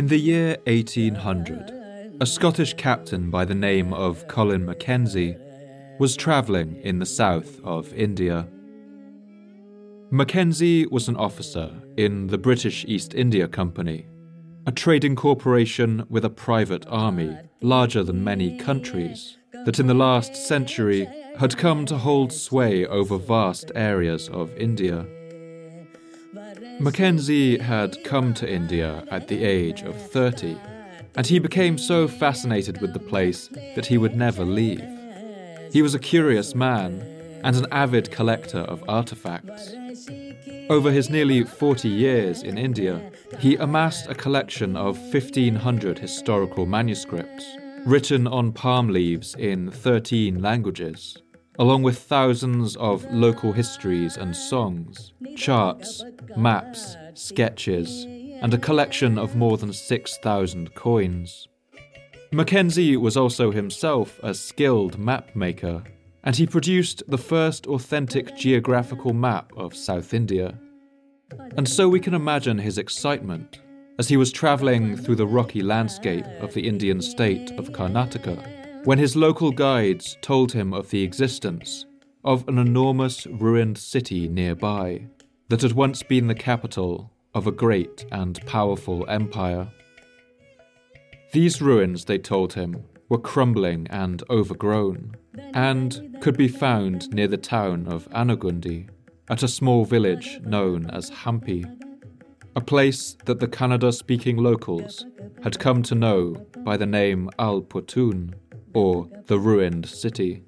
In the year 1800, a Scottish captain by the name of Colin Mackenzie was travelling in the south of India. Mackenzie was an officer in the British East India Company, a trading corporation with a private army larger than many countries that in the last century had come to hold sway over vast areas of India. Mackenzie had come to India at the age of 30, and he became so fascinated with the place that he would never leave. He was a curious man and an avid collector of artifacts. Over his nearly 40 years in India, he amassed a collection of 1,500 historical manuscripts, written on palm leaves in 13 languages, along with thousands of local histories and songs, charts, maps, sketches, and a collection of more than 6,000 coins. Mackenzie was also himself a skilled map maker, and he produced the first authentic geographical map of South India. And so we can imagine his excitement as he was travelling through the rocky landscape of the Indian state of Karnataka when his local guides told him of the existence of an enormous ruined city nearby that had once been the capital of a great and powerful empire. These ruins, they told him, were crumbling and overgrown, and could be found near the town of Anagundi, at a small village known as Hampi, a place that the Kannada speaking locals had come to know by the name Al Putun, or the ruined city.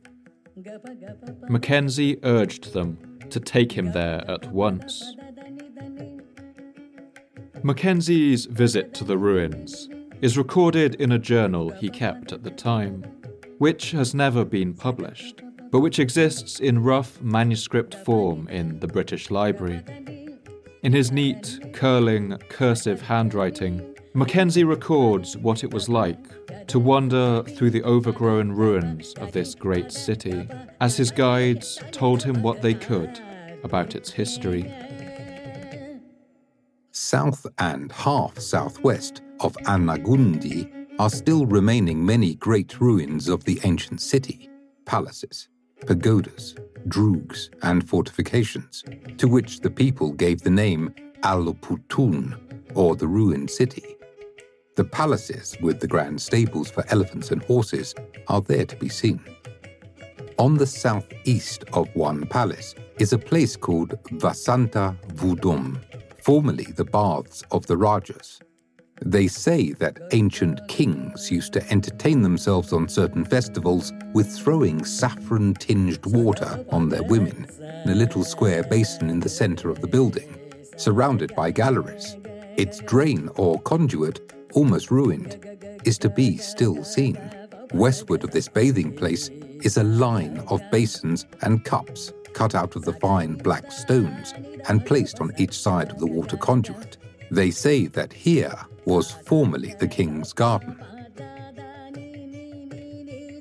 Mackenzie urged them to take him there at once. Mackenzie's visit to the ruins is recorded in a journal he kept at the time, which has never been published, but which exists in rough manuscript form in the British Library. In his neat, curling, cursive handwriting, Mackenzie records what it was like to wander through the overgrown ruins of this great city, as his guides told him what they could about its history south and half southwest of Anagundi are still remaining many great ruins of the ancient city, palaces, pagodas, droogs, and fortifications, to which the people gave the name Aluputun, or the ruined city. The palaces, with the grand stables for elephants and horses, are there to be seen. On the southeast of one palace is a place called Vasanta Vudum, formerly the baths of the Rajas. They say that ancient kings used to entertain themselves on certain festivals with throwing saffron tinged water on their women in a little square basin in the center of the building, surrounded by galleries. Its drain or conduit, almost ruined, is to be still seen. Westward of this bathing place is a line of basins and cups cut out of the fine black stones and placed on each side of the water conduit. They say that here was formerly the king's garden.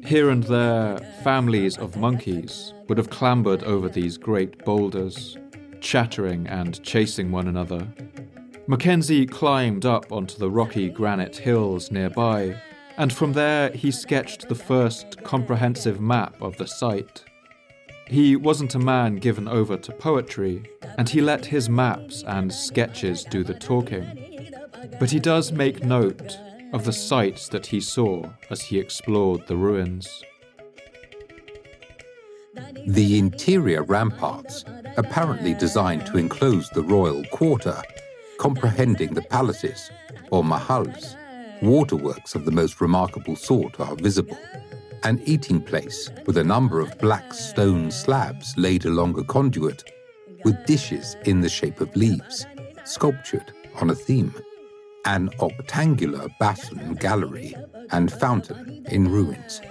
Here and there, families of monkeys would have clambered over these great boulders, chattering and chasing one another. Mackenzie climbed up onto the rocky granite hills nearby, and from there he sketched the first comprehensive map of the site. He wasn't a man given over to poetry, and he let his maps and sketches do the talking. But he does make note of the sights that he saw as he explored the ruins. The interior ramparts, apparently designed to enclose the royal quarter, comprehending the palaces, or mahals, waterworks of the most remarkable sort are visible. An eating place with a number of black stone slabs laid along a conduit, with dishes in the shape of leaves, sculptured on a theme, an octangular basin gallery and fountain in ruins,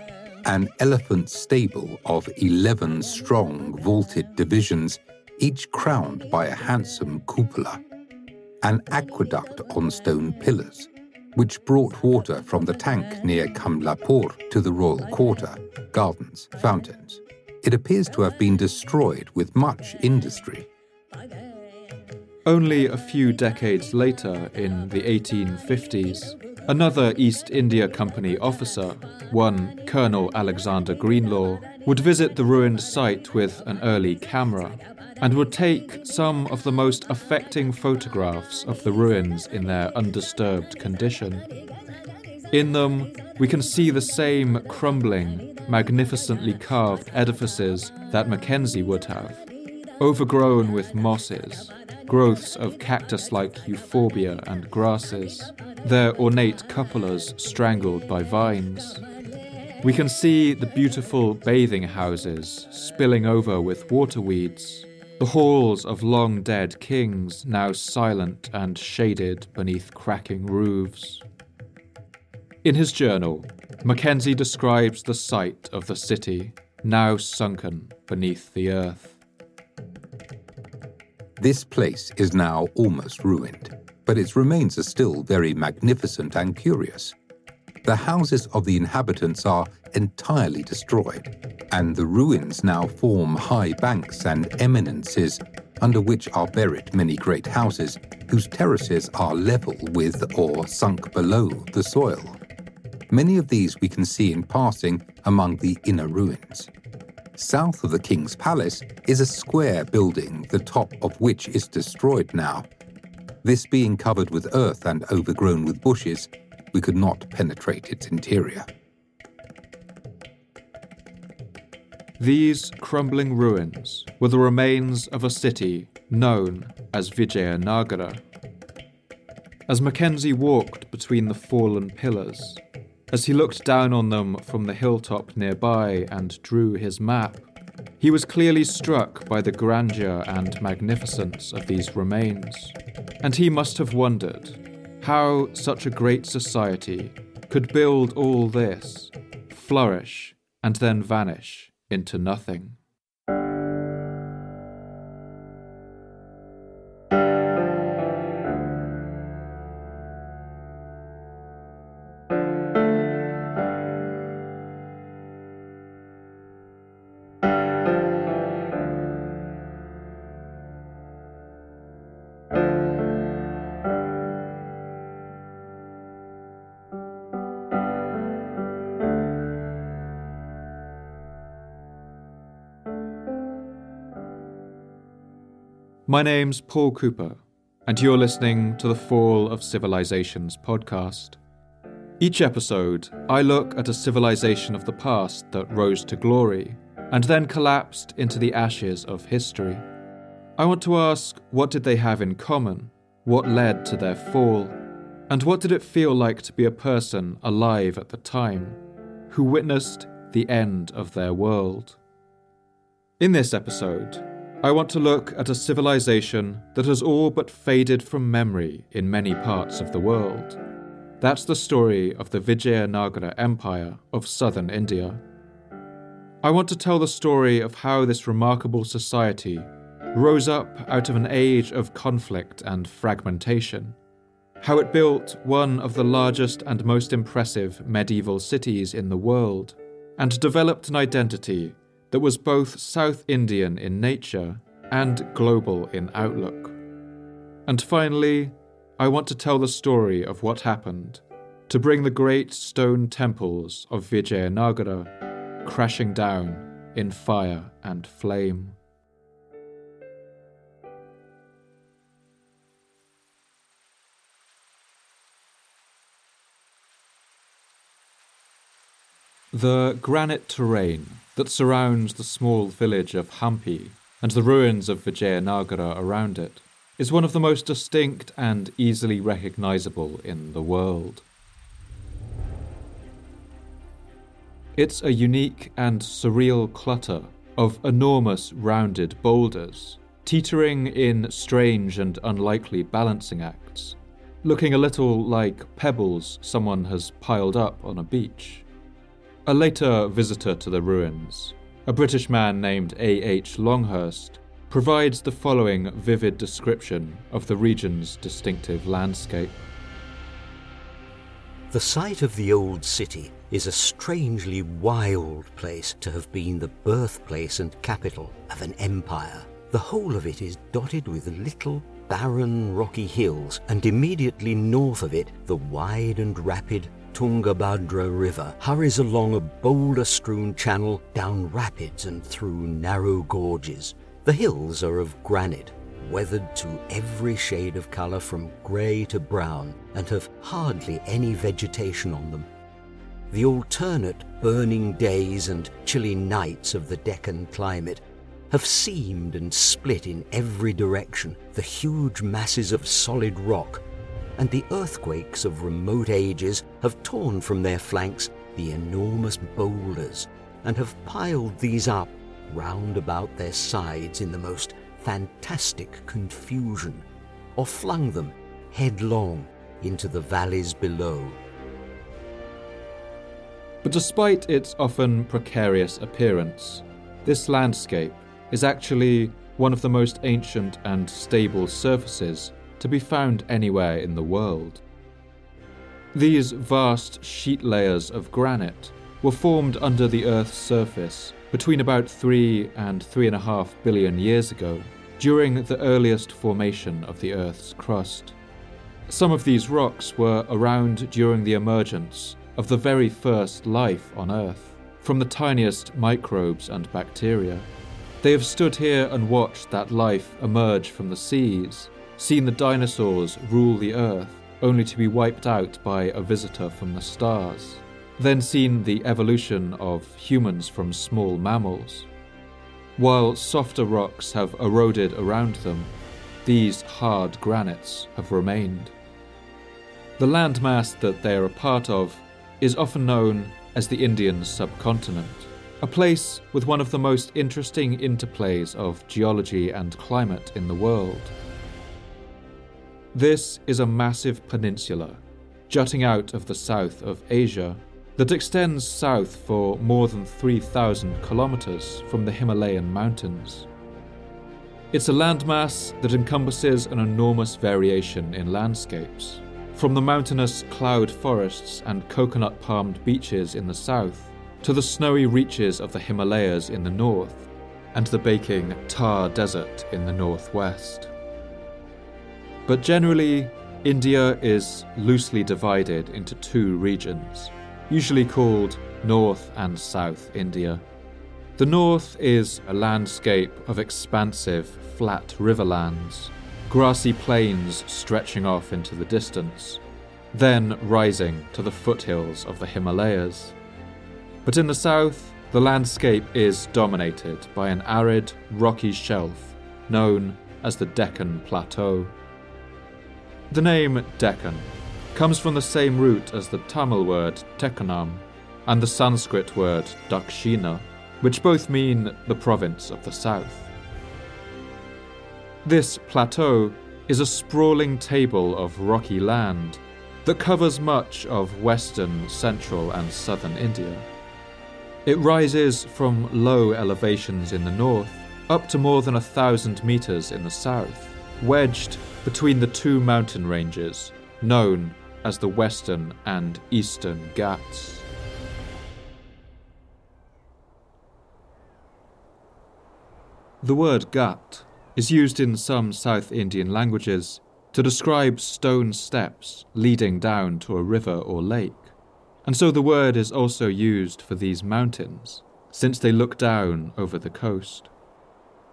an elephant stable of 11 strong vaulted divisions, each crowned by a handsome cupola, an aqueduct on stone pillars which brought water from the tank near Kamlapur to the royal quarter, gardens, fountains. It appears to have been destroyed with much industry. Only a few decades later, in the 1850s, another East India Company officer, one Colonel Alexander Greenlaw, would visit the ruined site with an early camera and would take some of the most affecting photographs of the ruins in their undisturbed condition. In them, we can see the same crumbling, magnificently carved edifices that Mackenzie would have, overgrown with mosses, growths of cactus like euphorbia and grasses, their ornate cupolas strangled by vines. We can see the beautiful bathing houses spilling over with water weeds, the halls of long dead kings now silent and shaded beneath cracking roofs. In his journal, Mackenzie describes the site of the city, now sunken beneath the earth. This place is now almost ruined, but its remains are still very magnificent and curious. The houses of the inhabitants are entirely destroyed, and the ruins now form high banks and eminences under which are buried many great houses whose terraces are level with or sunk below the soil. Many of these we can see in passing among the inner ruins. South of the King's Palace is a square building, the top of which is destroyed now. This being covered with earth and overgrown with bushes, we could not penetrate its interior. These crumbling ruins were the remains of a city known as Vijayanagara. As Mackenzie walked between the fallen pillars, as he looked down on them from the hilltop nearby and drew his map, he was clearly struck by the grandeur and magnificence of these remains, and he must have wondered how such a great society could build all this, flourish, and then vanish into nothing. My name's Paul Cooper, and you're listening to the Fall of Civilizations podcast. Each episode, I look at a civilization of the past that rose to glory and then collapsed into the ashes of history. I want to ask what did they have in common? What led to their fall? And what did it feel like to be a person alive at the time who witnessed the end of their world? In this episode, I want to look at a civilization that has all but faded from memory in many parts of the world. That's the story of the Vijayanagara Empire of southern India. I want to tell the story of how this remarkable society rose up out of an age of conflict and fragmentation, how it built one of the largest and most impressive medieval cities in the world, and developed an identity that was both South Indian in nature and global in outlook. And finally, I want to tell the story of what happened to bring the great stone temples of Vijayanagara crashing down in fire and flame. The granite terrain that surrounds the small village of Hampi and the ruins of Vijayanagara around it is one of the most distinct and easily recognizable in the world. It's a unique and surreal clutter of enormous rounded boulders, teetering in strange and unlikely balancing acts, looking a little like pebbles someone has piled up on a beach. A later visitor to the ruins, a British man named A. H. Longhurst, provides the following vivid description of the region's distinctive landscape. The site of the old city is a strangely wild place to have been the birthplace and capital of an empire. The whole of it is dotted with little barren rocky hills, and immediately north of it, the wide and rapid Tungabhadra River hurries along a boulder strewn channel down rapids and through narrow gorges. The hills are of granite, weathered to every shade of colour from grey to brown, and have hardly any vegetation on them. The alternate burning days and chilly nights of the Deccan climate have seamed and split in every direction the huge masses of solid rock, and the earthquakes of remote ages have torn from their flanks the enormous boulders and have piled these up round about their sides in the most fantastic confusion, or flung them headlong into the valleys below. But despite its often precarious appearance, this landscape is actually one of the most ancient and stable surfaces to be found anywhere in the world. These vast sheet layers of granite were formed under the Earth's surface between about 3 and 3.5 billion years ago, during the earliest formation of the Earth's crust. Some of these rocks were around during the emergence of the very first life on Earth, from the tiniest microbes and bacteria. They have stood here and watched that life emerge from the seas, seen the dinosaurs rule the Earth, only to be wiped out by a visitor from the stars then seen the evolution of humans from small mammals. While softer rocks have eroded around them, these hard granites have remained. The landmass that they are a part of is often known as the Indian subcontinent, a place with one of the most interesting interplays of geology and climate in the world. This is a massive peninsula jutting out of the south of Asia that extends south for more than 3,000 kilometers from the Himalayan mountains. It's a landmass that encompasses an enormous variation in landscapes, from the mountainous cloud forests and coconut palmed beaches in the south to the snowy reaches of the Himalayas in the north and the baking Thar Desert in the northwest. But generally, India is loosely divided into two regions usually called North and South India. The north is a landscape of expansive, flat riverlands, grassy plains stretching off into the distance, then rising to the foothills of the Himalayas. But in the south, the landscape is dominated by an arid, rocky shelf known as the Deccan Plateau. The name Deccan comes from the same root as the Tamil word Tekkanam and the Sanskrit word Dakshina, which both mean the province of the south. This plateau is a sprawling table of rocky land that covers much of western, central, and southern India. It rises from low elevations in the north up to more than a thousand meters in the south, wedged between the two mountain ranges known as the Western and Eastern Ghats. The word Ghat is used in some South Indian languages to describe stone steps leading down to a river or lake, and so the word is also used for these mountains, since they look down over the coast.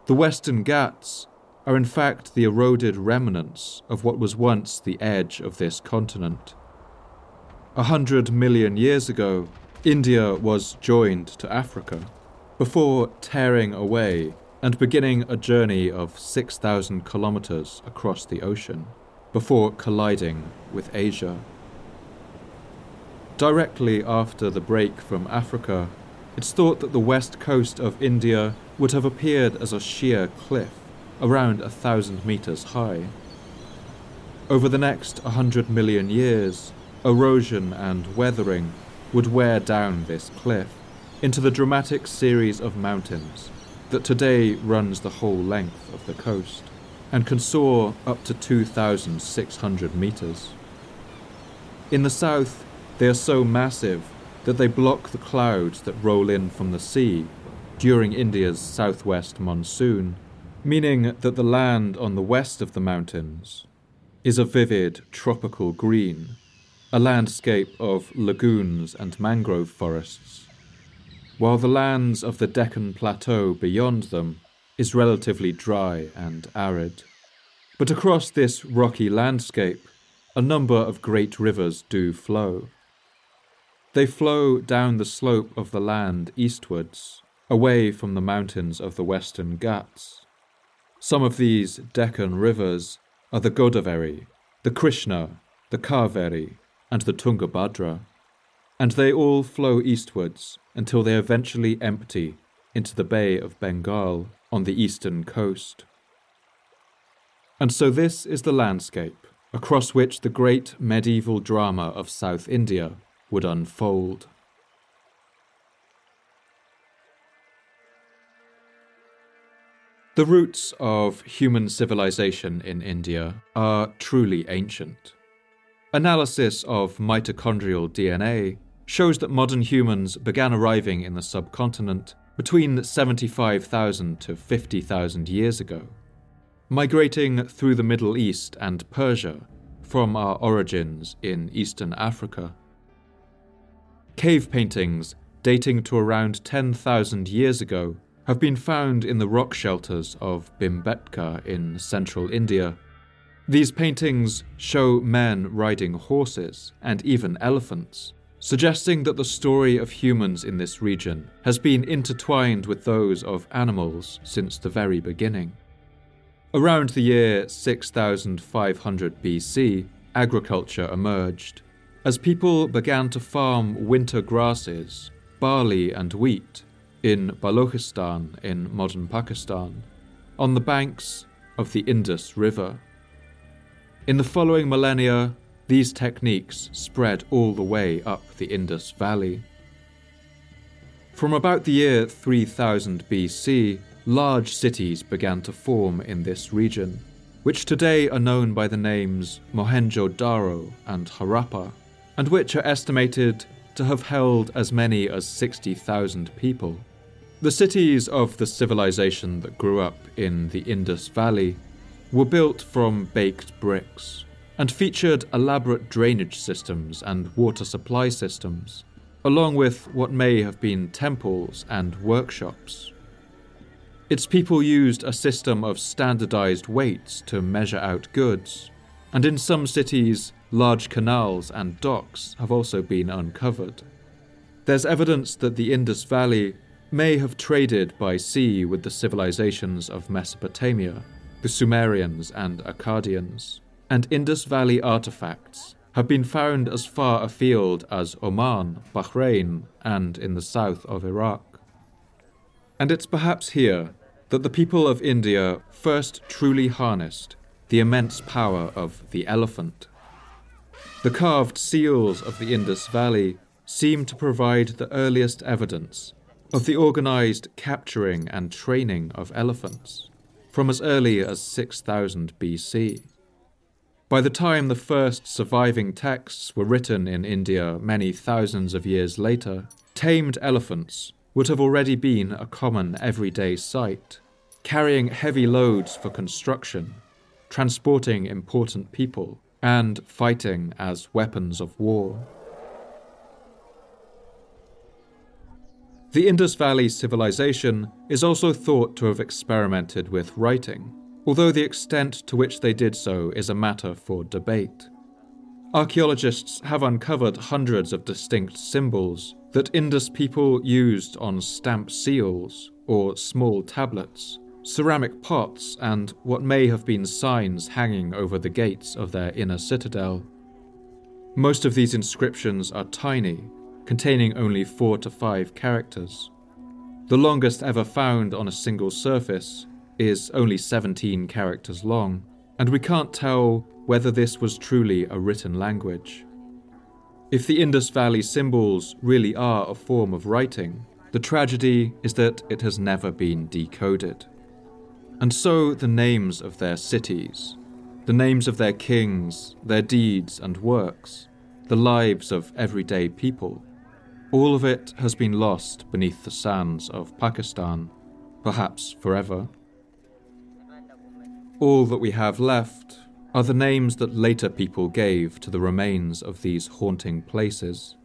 The Western Ghats are in fact the eroded remnants of what was once the edge of this continent. A hundred million years ago, India was joined to Africa, before tearing away and beginning a journey of 6,000 kilometers across the ocean, before colliding with Asia. Directly after the break from Africa, it's thought that the west coast of India would have appeared as a sheer cliff around a thousand meters high. Over the next 100 million years, erosion and weathering would wear down this cliff into the dramatic series of mountains that today runs the whole length of the coast and can soar up to 2,600 meters. In the south, they are so massive that they block the clouds that roll in from the sea during India's southwest monsoon meaning that the land on the west of the mountains is a vivid tropical green, a landscape of lagoons and mangrove forests, while the lands of the Deccan Plateau beyond them is relatively dry and arid. But across this rocky landscape, a number of great rivers do flow. They flow down the slope of the land eastwards, away from the mountains of the western Ghats. Some of these Deccan rivers are the Godavari, the Krishna, the Kaveri, and the Tungabhadra, and they all flow eastwards until they eventually empty into the Bay of Bengal on the eastern coast. And so this is the landscape across which the great medieval drama of South India would unfold. The roots of human civilization in India are truly ancient. Analysis of mitochondrial DNA shows that modern humans began arriving in the subcontinent between 75,000 to 50,000 years ago, migrating through the Middle East and Persia from our origins in Eastern Africa. Cave paintings dating to around 10,000 years ago have been found in the rock shelters of Bhimbetka in central India. These paintings show men riding horses and even elephants, suggesting that the story of humans in this region has been intertwined with those of animals since the very beginning. Around the year 6500 BC, agriculture emerged as people began to farm winter grasses, barley, and wheat in Balochistan in modern Pakistan, on the banks of the Indus River. In the following millennia, these techniques spread all the way up the Indus Valley. From about the year 3000 BC, large cities began to form in this region, which today are known by the names Mohenjo-Daro and Harappa, and which are estimated to have held as many as 60,000 people. The cities of the civilization that grew up in the Indus Valley were built from baked bricks and featured elaborate drainage systems and water supply systems, along with what may have been temples and workshops. Its people used a system of standardized weights to measure out goods, and in some cities, large canals and docks have also been uncovered. There's evidence that the Indus Valley may have traded by sea with the civilizations of Mesopotamia, the Sumerians and Akkadians, and Indus Valley artifacts have been found as far afield as Oman, Bahrain, and in the south of Iraq. And it's perhaps here that the people of India first truly harnessed the immense power of the elephant. The carved seals of the Indus Valley seem to provide the earliest evidence of the organized capturing and training of elephants from as early as 6000 BC. By the time the first surviving texts were written in India many thousands of years later, tamed elephants would have already been a common everyday sight, carrying heavy loads for construction, transporting important people, and fighting as weapons of war. The Indus Valley civilization is also thought to have experimented with writing, although the extent to which they did so is a matter for debate. Archaeologists have uncovered hundreds of distinct symbols that Indus people used on stamp seals or small tablets, ceramic pots, and what may have been signs hanging over the gates of their inner citadel. Most of these inscriptions are tiny containing only four to five characters. The longest ever found on a single surface is only 17 characters long, and we can't tell whether this was truly a written language. If the Indus Valley symbols really are a form of writing, the tragedy is that it has never been decoded. And so the names of their cities, the names of their kings, their deeds and works, the lives of everyday people, all of it has been lost beneath the sands of Pakistan, perhaps forever. All that we have left are the names that later people gave to the remains of these haunting places.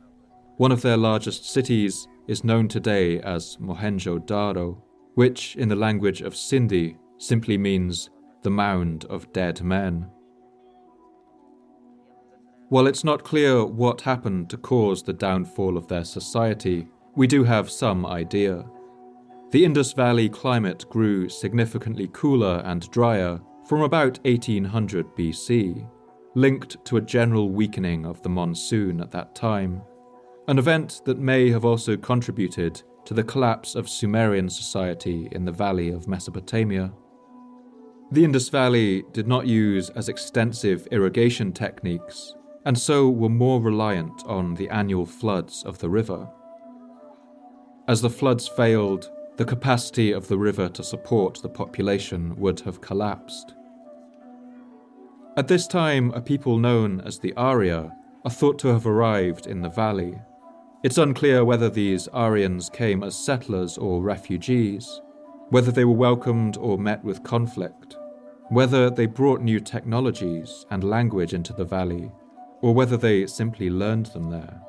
One of their largest cities is known today as Mohenjo-Daro, which, in the language of Sindhi, simply means the mound of dead men. While it's not clear what happened to cause the downfall of their society, we do have some idea. The Indus Valley climate grew significantly cooler and drier from about 1800 BC, linked to a general weakening of the monsoon at that time, an event that may have also contributed to the collapse of Sumerian society in the valley of Mesopotamia. The Indus Valley did not use as extensive irrigation techniques and so were more reliant on the annual floods of the river. As the floods failed, the capacity of the river to support the population would have collapsed. At this time, a people known as the Arya are thought to have arrived in the valley. It's unclear whether these Aryans came as settlers or refugees, whether they were welcomed or met with conflict, whether they brought new technologies and language into the valley, or whether they simply learned them there.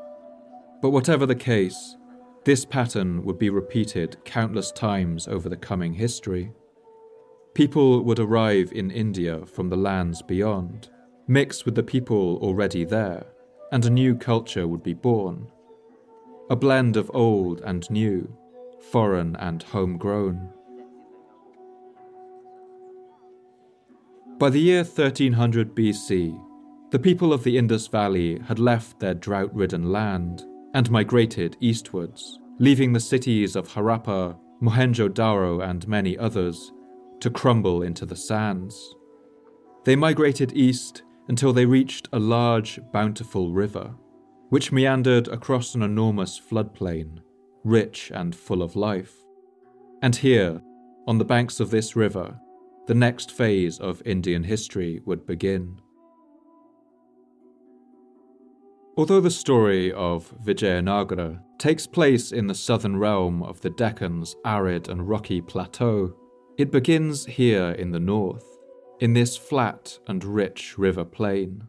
But whatever the case, this pattern would be repeated countless times over the coming history. People would arrive in India from the lands beyond, mix with the people already there, and a new culture would be born. A blend of old and new, foreign and homegrown. By the year 1300 BC, the people of the Indus Valley had left their drought ridden land and migrated eastwards, leaving the cities of Harappa, Mohenjo-Daro, and many others to crumble into the sands. They migrated east until they reached a large, bountiful river, which meandered across an enormous floodplain, rich and full of life. And here, on the banks of this river, the next phase of Indian history would begin. Although the story of Vijayanagara takes place in the southern realm of the Deccan's arid and rocky plateau, it begins here in the north, in this flat and rich river plain.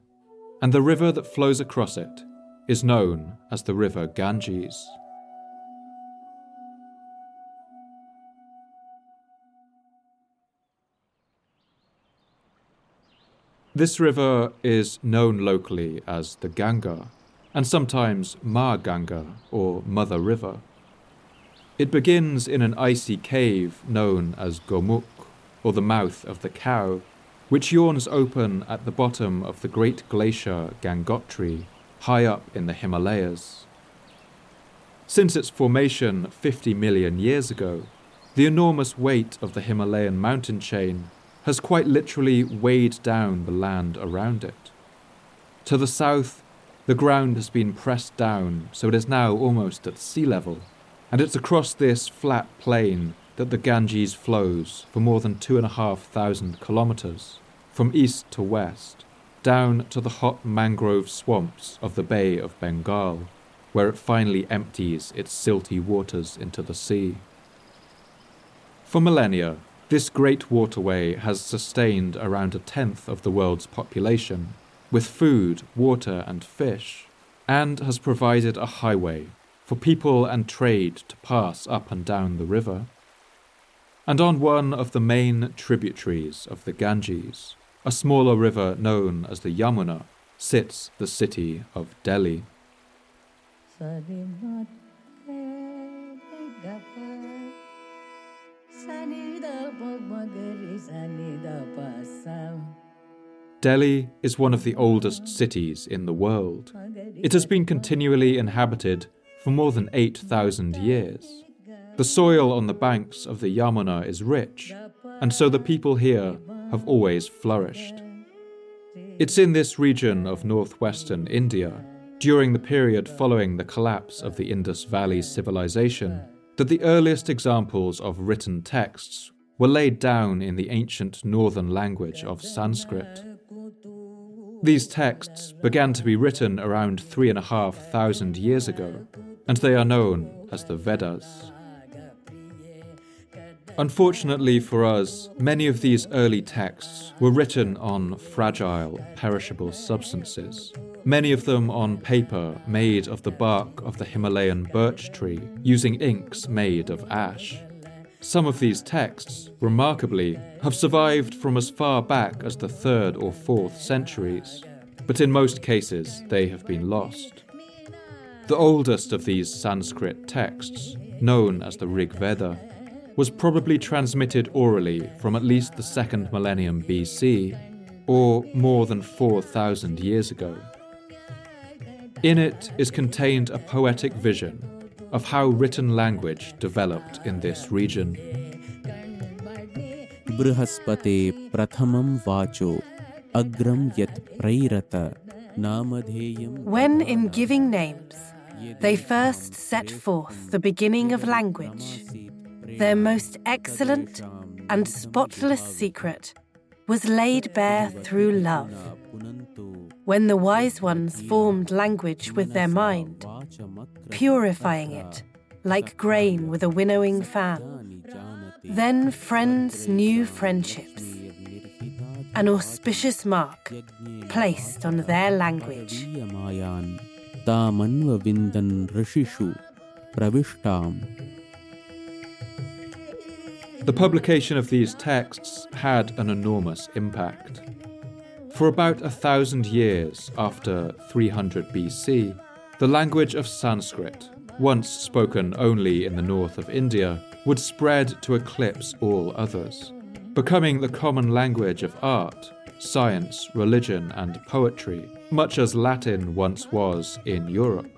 And the river that flows across it is known as the River Ganges. This river is known locally as the Ganga, and sometimes Ma Ganga or Mother River. It begins in an icy cave known as Gomukh, or the mouth of the cow, which yawns open at the bottom of the great glacier Gangotri, high up in the Himalayas. Since its formation 50 million years ago, the enormous weight of the Himalayan mountain chain has quite literally weighed down the land around it. To the south, the ground has been pressed down so it is now almost at sea level, and it's across this flat plain that the Ganges flows for more than two and a half thousand kilometres, from east to west, down to the hot mangrove swamps of the Bay of Bengal, where it finally empties its silty waters into the sea. For millennia, this great waterway has sustained around a tenth of the world's population, with food, water, and fish, and has provided a highway for people and trade to pass up and down the river. And on one of the main tributaries of the Ganges, a smaller river known as the Yamuna, sits the city of Delhi. Delhi is one of the oldest cities in the world. It has been continually inhabited for more than 8,000 years. The soil on the banks of the Yamuna is rich, and so the people here have always flourished. It's in this region of northwestern India, during the period following the collapse of the Indus Valley civilization, that the earliest examples of written texts were laid down in the ancient northern language of Sanskrit. These texts began to be written around three and a half thousand years ago, and they are known as the Vedas. Unfortunately for us, many of these early texts were written on fragile, perishable substances, many of them on paper made of the bark of the Himalayan birch tree, using inks made of ash. Some of these texts, remarkably, have survived from as far back as the 3rd or 4th centuries, but in most cases they have been lost. The oldest of these Sanskrit texts, known as the Rig Veda, was probably transmitted orally from at least the second millennium BC, or more than 4,000 years ago. In it is contained a poetic vision of how written language developed in this region. Prathamam Vacho Agram Yat Prairata when in giving names, they first set forth the beginning of language, their most excellent and spotless secret was laid bare through love. When the wise ones formed language with their mind, purifying it like grain with a winnowing fan. Then friends new friendships, an auspicious mark placed on their language. The publication of these texts had an enormous impact. For about a thousand years after 300 BC, the language of Sanskrit, once spoken only in the north of India, would spread to eclipse all others, becoming the common language of art, science, religion, and poetry, much as Latin once was in Europe.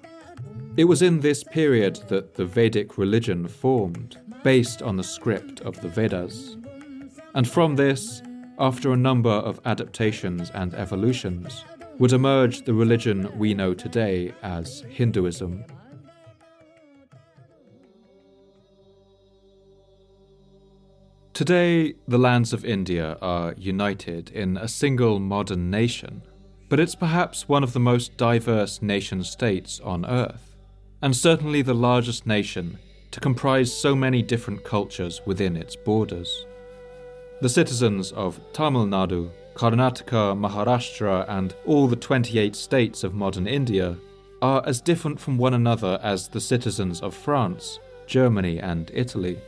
It was in this period that the Vedic religion formed, based on the script of the Vedas. And from this, after a number of adaptations and evolutions, would emerge the religion we know today as Hinduism. Today, the lands of India are united in a single modern nation, but it's perhaps one of the most diverse nation states on earth, and certainly the largest nation to comprise so many different cultures within its borders. The citizens of Tamil Nadu, Karnataka, Maharashtra, and all the 28 states of modern India are as different from one another as the citizens of France, Germany, and Italy.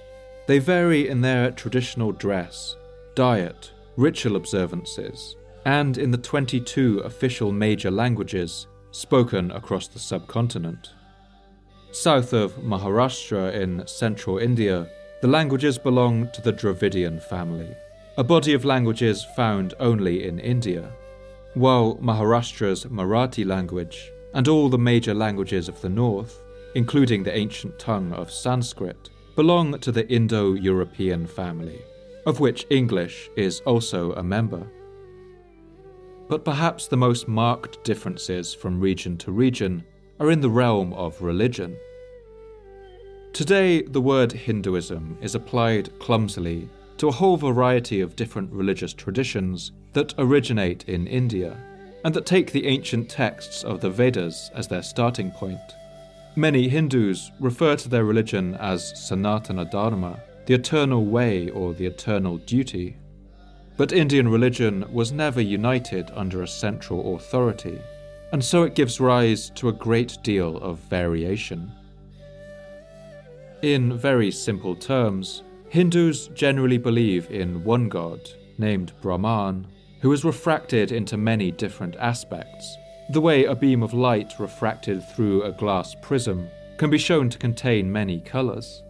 They vary in their traditional dress, diet, ritual observances, and in the 22 official major languages spoken across the subcontinent. South of Maharashtra in central India, the languages belong to the Dravidian family, a body of languages found only in India, while Maharashtra's Marathi language and all the major languages of the north, including the ancient tongue of Sanskrit, belong to the Indo European family, of which English is also a member. But perhaps the most marked differences from region to region are in the realm of religion. Today, the word Hinduism is applied clumsily to a whole variety of different religious traditions that originate in India and that take the ancient texts of the Vedas as their starting point. Many Hindus refer to their religion as Sanatana Dharma, the eternal way or the eternal duty. But Indian religion was never united under a central authority, and so it gives rise to a great deal of variation. In very simple terms, Hindus generally believe in one god, named Brahman, who is refracted into many different aspects the way a beam of light refracted through a glass prism can be shown to contain many colours.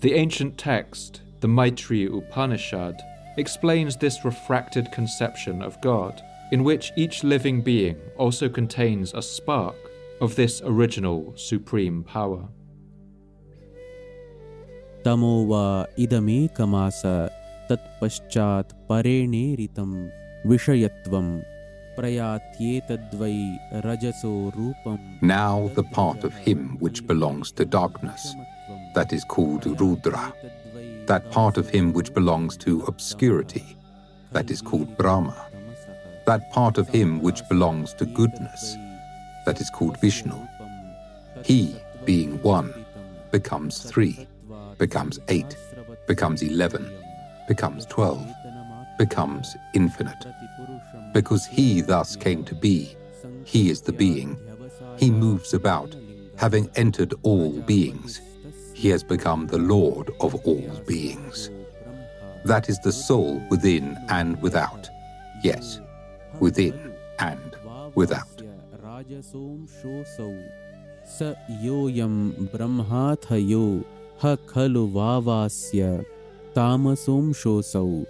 The ancient text, the Maitri Upanishad, explains this refracted conception of God, in which each living being also contains a spark of this original supreme power. तमो वा इदमेकमास तत्पश्चात् परेणेरितं विषयत्वं प्रयात्येतद्वै रजसो रूपं Now the part of him which belongs to darkness, that is called Rudra, that part of him which belongs to obscurity, that is called Brahma, that part of him which belongs to goodness, that is called Vishnu. He, being one, becomes three, becomes eight, becomes 11, becomes 12, becomes infinite. Because he thus came to be, he is the being. He moves about, having entered all beings. He has become the Lord of all beings. That is the soul within and without. Yes, within and without. स योऽयं ब्रह्माथयो ह खलु वावास्य तामसोंशोऽसौ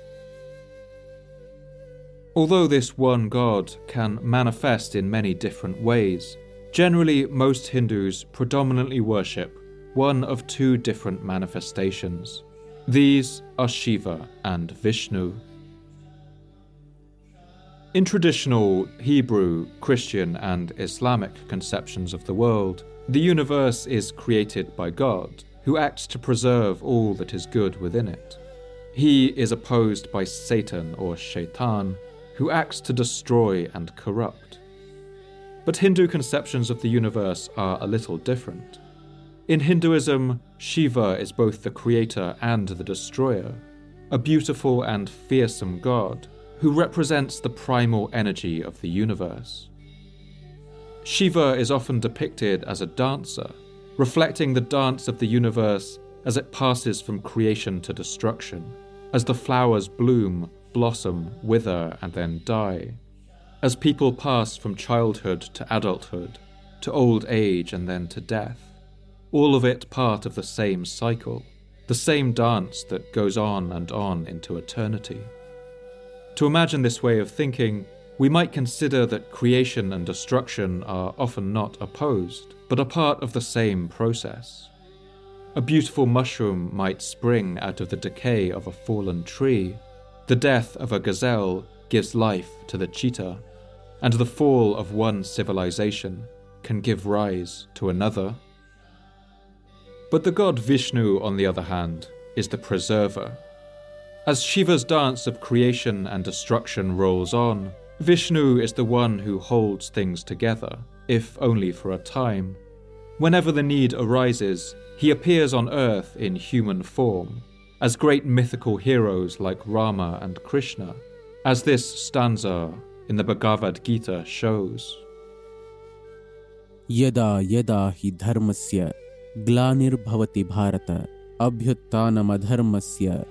Although this one God can manifest in many different ways, generally most Hindus predominantly worship one of two different manifestations. These are Shiva and Vishnu. In traditional Hebrew, Christian, and Islamic conceptions of the world, the universe is created by God, who acts to preserve all that is good within it. He is opposed by Satan or Shaitan, who acts to destroy and corrupt. But Hindu conceptions of the universe are a little different. In Hinduism, Shiva is both the creator and the destroyer, a beautiful and fearsome god who represents the primal energy of the universe. Shiva is often depicted as a dancer, reflecting the dance of the universe as it passes from creation to destruction, as the flowers bloom, blossom, wither, and then die, as people pass from childhood to adulthood, to old age, and then to death all of it part of the same cycle, the same dance that goes on and on into eternity. To imagine this way of thinking, we might consider that creation and destruction are often not opposed, but are part of the same process. A beautiful mushroom might spring out of the decay of a fallen tree. The death of a gazelle gives life to the cheetah, and the fall of one civilization can give rise to another. But the god Vishnu, on the other hand, is the preserver. As Shiva's dance of creation and destruction rolls on, Vishnu is the one who holds things together, if only for a time. Whenever the need arises, he appears on earth in human form, as great mythical heroes like Rama and Krishna, as this stanza in the Bhagavad Gita shows. यदा यदा हि धर्मस्य ग्लानिर्भवति Bharat अभ्युत्थानमधर्मस्य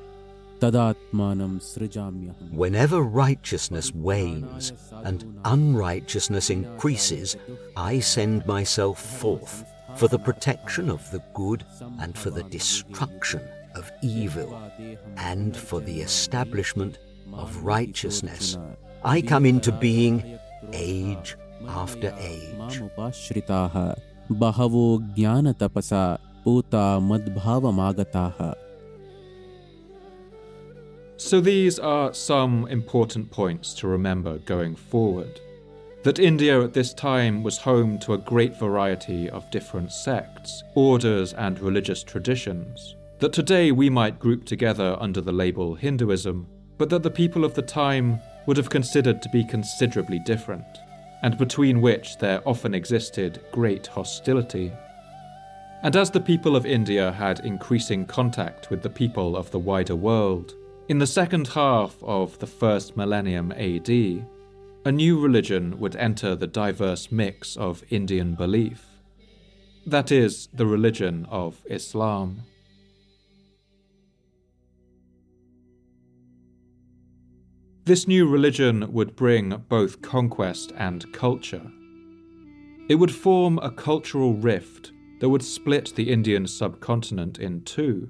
तदात्मानं सृजाम्यहम् Whenever righteousness wanes and unrighteousness increases, I send myself forth for the protection of the good and for the destruction of evil, and for the establishment of righteousness. I come into being age after age. So, these are some important points to remember going forward. That India at this time was home to a great variety of different sects, orders, and religious traditions. That today we might group together under the label Hinduism, but that the people of the time would have considered to be considerably different and between which there often existed great hostility. And as the people of India had increasing contact with the people of the wider world, in the second half of the first millennium AD, a new religion would enter the diverse mix of Indian belief. That is, the religion of Islam. This new religion would bring both conquest and culture. It would form a cultural rift that would split the Indian subcontinent in two,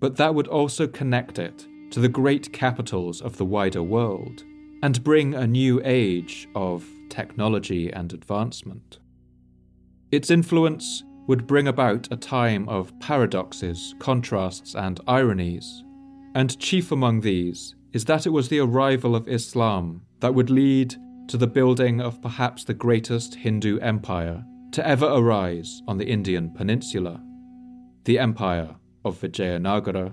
but that would also connect it to the great capitals of the wider world and bring a new age of technology and advancement. Its influence would bring about a time of paradoxes, contrasts, and ironies, and chief among these is that it was the arrival of Islam that would lead to the building of perhaps the greatest Hindu empire to ever arise on the Indian peninsula, the empire of Vijayanagara.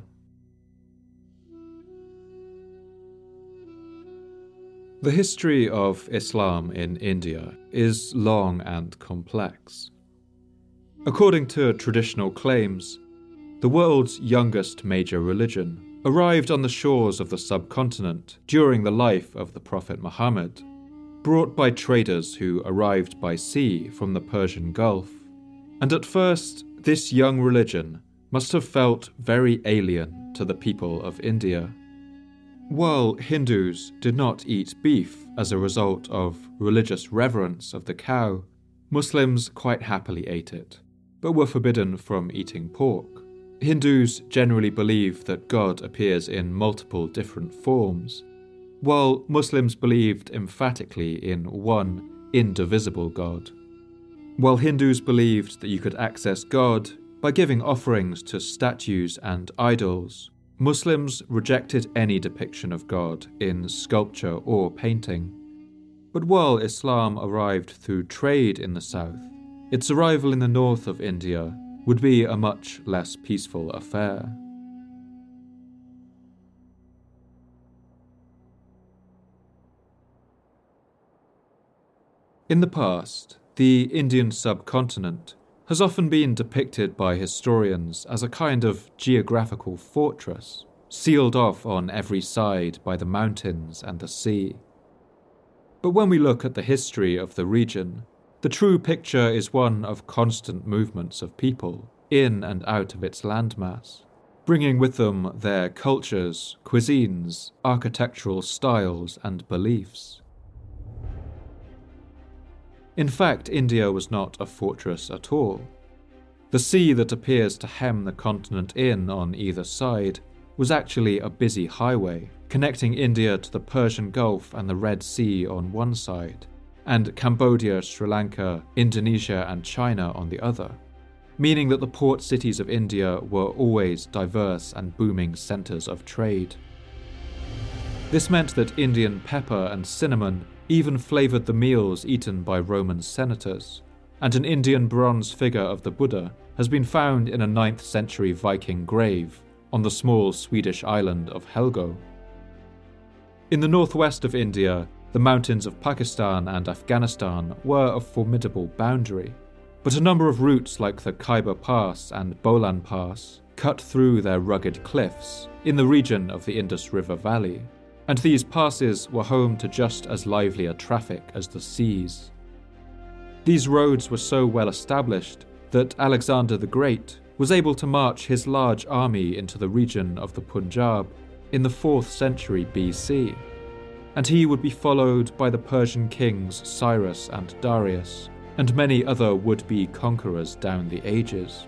The history of Islam in India is long and complex. According to traditional claims, the world's youngest major religion, arrived on the shores of the subcontinent during the life of the Prophet Muhammad, brought by traders who arrived by sea from the Persian Gulf. And at first, this young religion must have felt very alien to the people of India. While Hindus did not eat beef as a result of religious reverence of the cow, Muslims quite happily ate it, but were forbidden from eating pork. Hindus generally believe that God appears in multiple different forms, while Muslims believed emphatically in one indivisible God. While Hindus believed that you could access God by giving offerings to statues and idols, Muslims rejected any depiction of God in sculpture or painting. But while Islam arrived through trade in the south, its arrival in the north of India would be a much less peaceful affair. In the past, the Indian subcontinent has often been depicted by historians as a kind of geographical fortress, sealed off on every side by the mountains and the sea. But when we look at the history of the region, the true picture is one of constant movements of people in and out of its landmass, bringing with them their cultures, cuisines, architectural styles, and beliefs. In fact, India was not a fortress at all. The sea that appears to hem the continent in on either side was actually a busy highway connecting India to the Persian Gulf and the Red Sea on one side, and Cambodia, Sri Lanka, Indonesia, and China on the other, meaning that the port cities of India were always diverse and booming centres of trade. This meant that Indian pepper and cinnamon even flavoured the meals eaten by Roman senators, and an Indian bronze figure of the Buddha has been found in a 9th century Viking grave on the small Swedish island of Helgö. In the northwest of India, the mountains of Pakistan and Afghanistan were a formidable boundary, but a number of routes like the Khyber Pass and Bolan Pass cut through their rugged cliffs in the region of the Indus River Valley, and these passes were home to just as lively a traffic as the seas. These roads were so well established that Alexander the Great was able to march his large army into the region of the Punjab in the 4th century BC and he would be followed by the Persian kings Cyrus and Darius, and many other would be conquerors down the ages.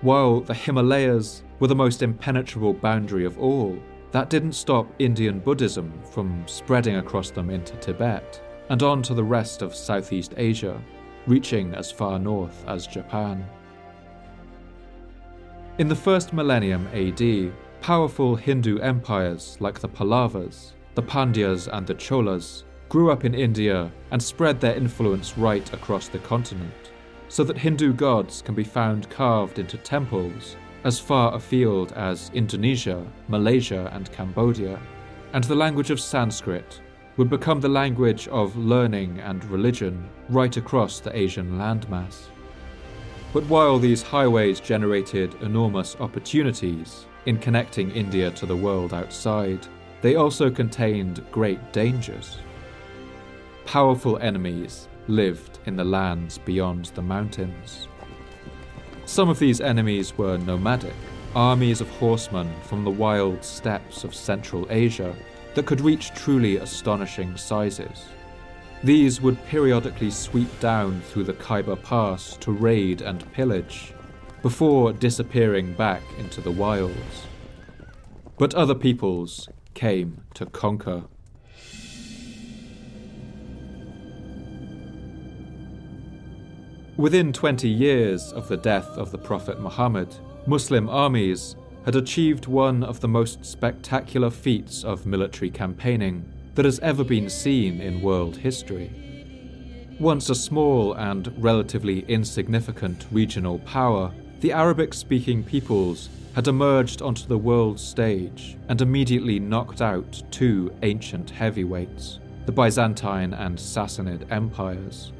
While the Himalayas were the most impenetrable boundary of all, that didn't stop Indian Buddhism from spreading across them into Tibet and on to the rest of Southeast Asia, reaching as far north as Japan. In the first millennium AD, powerful Hindu empires like the Pallavas the Pandyas and the Cholas, grew up in India and spread their influence right across the continent, so that Hindu gods can be found carved into temples as far afield as Indonesia, Malaysia, and Cambodia, and the language of Sanskrit would become the language of learning and religion right across the Asian landmass. But while these highways generated enormous opportunities in connecting India to the world outside, they also contained great dangers. Powerful enemies lived in the lands beyond the mountains. Some of these enemies were nomadic, armies of horsemen from the wild steppes of Central Asia that could reach truly astonishing sizes. These would periodically sweep down through the Khyber Pass to raid and pillage, before disappearing back into the wilds. But other peoples came to conquer. Within 20 years of the death of the Prophet Muhammad, Muslim armies had achieved one of the most spectacular feats of military campaigning that has ever been seen in world history. Once a small and relatively insignificant regional power, the Arabic speaking peoples had emerged onto the world stage and immediately knocked out two ancient heavyweights, the Byzantine and Sassanid empires.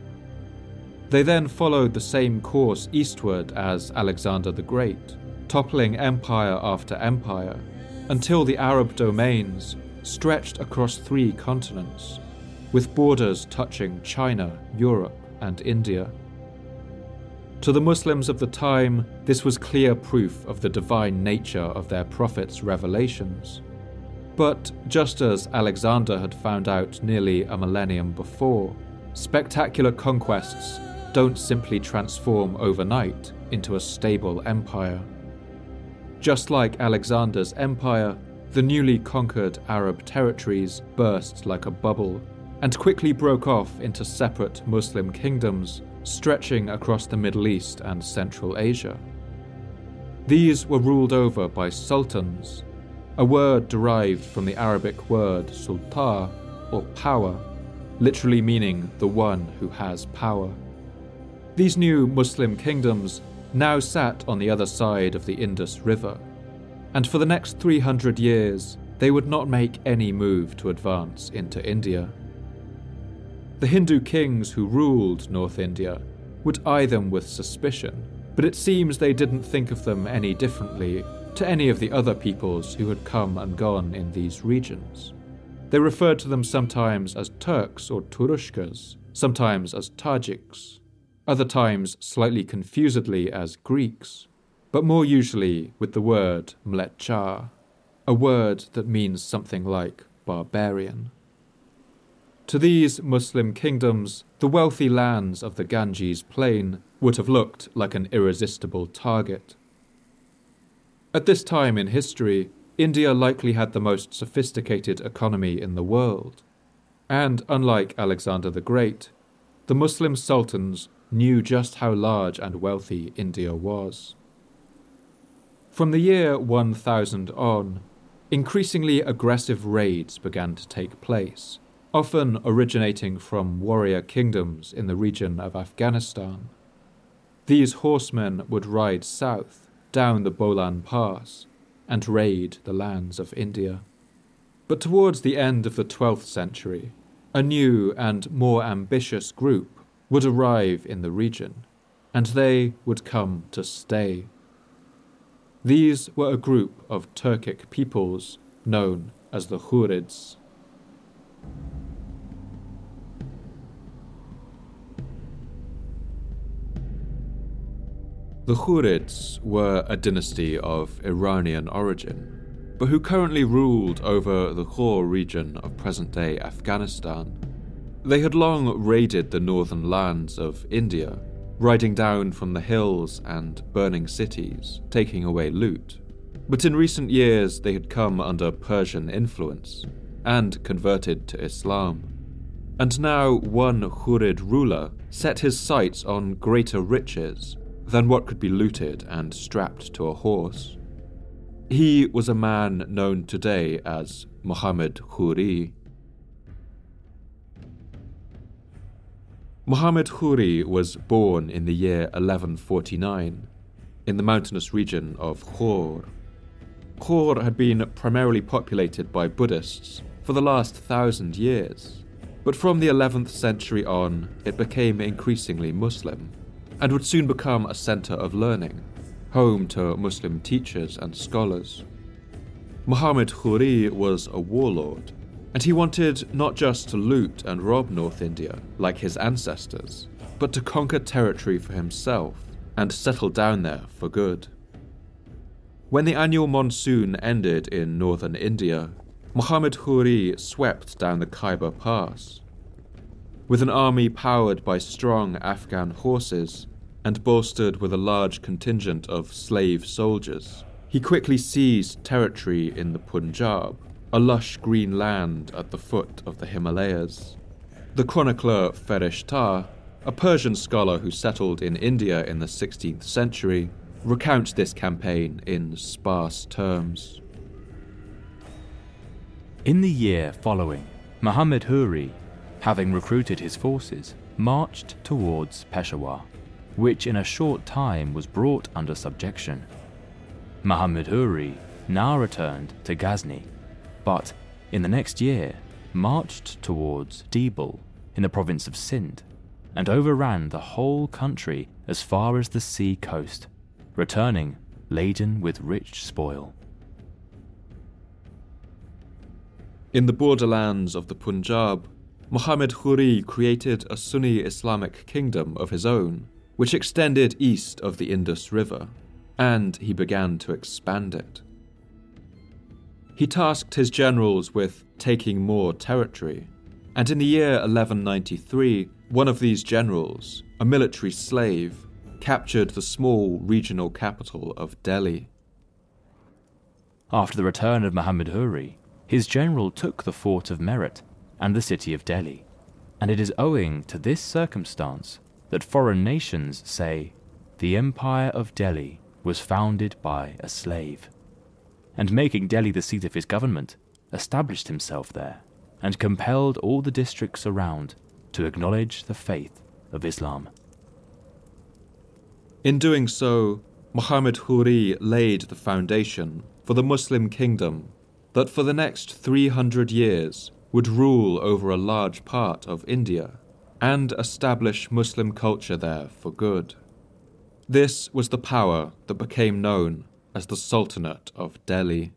They then followed the same course eastward as Alexander the Great, toppling empire after empire, until the Arab domains stretched across three continents, with borders touching China, Europe, and India. To the Muslims of the time, this was clear proof of the divine nature of their prophet's revelations. But just as Alexander had found out nearly a millennium before, spectacular conquests don't simply transform overnight into a stable empire. Just like Alexander's empire, the newly conquered Arab territories burst like a bubble and quickly broke off into separate Muslim kingdoms stretching across the Middle East and Central Asia. These were ruled over by sultans, a word derived from the Arabic word sultan, or power, literally meaning the one who has power. These new Muslim kingdoms now sat on the other side of the Indus River, and for the next 300 years they would not make any move to advance into India. The Hindu kings who ruled North India would eye them with suspicion, but it seems they didn't think of them any differently to any of the other peoples who had come and gone in these regions. They referred to them sometimes as Turks or Turushkas, sometimes as Tajiks, other times slightly confusedly as Greeks, but more usually with the word mlecha, a word that means something like barbarian. To these Muslim kingdoms, the wealthy lands of the Ganges plain would have looked like an irresistible target. At this time in history, India likely had the most sophisticated economy in the world. And unlike Alexander the Great, the Muslim sultans knew just how large and wealthy India was. From the year 1000 on, increasingly aggressive raids began to take place often originating from warrior kingdoms in the region of Afghanistan. These horsemen would ride south down the Bolan Pass and raid the lands of India. But towards the end of the 12th century, a new and more ambitious group would arrive in the region, and they would come to stay. These were a group of Turkic peoples known as the Ghurids. The Ghurids were a dynasty of Iranian origin, but who currently ruled over the Ghor region of present day Afghanistan. They had long raided the northern lands of India, riding down from the hills and burning cities, taking away loot. But in recent years, they had come under Persian influence and converted to Islam. And now one Ghurid ruler set his sights on greater riches than what could be looted and strapped to a horse. He was a man known today as Muhammad Ghuri. Muhammad Ghuri was born in the year 1149 in the mountainous region of Ghor. Ghor had been primarily populated by Buddhists for the last thousand years, but from the 11th century on, it became increasingly Muslim and would soon become a centre of learning, home to Muslim teachers and scholars. Muhammad Ghuri was a warlord, and he wanted not just to loot and rob North India like his ancestors, but to conquer territory for himself and settle down there for good. When the annual monsoon ended in northern India, Muhammad Ghuri swept down the Khyber Pass. With an army powered by strong Afghan horses, and bolstered with a large contingent of slave soldiers. He quickly seized territory in the Punjab, a lush green land at the foot of the Himalayas. The chronicler Ferishta, a Persian scholar who settled in India in the 16th century, recounts this campaign in sparse terms. In the year following, Muhammad Ghuri, having recruited his forces, marched towards Peshawar which in a short time was brought under subjection. Muhammad Ghuri now returned to Ghazni, but in the next year marched towards Dibul in the province of Sindh and overran the whole country as far as the sea coast, returning laden with rich spoil. In the borderlands of the Punjab, Muhammad Ghuri created a Sunni Islamic kingdom of his own, which extended east of the Indus River, and he began to expand it. He tasked his generals with taking more territory, and in the year 1193, one of these generals, a military slave, captured the small regional capital of Delhi. After the return of Muhammad Ghuri, his general took the fort of Meerut and the city of Delhi, and it is owing to this circumstance that foreign nations say the Empire of Delhi was founded by a slave and making Delhi the seat of his government, established himself there and compelled all the districts around to acknowledge the faith of Islam. In doing so, Muhammad Ghuri laid the foundation for the Muslim kingdom that for the next 300 years would rule over a large part of India and establish Muslim culture there for good. This was the power that became known as the Sultanate of Delhi.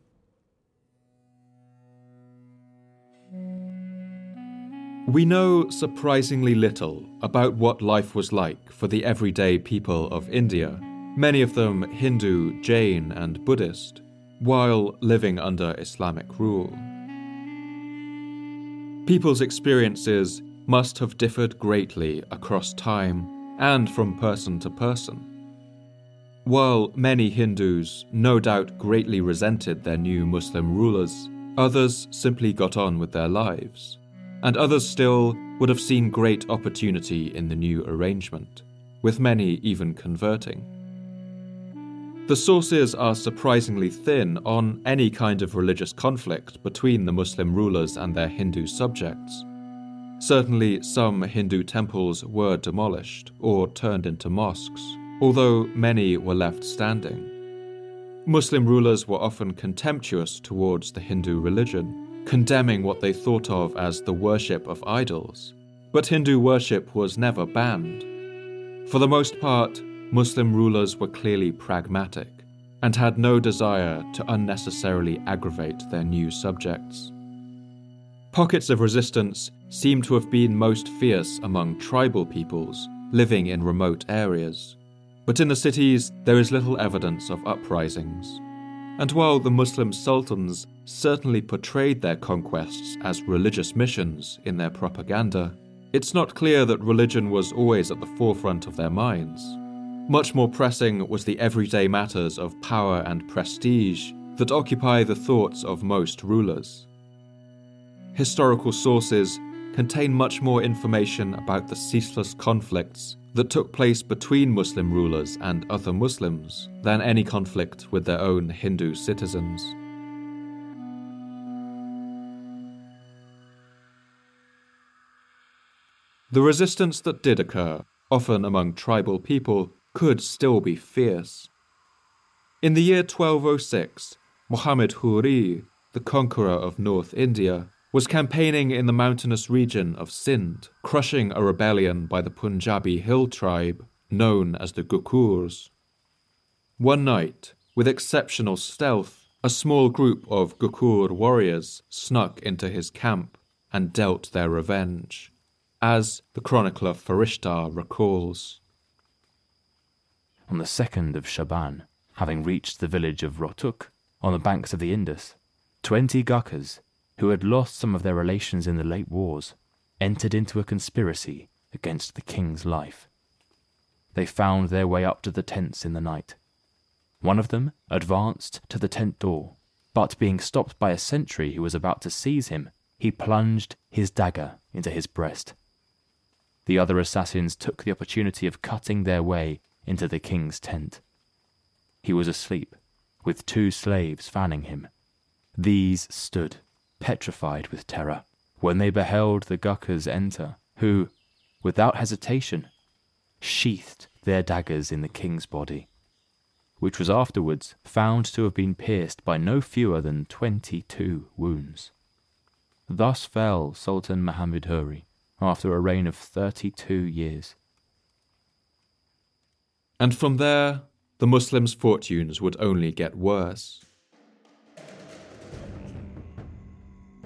We know surprisingly little about what life was like for the everyday people of India, many of them Hindu, Jain, and Buddhist, while living under Islamic rule. People's experiences must have differed greatly across time and from person to person. While many Hindus no doubt greatly resented their new Muslim rulers, others simply got on with their lives, and others still would have seen great opportunity in the new arrangement, with many even converting. The sources are surprisingly thin on any kind of religious conflict between the Muslim rulers and their Hindu subjects. Certainly, some Hindu temples were demolished or turned into mosques, although many were left standing. Muslim rulers were often contemptuous towards the Hindu religion, condemning what they thought of as the worship of idols. But Hindu worship was never banned. For the most part, Muslim rulers were clearly pragmatic and had no desire to unnecessarily aggravate their new subjects. Pockets of resistance seem to have been most fierce among tribal peoples living in remote areas. But in the cities, there is little evidence of uprisings. And while the Muslim sultans certainly portrayed their conquests as religious missions in their propaganda, it's not clear that religion was always at the forefront of their minds. Much more pressing was the everyday matters of power and prestige that occupy the thoughts of most rulers. Historical sources contain much more information about the ceaseless conflicts that took place between Muslim rulers and other Muslims than any conflict with their own Hindu citizens. The resistance that did occur, often among tribal people, could still be fierce. In the year 1206, Muhammad Ghuri, the conqueror of North India, was campaigning in the mountainous region of Sindh, crushing a rebellion by the Punjabi hill tribe known as the Gokurs. One night, with exceptional stealth, a small group of Gokur warriors snuck into his camp and dealt their revenge, as the chronicler Farishta recalls. On the second of Shaban, having reached the village of Rotuk, on the banks of the Indus, twenty Gurkhas who had lost some of their relations in the late wars, entered into a conspiracy against the king's life. They found their way up to the tents in the night. One of them advanced to the tent door, but being stopped by a sentry who was about to seize him, he plunged his dagger into his breast. The other assassins took the opportunity of cutting their way into the king's tent. He was asleep, with two slaves fanning him. These stood petrified with terror, when they beheld the Gurkhas enter, who, without hesitation, sheathed their daggers in the king's body, which was afterwards found to have been pierced by no fewer than twenty two wounds. Thus fell Sultan Muhammad Ghuri after a reign of 32 years. And from there, the Muslims' fortunes would only get worse.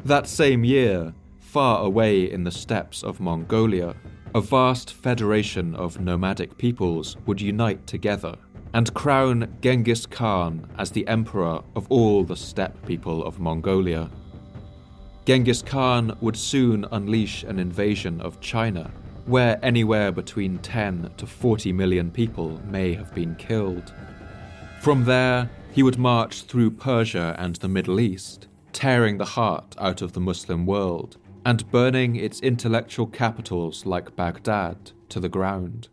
That same year, far away in the steppes of Mongolia, a vast federation of nomadic peoples would unite together and crown Genghis Khan as the emperor of all the steppe people of Mongolia. Genghis Khan would soon unleash an invasion of China, where anywhere between 10 to 40 million people may have been killed. From there, he would march through Persia and the Middle East, tearing the heart out of the Muslim world and burning its intellectual capitals like Baghdad to the ground.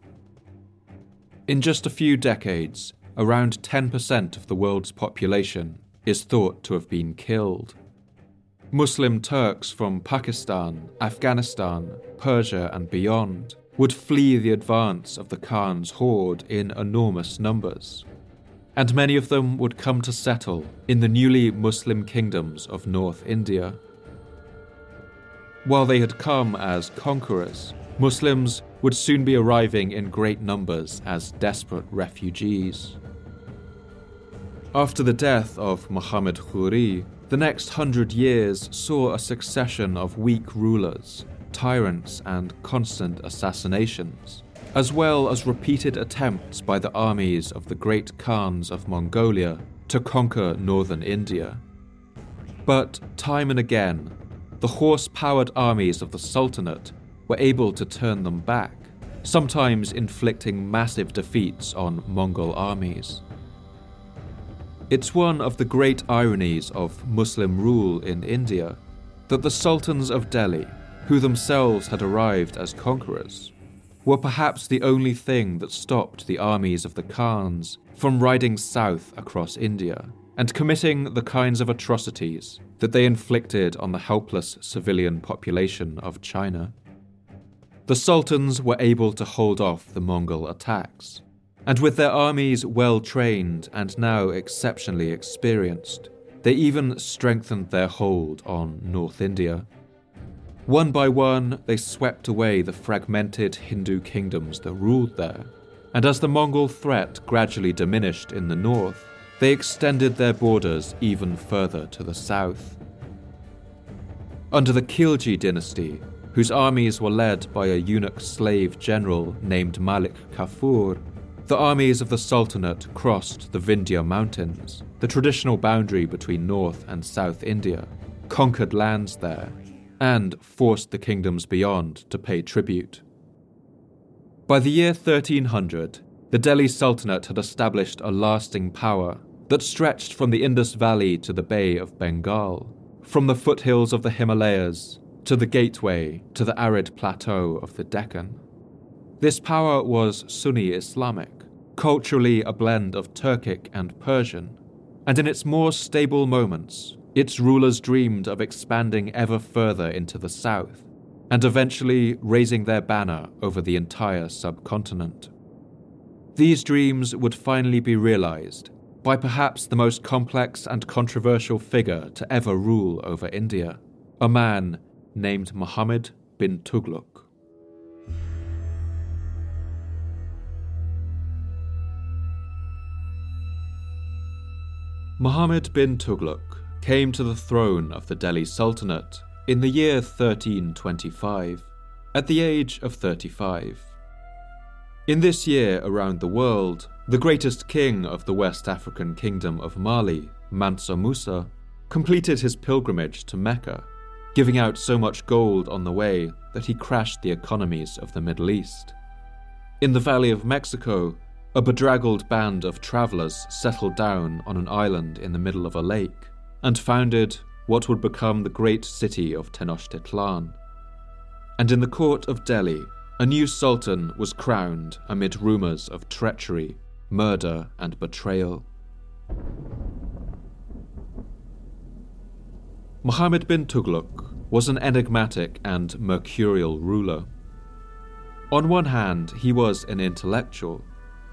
In just a few decades, around 10% of the world's population is thought to have been killed. Muslim Turks from Pakistan, Afghanistan, Persia, and beyond would flee the advance of the Khan's horde in enormous numbers, and many of them would come to settle in the newly Muslim kingdoms of North India. While they had come as conquerors, Muslims would soon be arriving in great numbers as desperate refugees. After the death of Muhammad Ghuri, the next hundred years saw a succession of weak rulers, tyrants, and constant assassinations, as well as repeated attempts by the armies of the great Khans of Mongolia to conquer northern India. But time and again, the horse powered armies of the Sultanate were able to turn them back, sometimes inflicting massive defeats on Mongol armies. It's one of the great ironies of Muslim rule in India that the sultans of Delhi, who themselves had arrived as conquerors, were perhaps the only thing that stopped the armies of the Khans from riding south across India and committing the kinds of atrocities that they inflicted on the helpless civilian population of China. The sultans were able to hold off the Mongol attacks, and with their armies well trained and now exceptionally experienced, they even strengthened their hold on North India. One by one, they swept away the fragmented Hindu kingdoms that ruled there, and as the Mongol threat gradually diminished in the north, they extended their borders even further to the south. Under the Khilji dynasty, whose armies were led by a eunuch slave general named Malik Kafur, the armies of the Sultanate crossed the Vindhya Mountains, the traditional boundary between North and South India, conquered lands there, and forced the kingdoms beyond to pay tribute. By the year 1300, the Delhi Sultanate had established a lasting power that stretched from the Indus Valley to the Bay of Bengal, from the foothills of the Himalayas to the gateway to the arid plateau of the Deccan. This power was Sunni Islamic, culturally a blend of Turkic and Persian, and in its more stable moments, its rulers dreamed of expanding ever further into the south and eventually raising their banner over the entire subcontinent. These dreams would finally be realized by perhaps the most complex and controversial figure to ever rule over India, a man named Muhammad bin Tughlaq. Muhammad bin Tughlaq came to the throne of the Delhi Sultanate in the year 1325, at the age of 35. In this year around the world, the greatest king of the West African kingdom of Mali, Mansa Musa, completed his pilgrimage to Mecca, giving out so much gold on the way that he crashed the economies of the Middle East. In the Valley of Mexico, a bedraggled band of travelers settled down on an island in the middle of a lake and founded what would become the great city of Tenochtitlan. And in the court of Delhi, a new sultan was crowned amid rumours of treachery murder, and betrayal. Muhammad bin Tughlaq was an enigmatic and mercurial ruler. On one hand, he was an intellectual,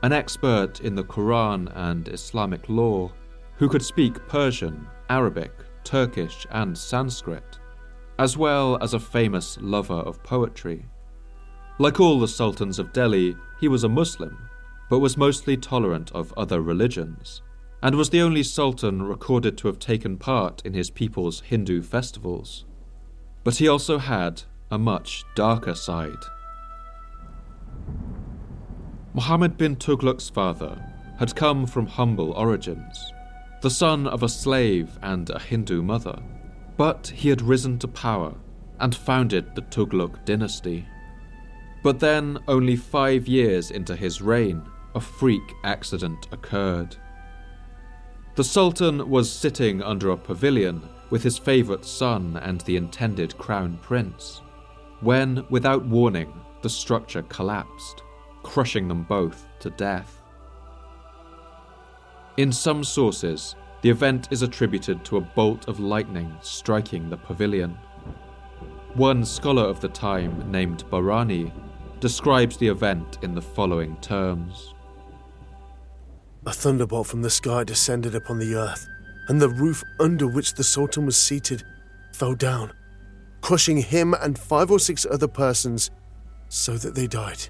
an expert in the Quran and Islamic law, who could speak Persian, Arabic, Turkish, and Sanskrit. as well as a famous lover of poetry. Like all the sultans of Delhi, he was a Muslim, but was mostly tolerant of other religions, and was the only sultan recorded to have taken part in his people's Hindu festivals. But he also had a much darker side. Muhammad bin Tughlaq's father had come from humble origins, the son of a slave and a Hindu mother, but he had risen to power and founded the Tughlaq dynasty. But then, only five years into his reign, a freak accident occurred. The Sultan was sitting under a pavilion with his favourite son and the intended crown prince, when, without warning, the structure collapsed, crushing them both to death. In some sources, the event is attributed to a bolt of lightning striking the pavilion. One scholar of the time, named Barani, describes the event in the following terms A thunderbolt from the sky descended upon the earth, and the roof under which the Sultan was seated fell down, crushing him and five or six other persons so that they died.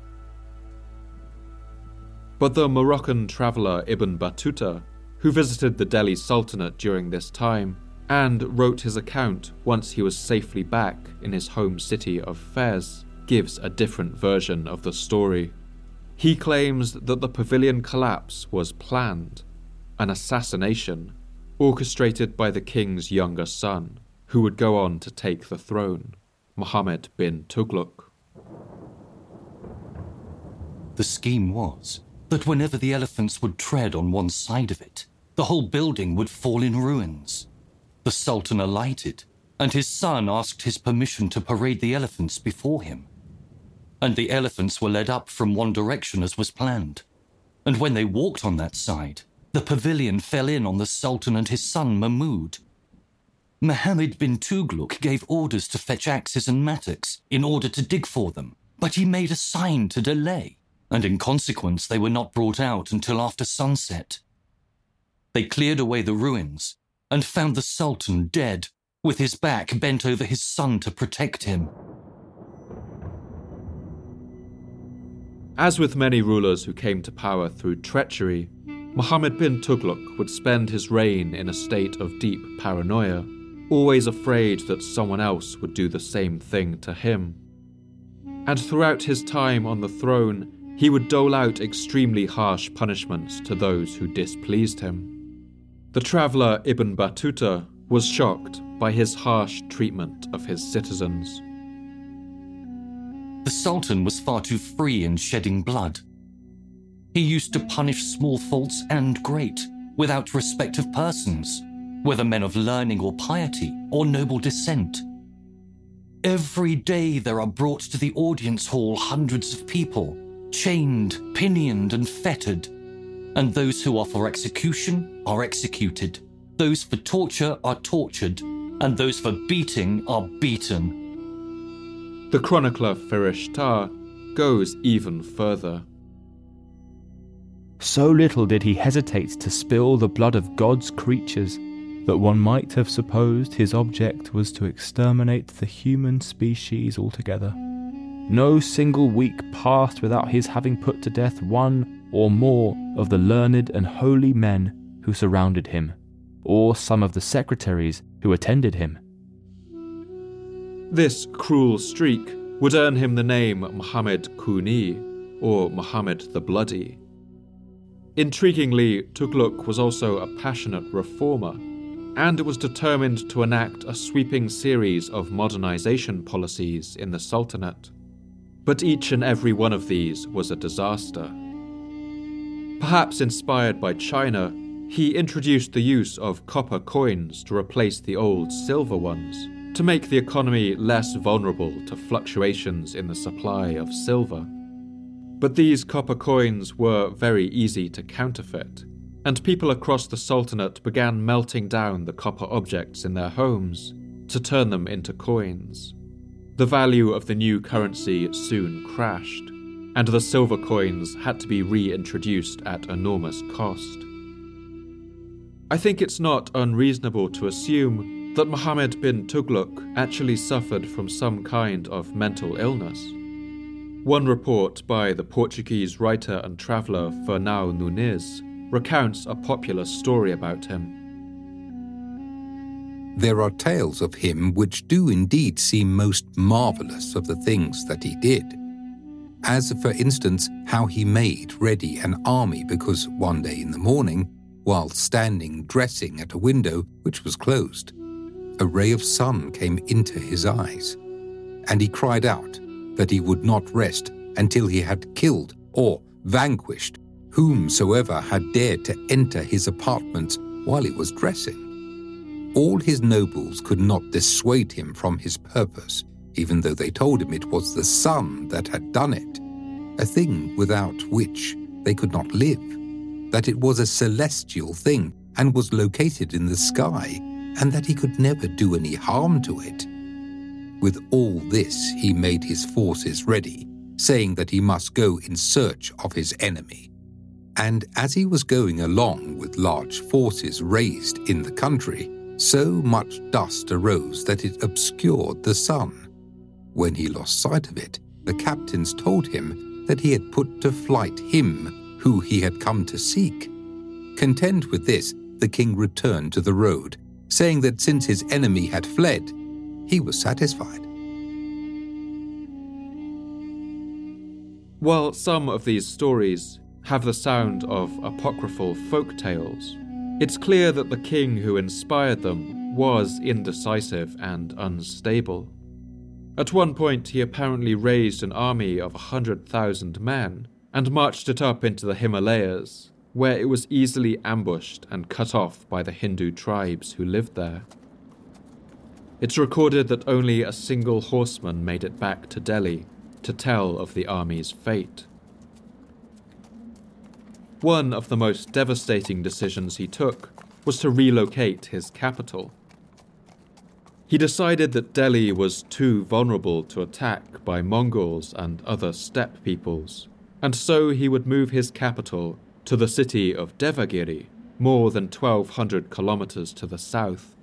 But the Moroccan traveller Ibn Battuta, who visited the Delhi Sultanate during this time and wrote his account once he was safely back in his home city of Fez, gives a different version of the story. He claims that the pavilion collapse was planned, an assassination orchestrated by the king's younger son, who would go on to take the throne, Muhammad bin Tughlaq. The scheme was that whenever the elephants would tread on one side of it, the whole building would fall in ruins. The Sultan alighted, and his son asked his permission to parade the elephants before him and the elephants were led up from one direction as was planned. And when they walked on that side, the pavilion fell in on the Sultan and his son Mahmud. Muhammad bin Tughlaq gave orders to fetch axes and mattocks in order to dig for them, but he made a sign to delay, and in consequence they were not brought out until after sunset. They cleared away the ruins and found the Sultan dead, with his back bent over his son to protect him. As with many rulers who came to power through treachery, Muhammad bin Tughlaq would spend his reign in a state of deep paranoia, always afraid that someone else would do the same thing to him. And throughout his time on the throne, he would dole out extremely harsh punishments to those who displeased him. The traveller Ibn Battuta was shocked by his harsh treatment of his citizens. The Sultan was far too free in shedding blood. He used to punish small faults and great, without respect of persons, whether men of learning or piety, or noble descent. Every day there are brought to the audience hall hundreds of people, chained, pinioned, and fettered. And those who are for execution are executed. Those for torture are tortured. And those for beating are beaten. The chronicler Firishta goes even further. So little did he hesitate to spill the blood of God's creatures that one might have supposed his object was to exterminate the human species altogether. No single week passed without his having put to death one or more of the learned and holy men who surrounded him, or some of the secretaries who attended him. This cruel streak would earn him the name Muhammad Khuni, or Muhammad the Bloody. Intriguingly, Tughlaq was also a passionate reformer, and was determined to enact a sweeping series of modernization policies in the Sultanate. But each and every one of these was a disaster. Perhaps inspired by China, he introduced the use of copper coins to replace the old silver ones to make the economy less vulnerable to fluctuations in the supply of silver. But these copper coins were very easy to counterfeit, and people across the Sultanate began melting down the copper objects in their homes to turn them into coins. The value of the new currency soon crashed, and the silver coins had to be reintroduced at enormous cost. I think it's not unreasonable to assume that Muhammad bin Tughlaq actually suffered from some kind of mental illness. One report by the Portuguese writer and traveller Fernão Nunes recounts a popular story about him. There are tales of him which do indeed seem most marvellous of the things that he did. As, for instance, how he made ready an army because one day in the morning, while standing dressing at a window which was closed, a ray of sun came into his eyes, and he cried out that he would not rest until he had killed or vanquished whomsoever had dared to enter his apartments while he was dressing. All his nobles could not dissuade him from his purpose, even though they told him it was the sun that had done it, a thing without which they could not live, that it was a celestial thing and was located in the sky, and that he could never do any harm to it. With all this, he made his forces ready, saying that he must go in search of his enemy. And as he was going along with large forces raised in the country, so much dust arose that it obscured the sun. When he lost sight of it, the captains told him that he had put to flight him who he had come to seek. Content with this, the king returned to the road, saying that since his enemy had fled, he was satisfied. While some of these stories have the sound of apocryphal folk tales, it's clear that the king who inspired them was indecisive and unstable. At one point, he apparently raised an army of a 100,000 men and marched it up into the Himalayas, where it was easily ambushed and cut off by the Hindu tribes who lived there. It's recorded that only a single horseman made it back to Delhi to tell of the army's fate. One of the most devastating decisions he took was to relocate his capital. He decided that Delhi was too vulnerable to attack by Mongols and other steppe peoples, and so he would move his capital to the city of Devagiri, more than 1200 kilometers to the south.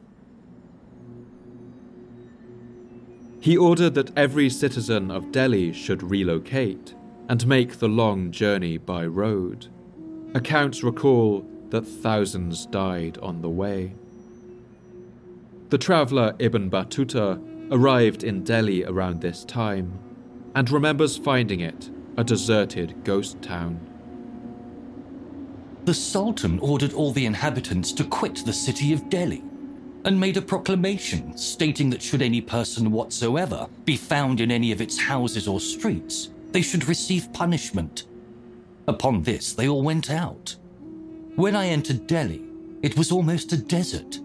He ordered that every citizen of Delhi should relocate and make the long journey by road. Accounts recall that thousands died on the way. The traveller Ibn Battuta arrived in Delhi around this time and remembers finding it a deserted ghost town. The Sultan ordered all the inhabitants to quit the city of Delhi and made a proclamation stating that should any person whatsoever be found in any of its houses or streets, they should receive punishment. Upon this, they all went out. When I entered Delhi, it was almost a desert.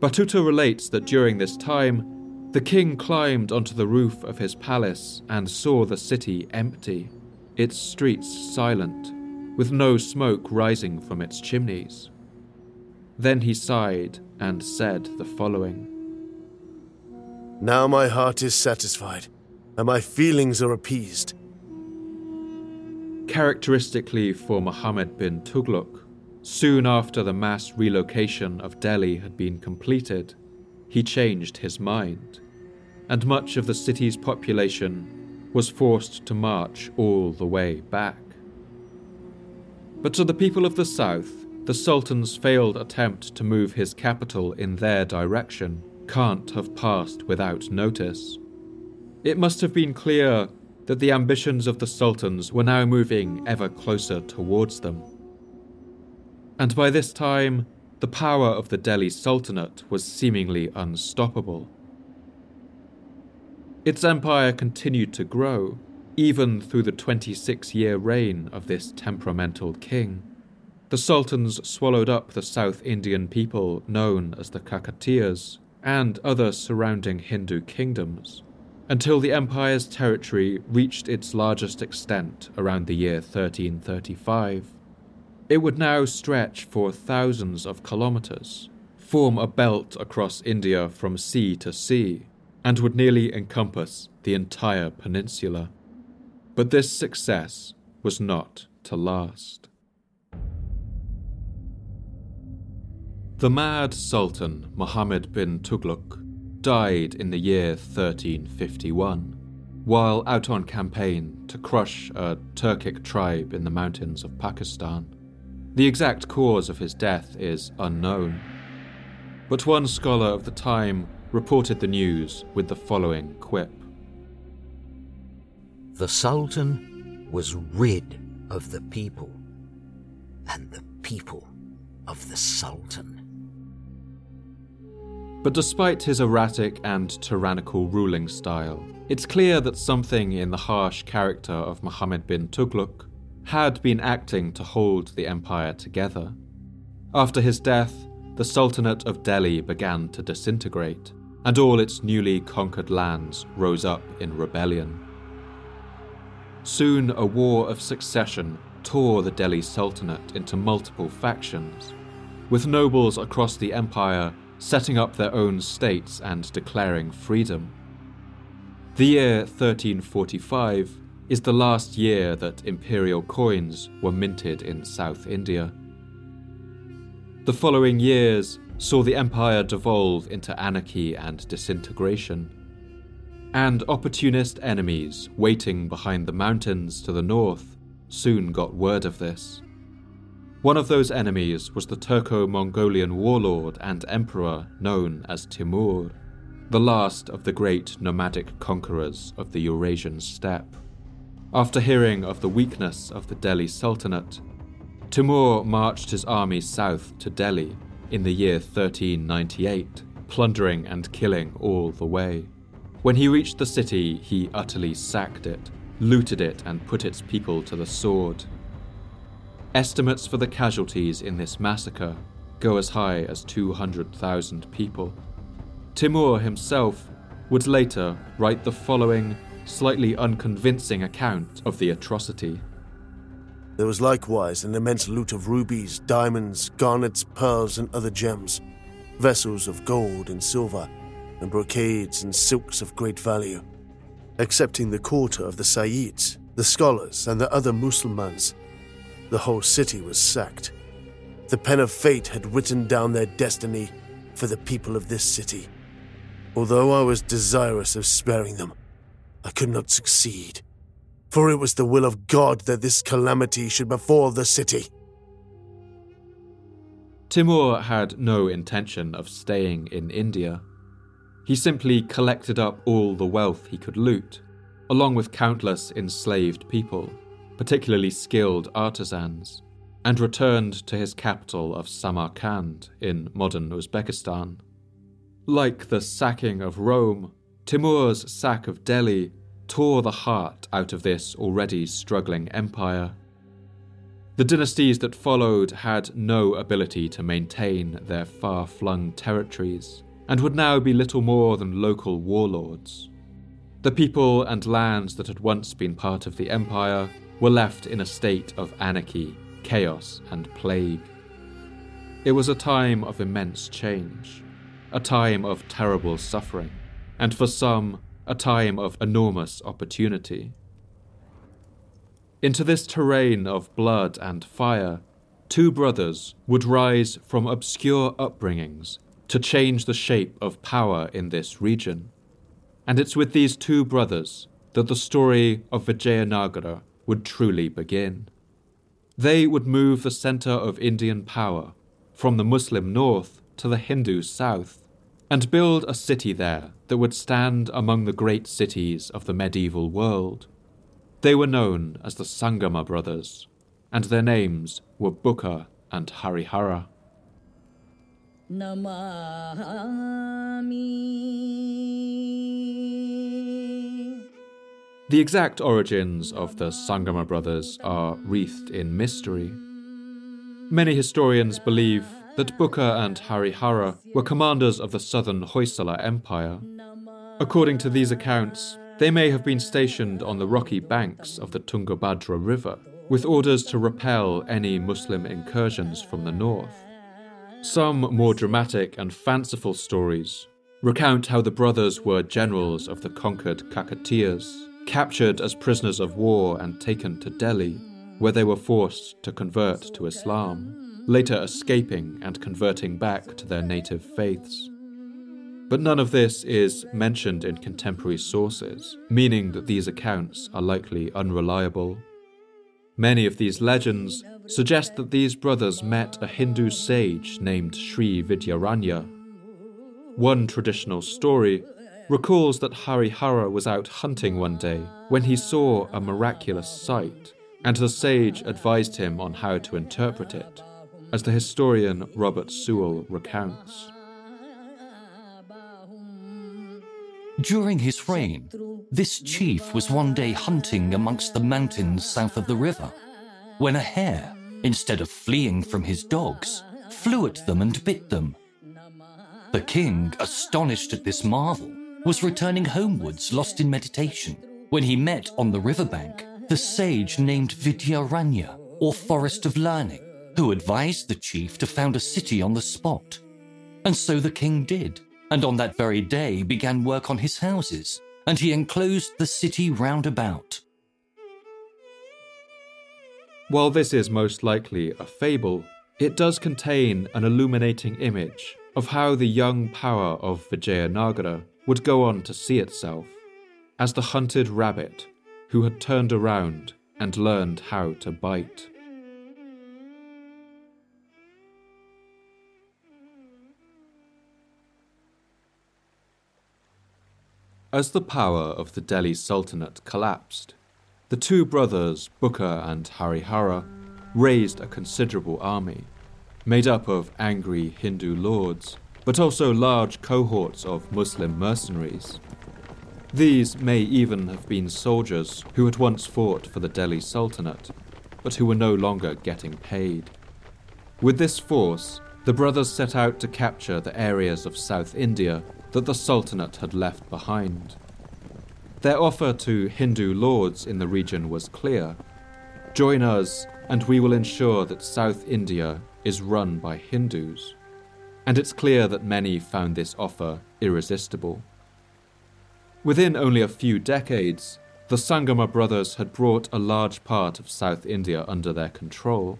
Battuta relates that during this time, the king climbed onto the roof of his palace and saw the city empty, its streets silent, with no smoke rising from its chimneys. Then he sighed and said the following Now my heart is satisfied, and my feelings are appeased. Characteristically for Muhammad bin Tughlaq, Soon after the mass relocation of Delhi had been completed, he changed his mind, and much of the city's population was forced to march all the way back. But to the people of the south, the Sultan's failed attempt to move his capital in their direction can't have passed without notice. It must have been clear that the ambitions of the Sultans were now moving ever closer towards them and by this time, the power of the Delhi Sultanate was seemingly unstoppable. Its empire continued to grow, even through the 26 year reign of this temperamental king. The sultans swallowed up the South Indian people known as the Kakatiyas and other surrounding Hindu kingdoms, until the empire's territory reached its largest extent around the year 1335. It would now stretch for thousands of kilometers, form a belt across India from sea to sea, and would nearly encompass the entire peninsula. But this success was not to last. The mad Sultan Muhammad bin Tughlaq died in the year 1351 while out on campaign to crush a Turkic tribe in the mountains of Pakistan. The exact cause of his death is unknown, but one scholar of the time reported the news with the following quip The Sultan was rid of the people, and the people of the Sultan. But despite his erratic and tyrannical ruling style, it's clear that something in the harsh character of Muhammad bin Tughlaq had been acting to hold the empire together. After his death, the Sultanate of Delhi began to disintegrate, and all its newly conquered lands rose up in rebellion. Soon, a war of succession tore the Delhi Sultanate into multiple factions, with nobles across the empire setting up their own states and declaring freedom. The year 1345 is the last year that imperial coins were minted in South India. The following years saw the empire devolve into anarchy and disintegration. And opportunist enemies waiting behind the mountains to the north soon got word of this. One of those enemies was the Turco Mongolian warlord and emperor known as Timur, the last of the great nomadic conquerors of the Eurasian steppe. After hearing of the weakness of the Delhi Sultanate, Timur marched his army south to Delhi in the year 1398, plundering and killing all the way. When he reached the city, he utterly sacked it, looted it, and put its people to the sword. Estimates for the casualties in this massacre go as high as 200,000 people. Timur himself would later write the following slightly unconvincing account of the atrocity. There was likewise an immense loot of rubies, diamonds, garnets, pearls, and other gems, vessels of gold and silver, and brocades and silks of great value. Excepting the quarter of the Sayyids, the scholars, and the other Muslimans, the whole city was sacked. The pen of fate had written down their destiny for the people of this city. Although I was desirous of sparing them, I could not succeed, for it was the will of God that this calamity should befall the city. Timur had no intention of staying in India. He simply collected up all the wealth he could loot, along with countless enslaved people particularly skilled artisans, and returned to his capital of Samarkand in modern Uzbekistan. Like the sacking of Rome, Timur's sack of Delhi tore the heart out of this already struggling empire. The dynasties that followed had no ability to maintain their far flung territories and would now be little more than local warlords. The people and lands that had once been part of the empire were left in a state of anarchy, chaos, and plague. It was a time of immense change, a time of terrible suffering, and for some, a time of enormous opportunity. Into this terrain of blood and fire, two brothers would rise from obscure upbringings to change the shape of power in this region. And it's with these two brothers that the story of Vijayanagara would truly begin. They would move the center of Indian power from the Muslim north to the Hindu south and build a city there that would stand among the great cities of the medieval world. They were known as the Sangama brothers, and their names were Bukka and Harihara. The exact origins of the Sangama brothers are wreathed in mystery. Many historians believe that Bukka and Harihara were commanders of the southern Hoysala Empire. According to these accounts, they may have been stationed on the rocky banks of the Tungabhadra River, with orders to repel any Muslim incursions from the north. Some more dramatic and fanciful stories recount how the brothers were generals of the conquered Kakatiyas captured as prisoners of war and taken to Delhi, where they were forced to convert to Islam. later escaping and converting back to their native faiths. But none of this is mentioned in contemporary sources, meaning that these accounts are likely unreliable. Many of these legends suggest that these brothers met a Hindu sage named Sri Vidyaranya. One traditional story recalls that Harihara was out hunting one day when he saw a miraculous sight, and the sage advised him on how to interpret it, as the historian Robert Sewell recounts. During his reign, this chief was one day hunting amongst the mountains south of the river, when a hare, instead of fleeing from his dogs, flew at them and bit them. The king, astonished at this marvel, was returning homewards lost in meditation when he met on the riverbank the sage named Vidyaranya, or Forest of Learning, who advised the chief to found a city on the spot. And so the king did and on that very day began work on his houses, and he enclosed the city round about. While this is most likely a fable, it does contain an illuminating image of how the young power of Vijayanagara would go on to see itself as the hunted rabbit who had turned around and learned how to bite. As the power of the Delhi Sultanate collapsed, the two brothers, Bukka and Harihara, raised a considerable army, made up of angry Hindu lords, but also large cohorts of Muslim mercenaries. These may even have been soldiers who had once fought for the Delhi Sultanate, but who were no longer getting paid. With this force, the brothers set out to capture the areas of South India that the Sultanate had left behind. Their offer to Hindu lords in the region was clear join us, and we will ensure that South India is run by Hindus. And it's clear that many found this offer irresistible. Within only a few decades, the Sangama brothers had brought a large part of South India under their control,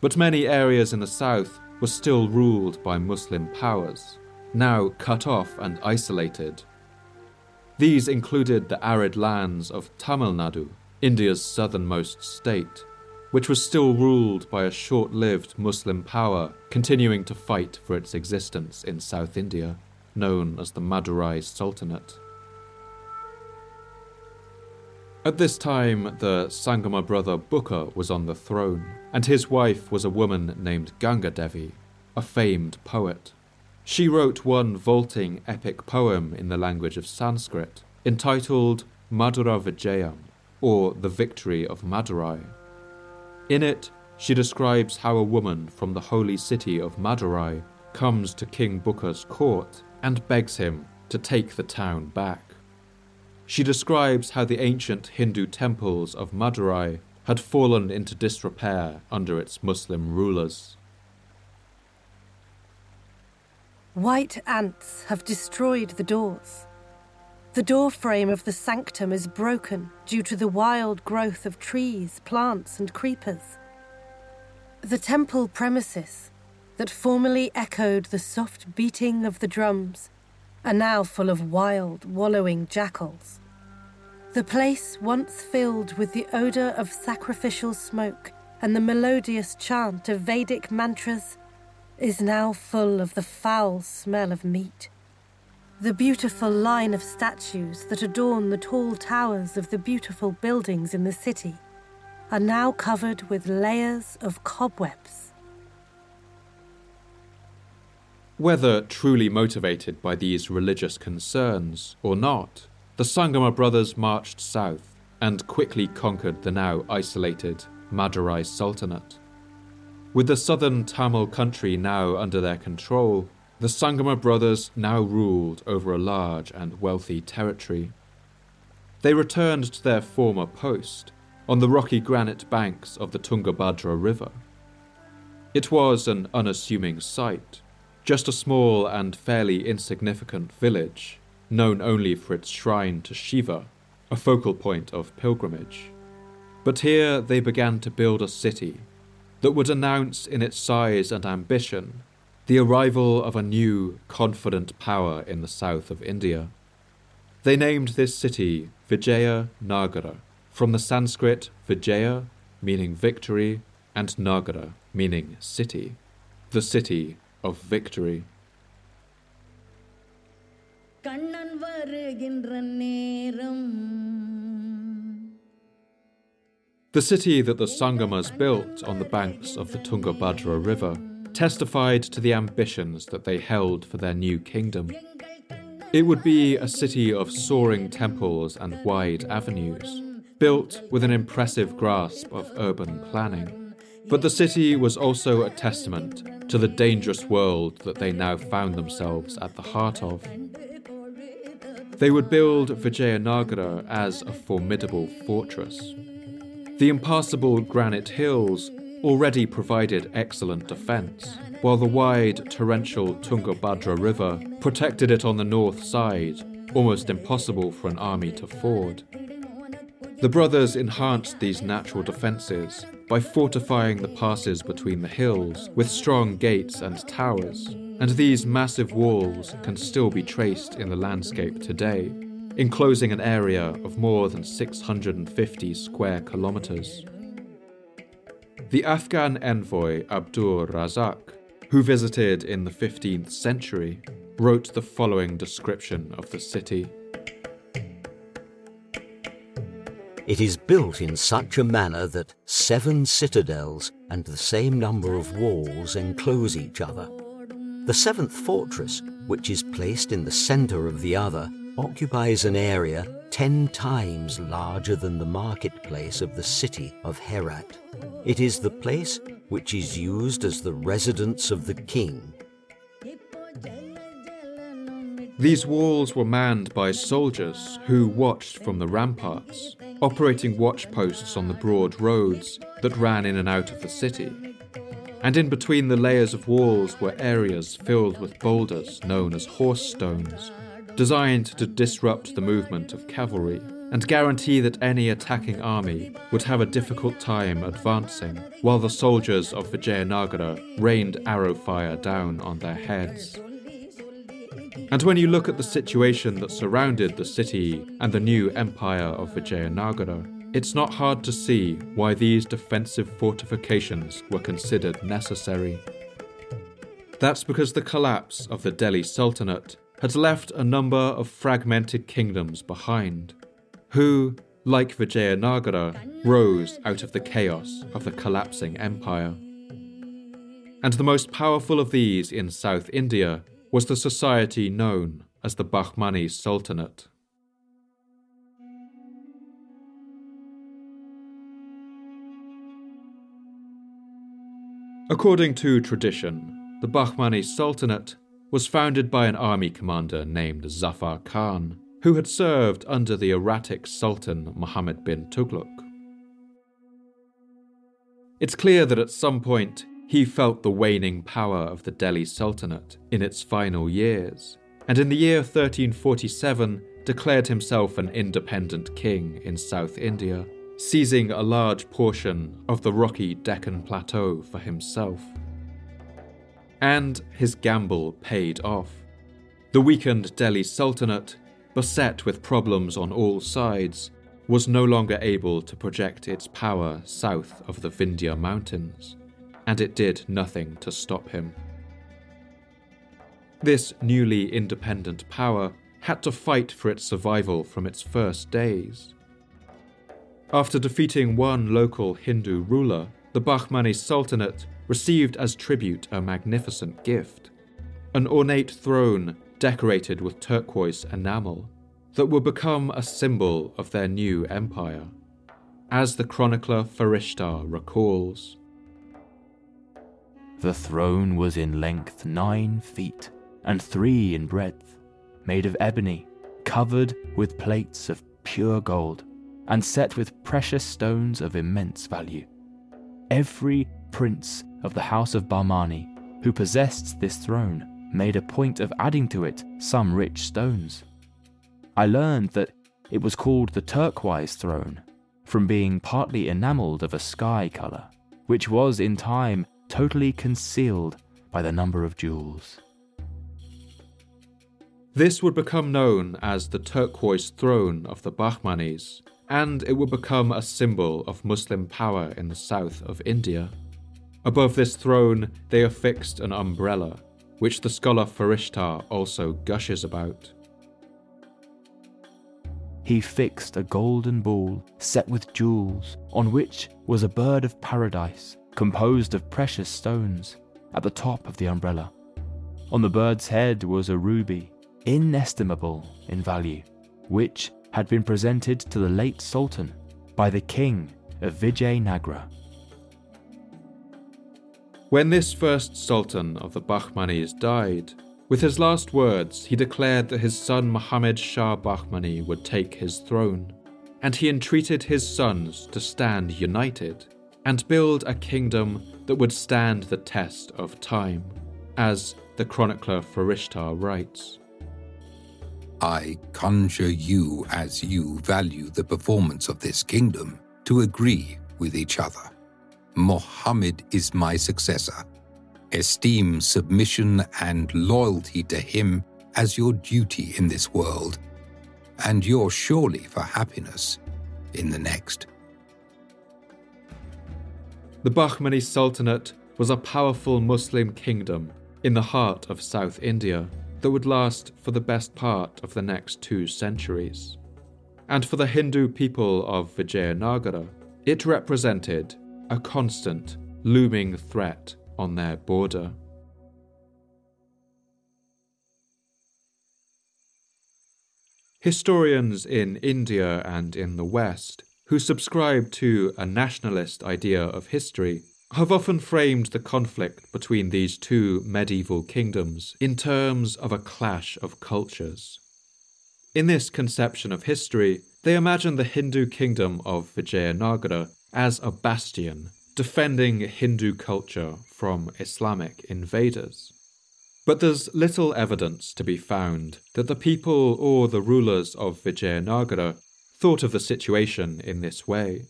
but many areas in the south were still ruled by Muslim powers now cut off and isolated. These included the arid lands of Tamil Nadu, India's southernmost state, which was still ruled by a short lived Muslim power continuing to fight for its existence in South India, known as the Madurai Sultanate. At this time, the Sangama brother Bukka was on the throne, and his wife was a woman named Ganga Devi, a famed poet. She wrote one vaulting epic poem in the language of Sanskrit entitled Madura Vijayam, or The Victory of Madurai. In it, she describes how a woman from the holy city of Madurai comes to King Bukka's court and begs him to take the town back. She describes how the ancient Hindu temples of Madurai had fallen into disrepair under its Muslim rulers. White ants have destroyed the doors. The door frame of the sanctum is broken due to the wild growth of trees, plants, and creepers. The temple premises, that formerly echoed the soft beating of the drums, are now full of wild, wallowing jackals. The place once filled with the odour of sacrificial smoke and the melodious chant of Vedic mantras is now full of the foul smell of meat. The beautiful line of statues that adorn the tall towers of the beautiful buildings in the city are now covered with layers of cobwebs. Whether truly motivated by these religious concerns or not, the Sangama brothers marched south and quickly conquered the now isolated Madurai Sultanate. With the southern Tamil country now under their control, the Sangama brothers now ruled over a large and wealthy territory. They returned to their former post on the rocky granite banks of the Tungabhadra River. It was an unassuming site, just a small and fairly insignificant village, known only for its shrine to Shiva, a focal point of pilgrimage. But here they began to build a city that would announce in its size and ambition the arrival of a new, confident power in the south of India. They named this city Vijaya Nagara, from the Sanskrit Vijaya, meaning victory, and Nagara, meaning city, the city of victory. The city that the Sangamas built on the banks of the Tungabhadra River testified to the ambitions that they held for their new kingdom. It would be a city of soaring temples and wide avenues, built with an impressive grasp of urban planning. But the city was also a testament to the dangerous world that they now found themselves at the heart of. They would build Vijayanagara as a formidable fortress. The impassable granite hills already provided excellent defence, while the wide, torrential Tungabhadra River protected it on the north side, almost impossible for an army to ford. The brothers enhanced these natural defences by fortifying the passes between the hills with strong gates and towers, and these massive walls can still be traced in the landscape today enclosing an area of more than 650 square kilometers. The Afghan envoy Abdur Razak, who visited in the 15th century, wrote the following description of the city. It is built in such a manner that seven citadels and the same number of walls enclose each other. The seventh fortress, which is placed in the centre of the other, occupies an area ten times larger than the marketplace of the city of Herat. It is the place which is used as the residence of the king. These walls were manned by soldiers who watched from the ramparts, operating watch posts on the broad roads that ran in and out of the city. And in between the layers of walls were areas filled with boulders known as horse stones, designed to disrupt the movement of cavalry and guarantee that any attacking army would have a difficult time advancing, while the soldiers of Vijayanagara rained arrow fire down on their heads. And when you look at the situation that surrounded the city and the new empire of Vijayanagara, it's not hard to see why these defensive fortifications were considered necessary. That's because the collapse of the Delhi Sultanate had left a number of fragmented kingdoms behind, who, like Vijayanagara, rose out of the chaos of the collapsing empire. And the most powerful of these in South India was the society known as the Bahmani Sultanate. According to tradition, the Bahmani Sultanate was founded by an army commander named Zafar Khan, who had served under the erratic Sultan Muhammad bin Tughlaq. It's clear that at some point he felt the waning power of the Delhi Sultanate in its final years, and in the year 1347 declared himself an independent king in South India, seizing a large portion of the rocky Deccan Plateau for himself. And his gamble paid off. The weakened Delhi Sultanate, beset with problems on all sides, was no longer able to project its power south of the Vindhya Mountains, and it did nothing to stop him. This newly independent power had to fight for its survival from its first days. After defeating one local Hindu ruler, the Bahmani Sultanate received as tribute a magnificent gift an ornate throne decorated with turquoise enamel that would become a symbol of their new empire, as the chronicler Farishta recalls. The throne was in length nine feet and three in breadth, made of ebony, covered with plates of pure gold, and set with precious stones of immense value. Every prince of the house of Bahmani, who possessed this throne, made a point of adding to it some rich stones. I learned that it was called the turquoise throne, from being partly enamelled of a sky colour, which was in time totally concealed by the number of jewels. This would become known as the turquoise throne of the Bahmanis, and it would become a symbol of Muslim power in the south of India. Above this throne, they affixed an umbrella, which the scholar Farishta also gushes about. He fixed a golden ball set with jewels, on which was a bird of paradise composed of precious stones, at the top of the umbrella. On the bird's head was a ruby, inestimable in value, which had been presented to the late Sultan by the king of Vijayanagara. When this first Sultan of the Bahmanis died, with his last words, he declared that his son Muhammad Shah Bahmani would take his throne, and he entreated his sons to stand united and build a kingdom that would stand the test of time, as the chronicler Farishta writes. I conjure you, as you value the performance of this kingdom, to agree with each other. Mohammed is my successor. Esteem submission and loyalty to him as your duty in this world, and you're surely for happiness in the next. The Bahmani Sultanate was a powerful Muslim kingdom in the heart of South India that would last for the best part of the next two centuries. And for the Hindu people of Vijayanagara, it represented a constant, looming threat on their border. Historians in India and in the West who subscribe to a nationalist idea of history have often framed the conflict between these two medieval kingdoms in terms of a clash of cultures. In this conception of history, they imagine the Hindu kingdom of Vijayanagara as a bastion defending Hindu culture from Islamic invaders. But there's little evidence to be found that the people or the rulers of Vijayanagara thought of the situation in this way.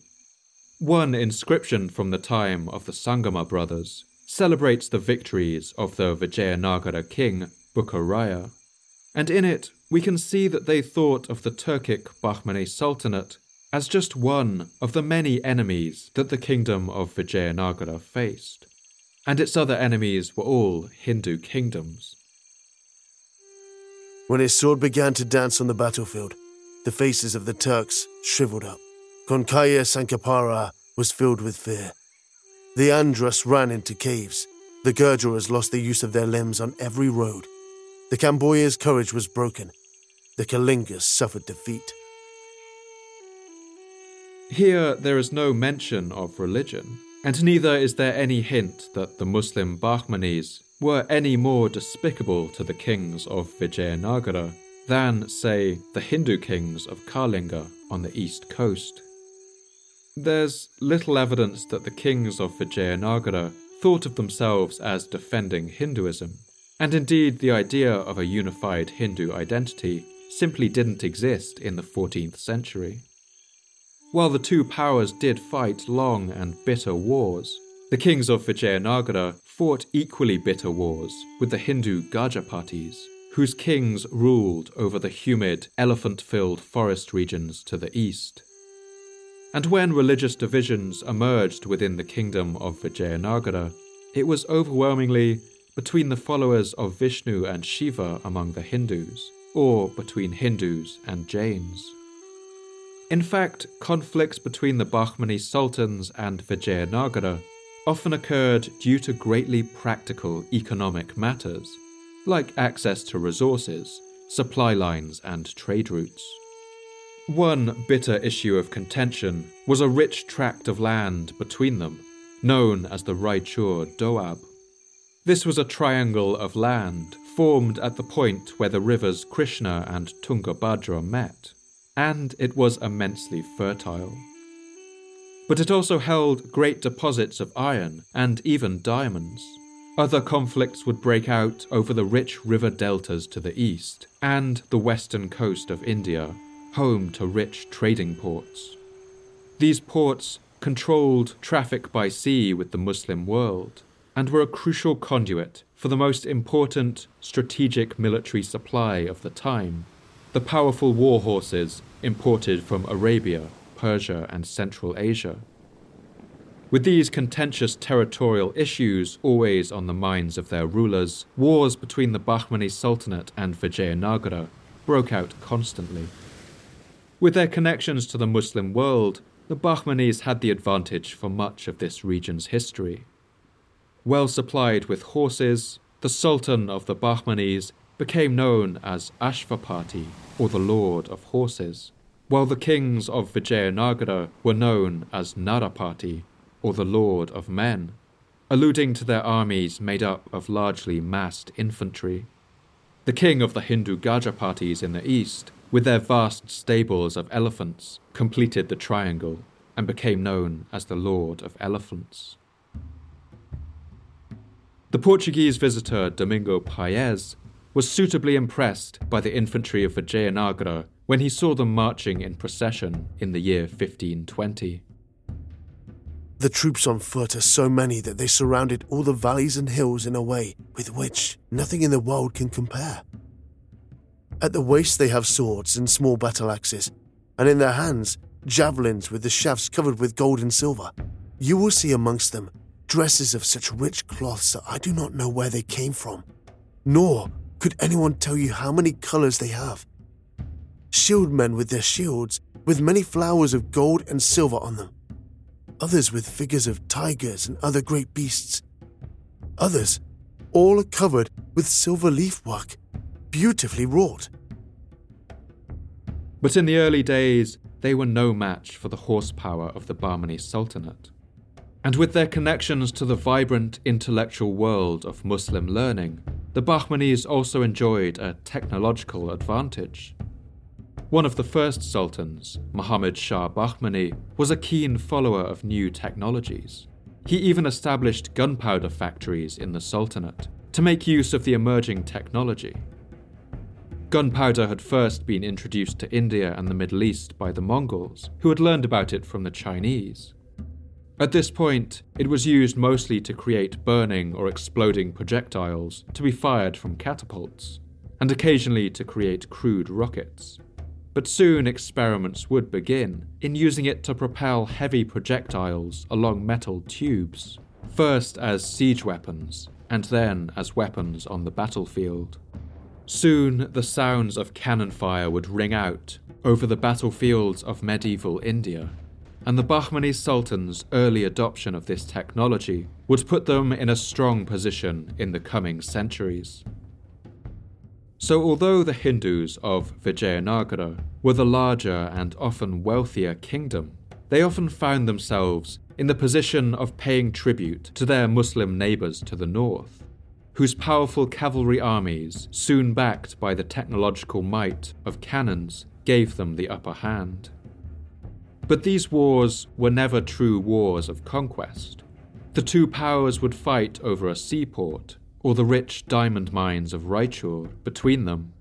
One inscription from the time of the Sangama brothers celebrates the victories of the Vijayanagara king Bukkaraya, and in it we can see that they thought of the Turkic Bahmani Sultanate as just one of the many enemies that the kingdom of Vijayanagara faced, and its other enemies were all Hindu kingdoms. When his sword began to dance on the battlefield, the faces of the Turks shriveled up. Konkaya Sankapara was filled with fear. The Andhras ran into caves. The Gurjaras lost the use of their limbs on every road. The Kamboyas' courage was broken. The Kalingas suffered defeat. Here, there is no mention of religion, and neither is there any hint that the Muslim Bahmanis were any more despicable to the kings of Vijayanagara than, say, the Hindu kings of Kalinga on the east coast. There's little evidence that the kings of Vijayanagara thought of themselves as defending Hinduism, and indeed the idea of a unified Hindu identity simply didn't exist in the 14th century. While the two powers did fight long and bitter wars, the kings of Vijayanagara fought equally bitter wars with the Hindu Gajapatis whose kings ruled over the humid, elephant filled forest regions to the east. And when religious divisions emerged within the kingdom of Vijayanagara, it was overwhelmingly between the followers of Vishnu and Shiva among the Hindus, or between Hindus and Jains. In fact, conflicts between the Bahmani sultans and Vijayanagara often occurred due to greatly practical economic matters like access to resources, supply lines, and trade routes. One bitter issue of contention was a rich tract of land between them, known as the Raichur Doab. This was a triangle of land formed at the point where the rivers Krishna and Tungabhadra met, and it was immensely fertile. But it also held great deposits of iron and even diamonds. Other conflicts would break out over the rich river deltas to the east and the western coast of India, home to rich trading ports. These ports controlled traffic by sea with the Muslim world, and were a crucial conduit for the most important strategic military supply of the time the powerful war horses imported from Arabia, Persia, and Central Asia. With these contentious territorial issues always on the minds of their rulers, wars between the Bahmani Sultanate and Vijayanagara broke out constantly. With their connections to the Muslim world, the Bahmanis had the advantage for much of this region's history. Well supplied with horses, the Sultan of the Bahmanis became known as Ashvapati, or the Lord of Horses, while the kings of Vijayanagara were known as Narapati, or the Lord of Men, alluding to their armies made up of largely massed infantry. The king of the Hindu Gajapatis in the east, with their vast stables of elephants, completed the triangle and became known as the Lord of Elephants. The Portuguese visitor Domingo Paes was suitably impressed by the infantry of Vijayanagara when he saw them marching in procession in the year 1520. The troops on foot are so many that they surrounded all the valleys and hills in a way with which nothing in the world can compare. At the waist, they have swords and small battle axes, and in their hands, javelins with the shafts covered with gold and silver. You will see amongst them dresses of such rich cloths that I do not know where they came from, nor could anyone tell you how many colors they have. Shield men with their shields, with many flowers of gold and silver on them. Others with figures of tigers and other great beasts. Others, all covered with silver leaf work, beautifully wrought. But in the early days, they were no match for the horsepower of the Bahmani Sultanate. And with their connections to the vibrant intellectual world of Muslim learning, the Bahmanis also enjoyed a technological advantage. One of the first sultans, Muhammad Shah Bahmani, was a keen follower of new technologies. He even established gunpowder factories in the Sultanate to make use of the emerging technology. Gunpowder had first been introduced to India and the Middle East by the Mongols, who had learned about it from the Chinese. At this point, it was used mostly to create burning or exploding projectiles to be fired from catapults, and occasionally to create crude rockets. But soon experiments would begin in using it to propel heavy projectiles along metal tubes, first as siege weapons, and then as weapons on the battlefield. Soon the sounds of cannon fire would ring out over the battlefields of medieval India and the Bahmani Sultan's early adoption of this technology would put them in a strong position in the coming centuries. So, although the Hindus of Vijayanagara were the larger and often wealthier kingdom, they often found themselves in the position of paying tribute to their Muslim neighbours to the north, whose powerful cavalry armies, soon backed by the technological might of cannons, gave them the upper hand. But these wars were never true wars of conquest. The two powers would fight over a seaport or the rich diamond mines of Raichur between them.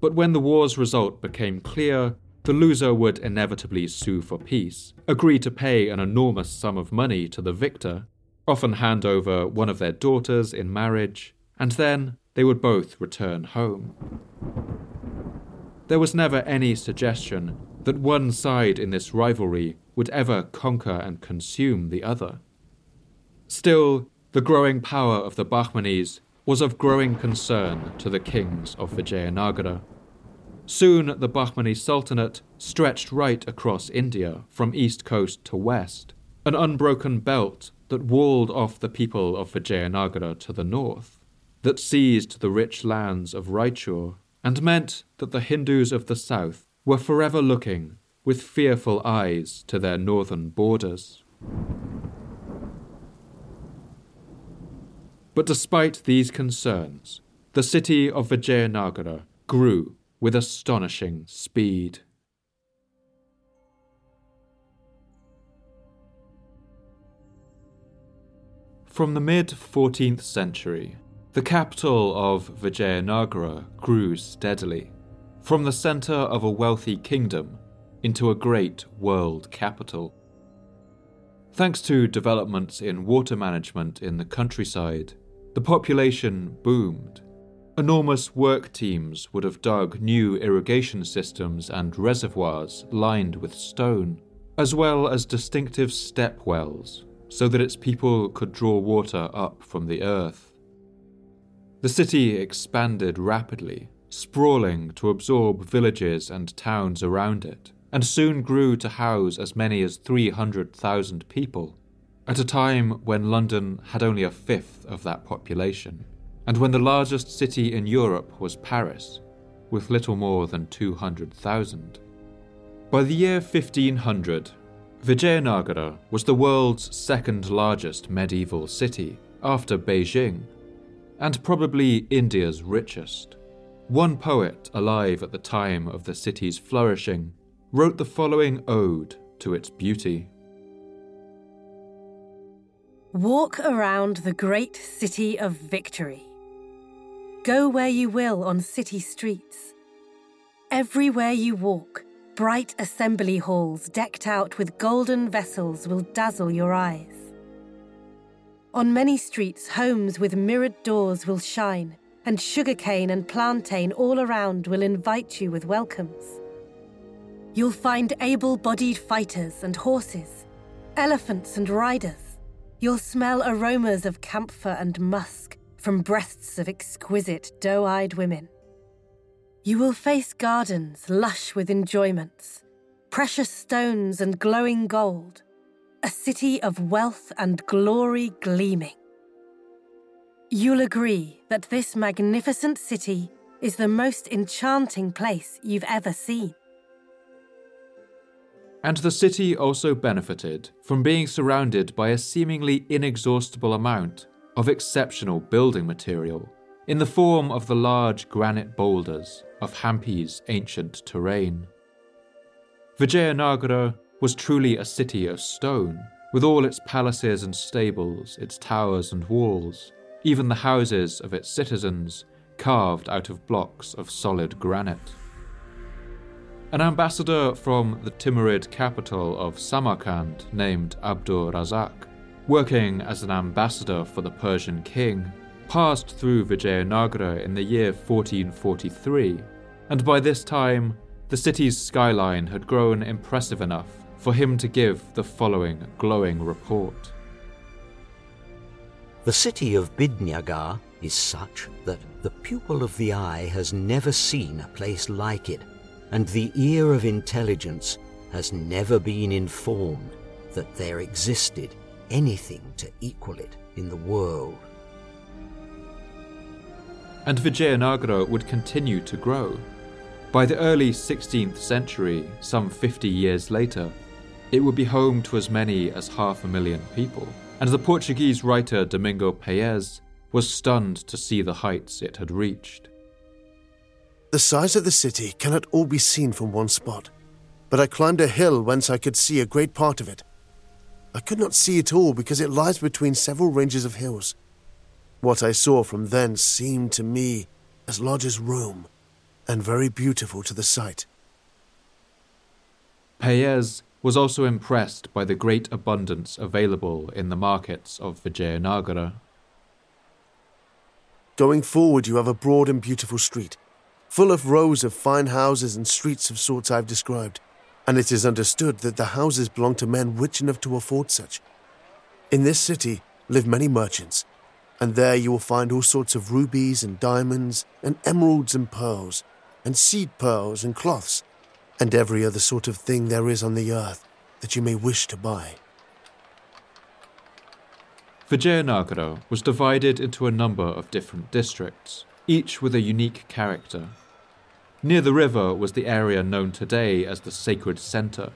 But when the war's result became clear, the loser would inevitably sue for peace, agree to pay an enormous sum of money to the victor, often hand over one of their daughters in marriage, and then they would both return home. There was never any suggestion that one side in this rivalry would ever conquer and consume the other. Still, the growing power of the Bahmanis was of growing concern to the kings of Vijayanagara. Soon the Bahmani Sultanate stretched right across India from east coast to west, an unbroken belt that walled off the people of Vijayanagara to the north, that seized the rich lands of Raichur, and meant that the Hindus of the south were forever looking with fearful eyes to their northern borders. But despite these concerns, the city of Vijayanagara grew with astonishing speed. From the mid 14th century, the capital of Vijayanagara grew steadily from the centre of a wealthy kingdom into a great world capital. Thanks to developments in water management in the countryside, the population boomed. Enormous work teams would have dug new irrigation systems and reservoirs lined with stone, as well as distinctive step wells, so that its people could draw water up from the earth. The city expanded rapidly, sprawling to absorb villages and towns around it, and soon grew to house as many as 300,000 people, at a time when London had only a fifth of that population, and when the largest city in Europe was Paris, with little more than 200,000. By the year 1500, Vijayanagara was the world's second largest medieval city, after Beijing, and probably India's richest. One poet alive at the time of the city's flourishing wrote the following ode to its beauty. Walk around the great city of victory. Go where you will on city streets. Everywhere you walk, bright assembly halls decked out with golden vessels will dazzle your eyes. On many streets, homes with mirrored doors will shine and sugarcane and plantain all around will invite you with welcomes. You'll find able bodied fighters and horses, elephants and riders. You'll smell aromas of camphor and musk from breasts of exquisite doe eyed women. You will face gardens lush with enjoyments, precious stones and glowing gold, a city of wealth and glory gleaming. You'll agree that this magnificent city is the most enchanting place you've ever seen. And the city also benefited from being surrounded by a seemingly inexhaustible amount of exceptional building material in the form of the large granite boulders of Hampi's ancient terrain. Vijayanagara was truly a city of stone, with all its palaces and stables, its towers and walls, even the houses of its citizens carved out of blocks of solid granite. An ambassador from the Timurid capital of Samarkand named Abdur Razak, working as an ambassador for the Persian king, passed through Vijayanagara in the year 1443, and by this time the city's skyline had grown impressive enough for him to give the following glowing report. The city of Bidnagar is such that the pupil of the eye has never seen a place like it, and the ear of intelligence has never been informed that there existed anything to equal it in the world. And Vijayanagara would continue to grow. By the early 16th century, some 50 years later, it would be home to as many as half a million people and the Portuguese writer Domingo Paes was stunned to see the heights it had reached. The size of the city cannot all be seen from one spot, but I climbed a hill whence I could see a great part of it. I could not see it all because it lies between several ranges of hills. What I saw from thence seemed to me as large as Rome, and very beautiful to the sight. Paes was also impressed by the great abundance available in the markets of Vijayanagara. Going forward, you have a broad and beautiful street, full of rows of fine houses and streets of sorts I've described, and it is understood that the houses belong to men rich enough to afford such. In this city live many merchants, and there you will find all sorts of rubies and diamonds, and emeralds and pearls, and seed pearls and cloths and every other sort of thing there is on the earth that you may wish to buy. Vijayanagara was divided into a number of different districts, each with a unique character. Near the river was the area known today as the Sacred Centre,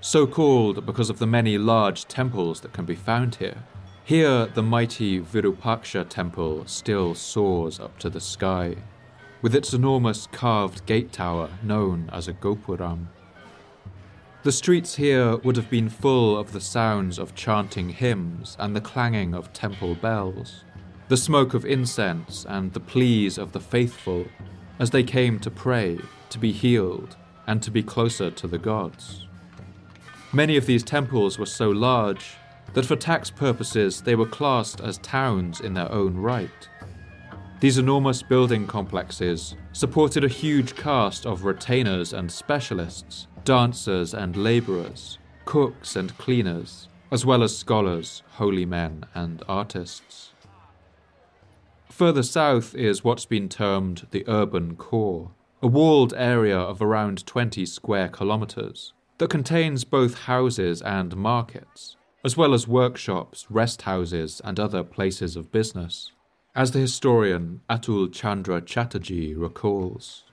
so called because of the many large temples that can be found here. Here, the mighty Virupaksha temple still soars up to the sky with its enormous carved gate tower known as a Gopuram. The streets here would have been full of the sounds of chanting hymns and the clanging of temple bells, the smoke of incense and the pleas of the faithful as they came to pray, to be healed, and to be closer to the gods. Many of these temples were so large that for tax purposes they were classed as towns in their own right. These enormous building complexes supported a huge cast of retainers and specialists, dancers and labourers, cooks and cleaners, as well as scholars, holy men, and artists. Further south is what's been termed the urban core, a walled area of around 20 square kilometres that contains both houses and markets, as well as workshops, rest houses, and other places of business, as the historian Atul Chandra Chatterjee recalls.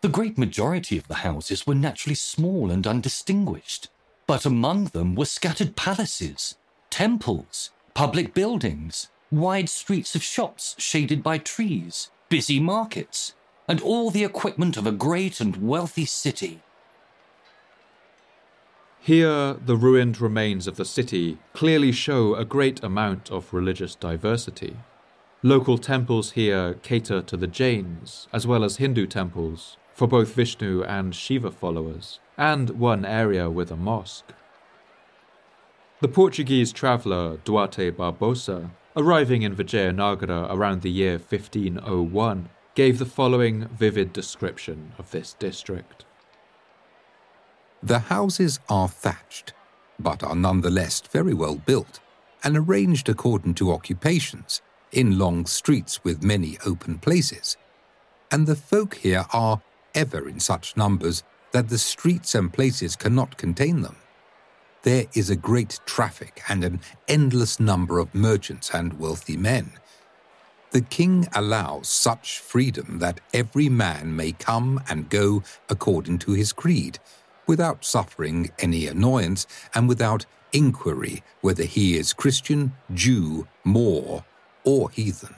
The great majority of the houses were naturally small and undistinguished, but among them were scattered palaces, temples, public buildings, wide streets of shops shaded by trees, busy markets, and all the equipment of a great and wealthy city. Here, the ruined remains of the city clearly show a great amount of religious diversity. Local temples here cater to the Jains, as well as Hindu temples, for both Vishnu and Shiva followers, and one area with a mosque. The Portuguese traveller Duarte Barbosa, arriving in Vijayanagara around the year 1501, gave the following vivid description of this district. The houses are thatched, but are nonetheless very well built and arranged according to occupations in long streets with many open places. And the folk here are ever in such numbers that the streets and places cannot contain them. There is a great traffic and an endless number of merchants and wealthy men the king allows such freedom that every man may come and go according to his creed, without suffering any annoyance and without inquiry whether he is Christian, Jew, Moor, or heathen.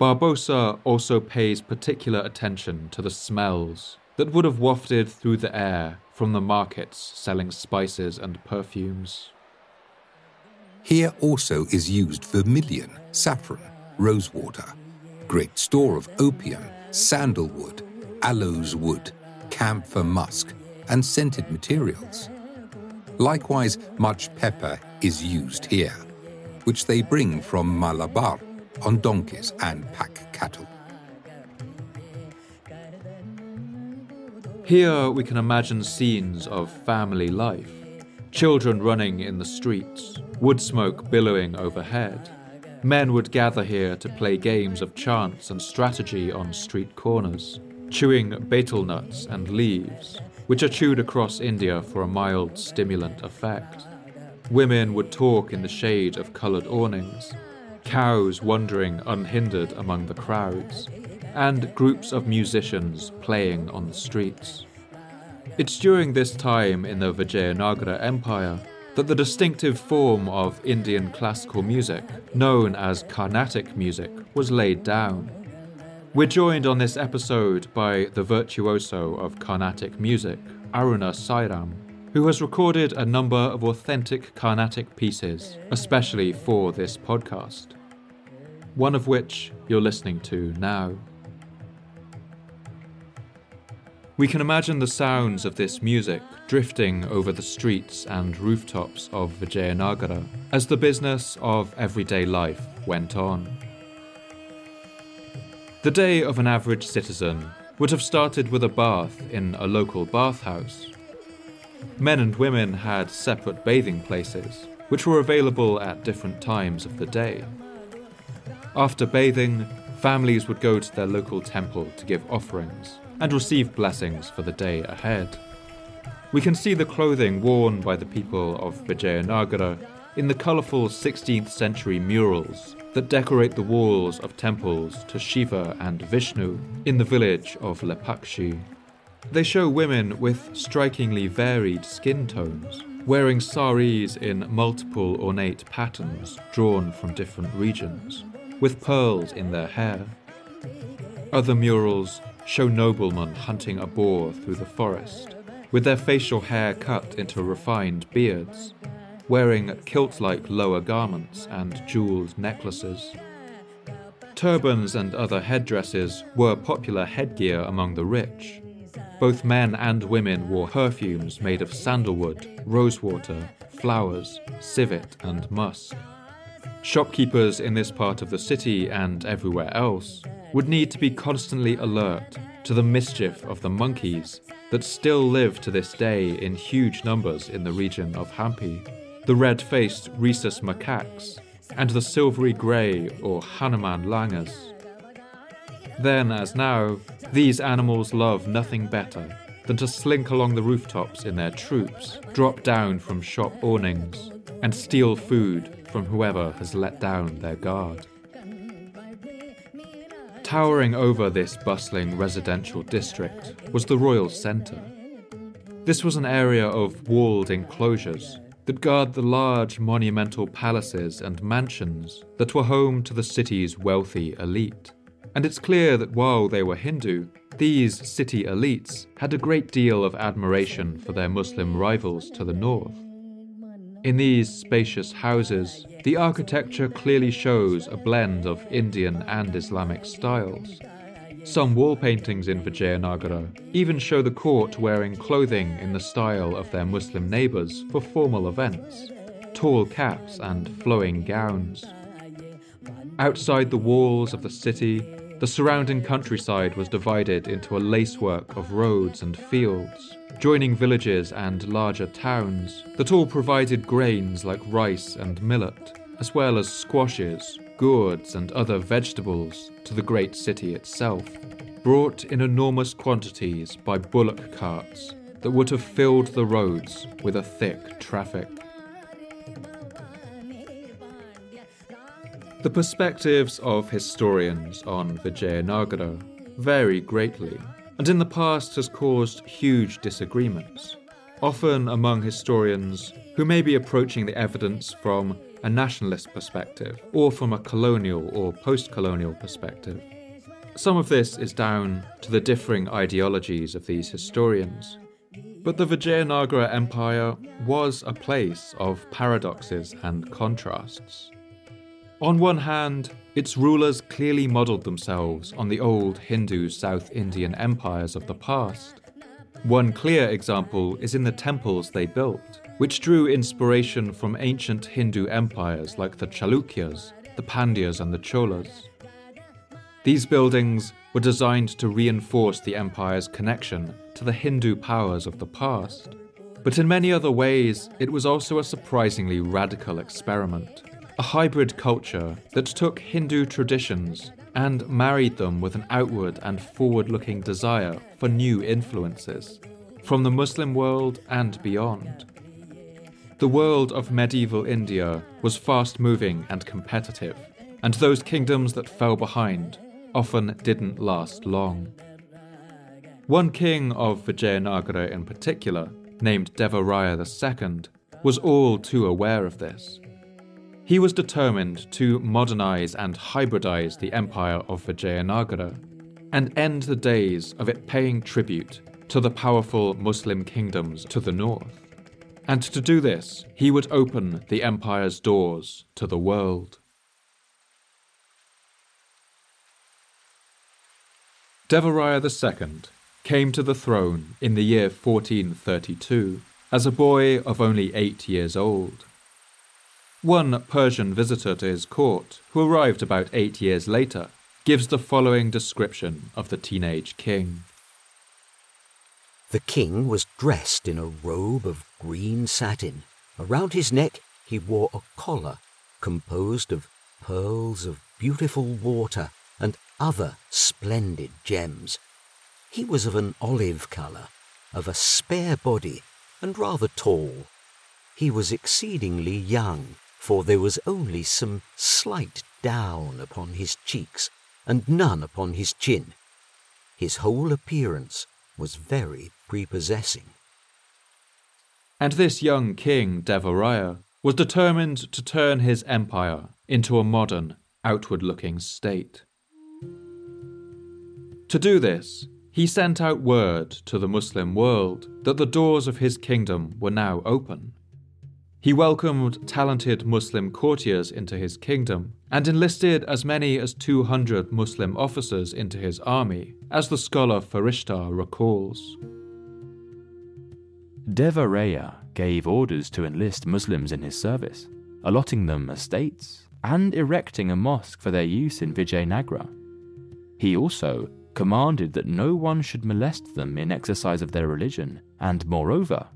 Barbosa also pays particular attention to the smells that would have wafted through the air from the markets selling spices and perfumes. Here also is used vermilion, saffron, rosewater, great store of opium, sandalwood, aloes wood, camphor musk, and scented materials. Likewise, much pepper is used here, which they bring from Malabar on donkeys and pack cattle. Here we can imagine scenes of family life children running in the streets, wood smoke billowing overhead. Men would gather here to play games of chance and strategy on street corners, chewing betel nuts and leaves, which are chewed across India for a mild stimulant effect. Women would talk in the shade of coloured awnings, cows wandering unhindered among the crowds, and groups of musicians playing on the streets. It's during this time in the Vijayanagara Empire that the distinctive form of Indian classical music, known as Carnatic music, was laid down. We're joined on this episode by the virtuoso of Carnatic music, Aruna Sairam, who has recorded a number of authentic Carnatic pieces, especially for this podcast. One of which you're listening to now. We can imagine the sounds of this music drifting over the streets and rooftops of Vijayanagara as the business of everyday life went on. The day of an average citizen would have started with a bath in a local bathhouse. Men and women had separate bathing places, which were available at different times of the day. After bathing, families would go to their local temple to give offerings and receive blessings for the day ahead. We can see the clothing worn by the people of Vijayanagara in the colourful 16th century murals that decorate the walls of temples to Shiva and Vishnu in the village of Lepakshi. They show women with strikingly varied skin tones, wearing saris in multiple ornate patterns drawn from different regions, with pearls in their hair. Other murals show noblemen hunting a boar through the forest, with their facial hair cut into refined beards, wearing kilt like lower garments and jeweled necklaces. Turbans and other headdresses were popular headgear among the rich. both men and women wore perfumes made of sandalwood, rosewater, flowers, civet, and musk. Shopkeepers in this part of the city and everywhere else would need to be constantly alert to the mischief of the monkeys that still live to this day in huge numbers in the region of Hampi, the red faced rhesus macaques, and the silvery grey or Hanuman langurs. Then, as now, these animals love nothing better than to slink along the rooftops in their troops, drop down from shop awnings, and steal food from whoever has let down their guard. Towering over this bustling residential district was the royal centre. This was an area of walled enclosures that guard the large monumental palaces and mansions that were home to the city's wealthy elite. And it's clear that while they were Hindu, these city elites had a great deal of admiration for their Muslim rivals to the north. In these spacious houses, the architecture clearly shows a blend of Indian and Islamic styles. Some wall paintings in Vijayanagara even show the court wearing clothing in the style of their Muslim neighbours for formal events tall caps and flowing gowns. Outside the walls of the city, the surrounding countryside was divided into a lacework of roads and fields, joining villages and larger towns that all provided grains like rice and millet, as well as squashes, gourds, and other vegetables to the great city itself, brought in enormous quantities by bullock carts that would have filled the roads with a thick traffic. The perspectives of historians on Vijayanagara vary greatly and in the past has caused huge disagreements, often among historians who may be approaching the evidence from a nationalist perspective or from a colonial or post colonial perspective. Some of this is down to the differing ideologies of these historians. But the Vijayanagara Empire was a place of paradoxes and contrasts. On one hand, its rulers clearly modelled themselves on the old Hindu South Indian empires of the past. One clear example is in the temples they built, which drew inspiration from ancient Hindu empires like the Chalukyas, the Pandyas, and the Cholas. These buildings were designed to reinforce the empire's connection to the Hindu powers of the past. But in many other ways, it was also a surprisingly radical experiment a hybrid culture that took Hindu traditions and married them with an outward and forward looking desire for new influences from the Muslim world and beyond. The world of medieval India was fast moving and competitive, and those kingdoms that fell behind often didn't last long. One king of Vijayanagara in particular, named Devaraya II, was all too aware of this. He was determined to modernize and hybridize the empire of Vijayanagara and end the days of it paying tribute to the powerful Muslim kingdoms to the north. And to do this, he would open the empire's doors to the world. Devaraya II came to the throne in the year 1432 as a boy of only eight years old. One Persian visitor to his court, who arrived about eight years later, gives the following description of the teenage king. The king was dressed in a robe of green satin. Around his neck he wore a collar composed of pearls of beautiful water and other splendid gems. He was of an olive colour, of a spare body, and rather tall. He was exceedingly young, for there was only some slight down upon his cheeks and none upon his chin. His whole appearance was very prepossessing. And this young king, Devaraya, was determined to turn his empire into a modern, outward looking state. To do this, he sent out word to the Muslim world that the doors of his kingdom were now open He welcomed talented Muslim courtiers into his kingdom and enlisted as many as 200 Muslim officers into his army, as the scholar Farishta recalls. Deva Raya gave orders to enlist Muslims in his service, allotting them estates and erecting a mosque for their use in Vijayanagara. He also commanded that no one should molest them in exercise of their religion, and moreover,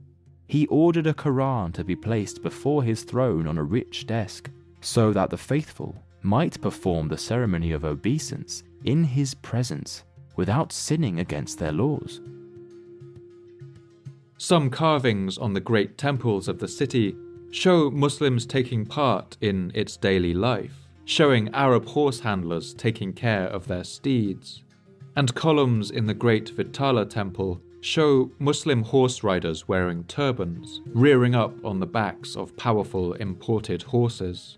he ordered a Quran to be placed before his throne on a rich desk, so that the faithful might perform the ceremony of obeisance in his presence without sinning against their laws. Some carvings on the great temples of the city show Muslims taking part in its daily life, showing Arab horse handlers taking care of their steeds. And columns in the great Vittala temple show Muslim horse riders wearing turbans, rearing up on the backs of powerful imported horses.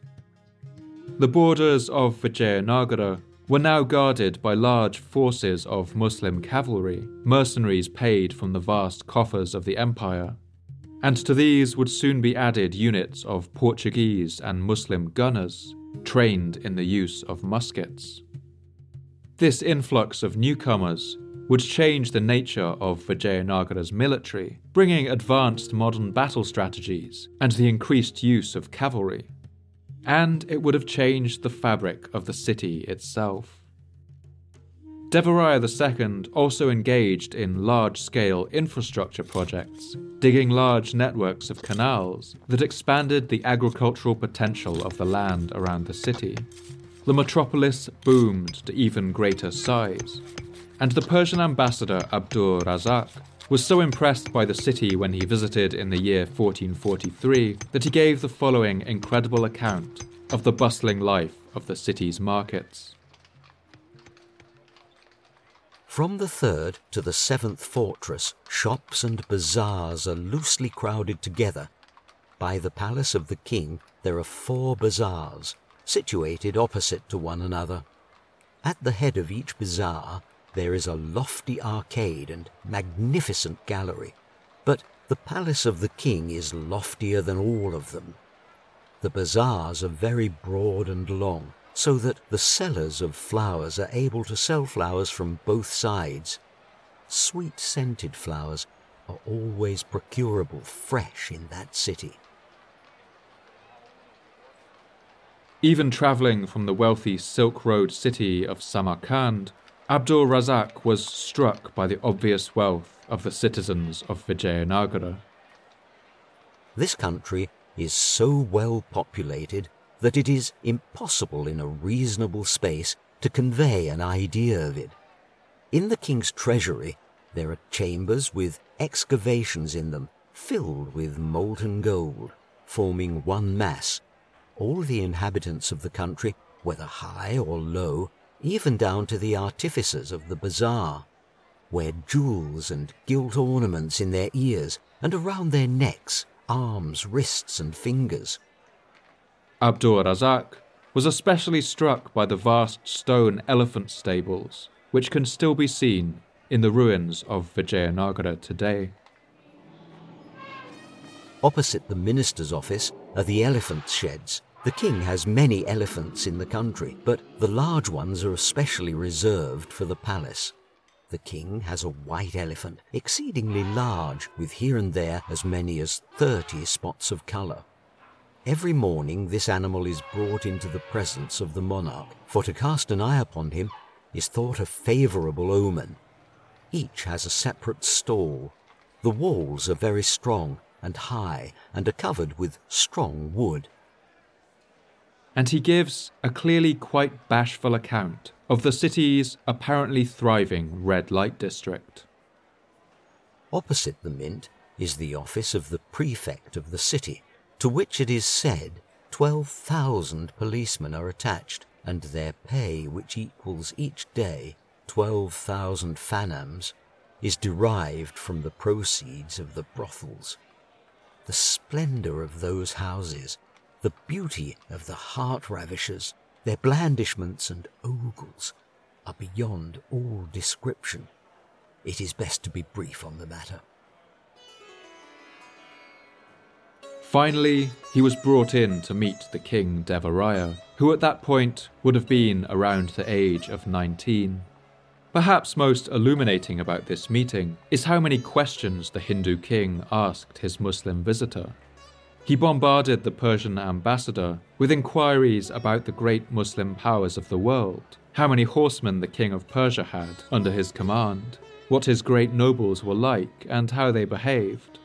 The borders of Vijayanagara were now guarded by large forces of Muslim cavalry, mercenaries paid from the vast coffers of the empire. And to these would soon be added units of Portuguese and Muslim gunners, trained in the use of muskets. This influx of newcomers would change the nature of Vijayanagara's military, bringing advanced modern battle strategies and the increased use of cavalry. And it would have changed the fabric of the city itself. Devaraya II also engaged in large scale infrastructure projects, digging large networks of canals that expanded the agricultural potential of the land around the city. The metropolis boomed to even greater size, and the Persian ambassador Abdur Razak was so impressed by the city when he visited in the year 1443 that he gave the following incredible account of the bustling life of the city's markets. From the third to the seventh fortress, shops and bazaars are loosely crowded together. By the palace of the king, there are four bazaars, situated opposite to one another. At the head of each bazaar there is a lofty arcade and magnificent gallery, but the palace of the king is loftier than all of them. The bazaars are very broad and long, so that the sellers of flowers are able to sell flowers from both sides. Sweet scented flowers are always procurable fresh in that city. Even travelling from the wealthy Silk Road city of Samarkand, Abdul Razak was struck by the obvious wealth of the citizens of Vijayanagara. This country is so well populated that it is impossible in a reasonable space to convey an idea of it. In the king's treasury, there are chambers with excavations in them filled with molten gold, forming one mass. All the inhabitants of the country, whether high or low, even down to the artificers of the bazaar, wear jewels and gilt ornaments in their ears and around their necks, arms, wrists, and fingers. Abdur Razak was especially struck by the vast stone elephant stables, which can still be seen in the ruins of Vijayanagara today. Opposite the minister's office are the elephant sheds, the king has many elephants in the country, but the large ones are especially reserved for the palace. The king has a white elephant, exceedingly large, with here and there as many as 30 spots of colour. Every morning this animal is brought into the presence of the monarch, for to cast an eye upon him is thought a favourable omen. Each has a separate stall. The walls are very strong and high and are covered with strong wood and he gives a clearly quite bashful account of the city's apparently thriving red light district. Opposite the Mint is the office of the prefect of the city, to which it is said 12,000 policemen are attached, and their pay, which equals each day 12,000 fanams, is derived from the proceeds of the brothels. The splendour of those houses the beauty of the heart ravishers, their blandishments and ogles, are beyond all description. It is best to be brief on the matter. Finally, he was brought in to meet the king Devaraya, who at that point would have been around the age of 19. Perhaps most illuminating about this meeting is how many questions the Hindu king asked his Muslim visitor. He bombarded the Persian ambassador with inquiries about the great Muslim powers of the world, how many horsemen the king of Persia had under his command, what his great nobles were like, and how they behaved.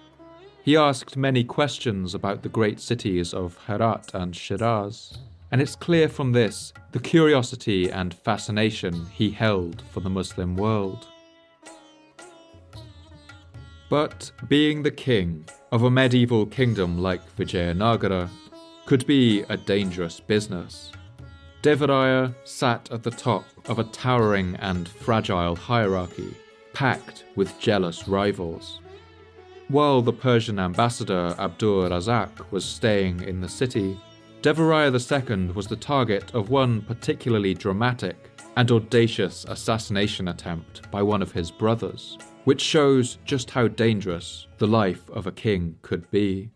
He asked many questions about the great cities of Herat and Shiraz, and it's clear from this the curiosity and fascination he held for the Muslim world. But being the king of a medieval kingdom like Vijayanagara could be a dangerous business. Devaraya sat at the top of a towering and fragile hierarchy, packed with jealous rivals. While the Persian ambassador Abdur Razak was staying in the city, Devaraya II was the target of one particularly dramatic and audacious assassination attempt by one of his brothers, which shows just how dangerous the life of a king could be.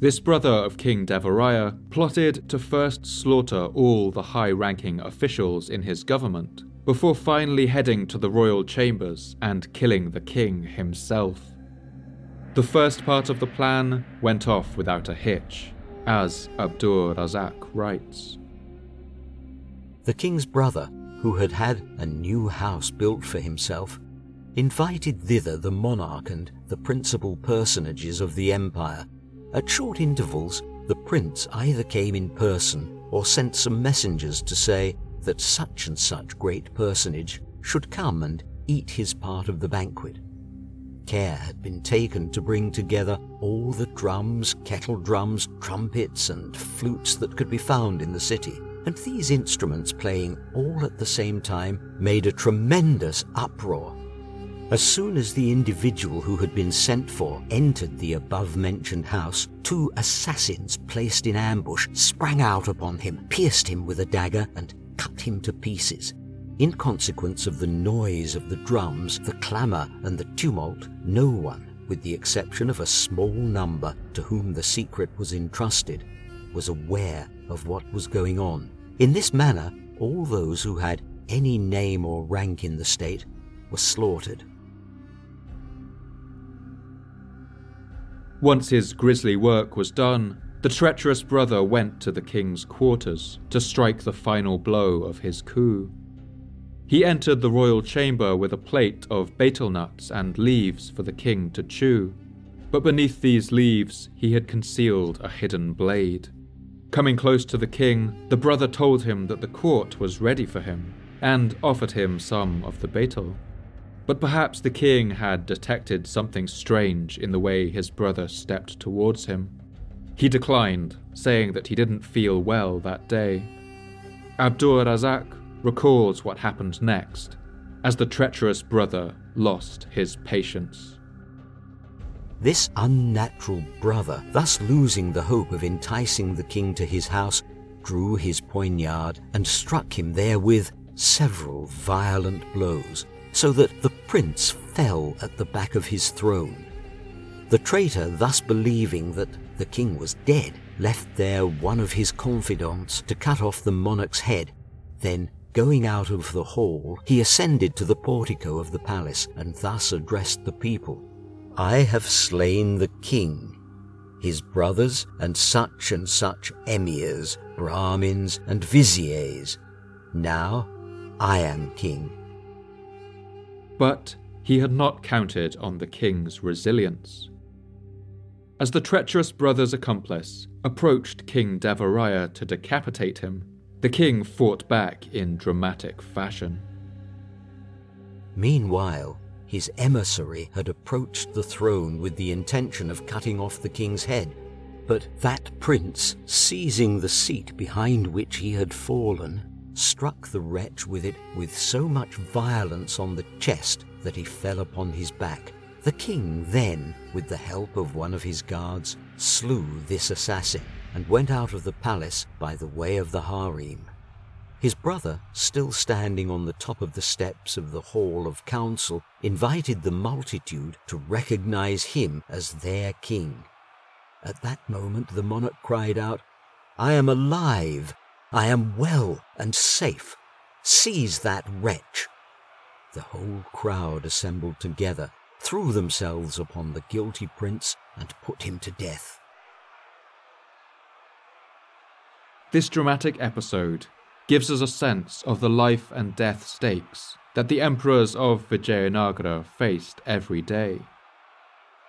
This brother of King Devaraya plotted to first slaughter all the high ranking officials in his government before finally heading to the royal chambers and killing the king himself. The first part of the plan went off without a hitch, as Abdur Razak writes. The king's brother, who had had a new house built for himself, invited thither the monarch and the principal personages of the empire. At short intervals, the prince either came in person or sent some messengers to say that such and such great personage should come and eat his part of the banquet care had been taken to bring together all the drums, kettle drums, trumpets, and flutes that could be found in the city. And these instruments playing all at the same time made a tremendous uproar. As soon as the individual who had been sent for entered the above mentioned house, two assassins placed in ambush sprang out upon him, pierced him with a dagger, and cut him to pieces. In consequence of the noise of the drums, the clamour, and the tumult, no one, with the exception of a small number to whom the secret was entrusted, was aware of what was going on. In this manner, all those who had any name or rank in the state were slaughtered. Once his grisly work was done, the treacherous brother went to the king's quarters to strike the final blow of his coup. He entered the royal chamber with a plate of betel nuts and leaves for the king to chew. But beneath these leaves, he had concealed a hidden blade. Coming close to the king, the brother told him that the court was ready for him and offered him some of the betel. But perhaps the king had detected something strange in the way his brother stepped towards him. He declined, saying that he didn't feel well that day. Abdur Razak recalls what happened next as the treacherous brother lost his patience. This unnatural brother, thus losing the hope of enticing the king to his house, drew his poignard and struck him therewith several violent blows, so that the prince fell at the back of his throne. The traitor, thus believing that the king was dead, left there one of his confidants to cut off the monarch's head, then Going out of the hall, he ascended to the portico of the palace and thus addressed the people I have slain the king, his brothers, and such and such emirs, Brahmins, and viziers. Now I am king. But he had not counted on the king's resilience. As the treacherous brother's accomplice approached King Devaraya to decapitate him, the king fought back in dramatic fashion. Meanwhile, his emissary had approached the throne with the intention of cutting off the king's head. But that prince, seizing the seat behind which he had fallen, struck the wretch with it with so much violence on the chest that he fell upon his back. The king then, with the help of one of his guards, slew this assassin and went out of the palace by the way of the harem. His brother, still standing on the top of the steps of the Hall of Council, invited the multitude to recognize him as their king. At that moment, the monarch cried out, I am alive, I am well and safe. Seize that wretch. The whole crowd assembled together, threw themselves upon the guilty prince, and put him to death. This dramatic episode gives us a sense of the life and death stakes that the emperors of Vijayanagara faced every day.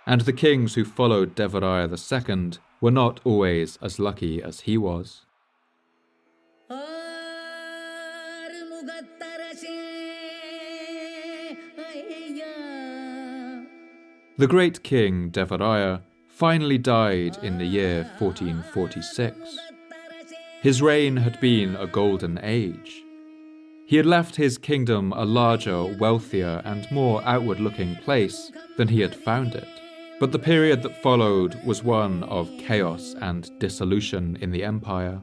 And the kings who followed Devaraya II were not always as lucky as he was. The great king Devaraya finally died in the year 1446. His reign had been a golden age. He had left his kingdom a larger, wealthier, and more outward looking place than he had found it. But the period that followed was one of chaos and dissolution in the empire.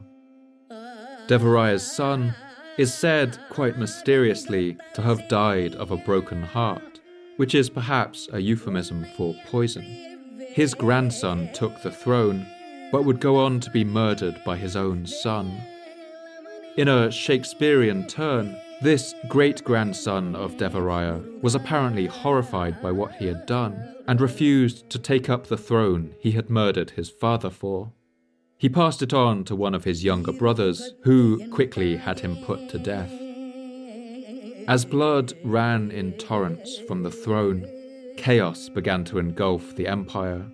Devaraya's son is said quite mysteriously to have died of a broken heart, which is perhaps a euphemism for poison. His grandson took the throne but would go on to be murdered by his own son. In a Shakespearean turn, this great grandson of Devaraya was apparently horrified by what he had done and refused to take up the throne he had murdered his father for. He passed it on to one of his younger brothers, who quickly had him put to death. As blood ran in torrents from the throne, chaos began to engulf the empire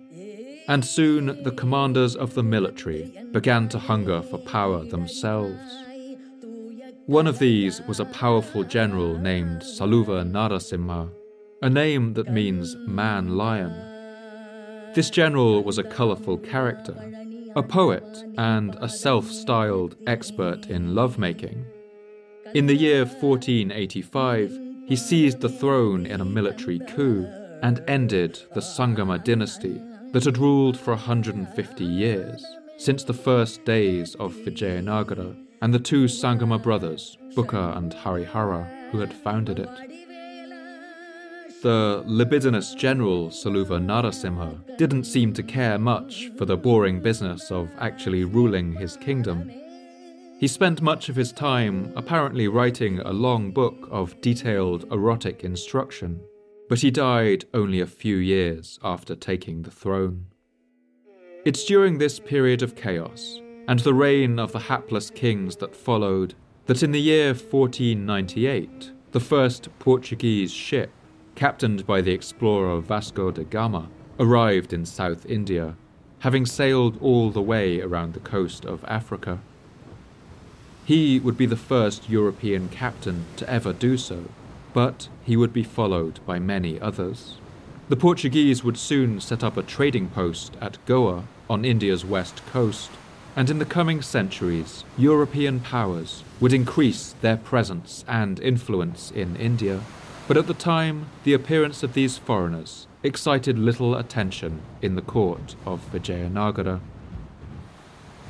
and soon the commanders of the military began to hunger for power themselves. One of these was a powerful general named Saluva Narasimha, a name that means man lion. This general was a colourful character, a poet, and a self styled expert in lovemaking. In the year 1485, he seized the throne in a military coup and ended the Sangama dynasty that had ruled for 150 years, since the first days of Vijayanagara and the two Sangama brothers, Bukka and Harihara, who had founded it. The libidinous general Saluva Narasimha didn't seem to care much for the boring business of actually ruling his kingdom. He spent much of his time apparently writing a long book of detailed erotic instruction but he died only a few years after taking the throne. It's during this period of chaos and the reign of the hapless kings that followed that in the year 1498, the first Portuguese ship, captained by the explorer Vasco da Gama, arrived in South India, having sailed all the way around the coast of Africa. He would be the first European captain to ever do so, but he would be followed by many others. The Portuguese would soon set up a trading post at Goa on India's west coast, and in the coming centuries, European powers would increase their presence and influence in India. But at the time, the appearance of these foreigners excited little attention in the court of Vijayanagara.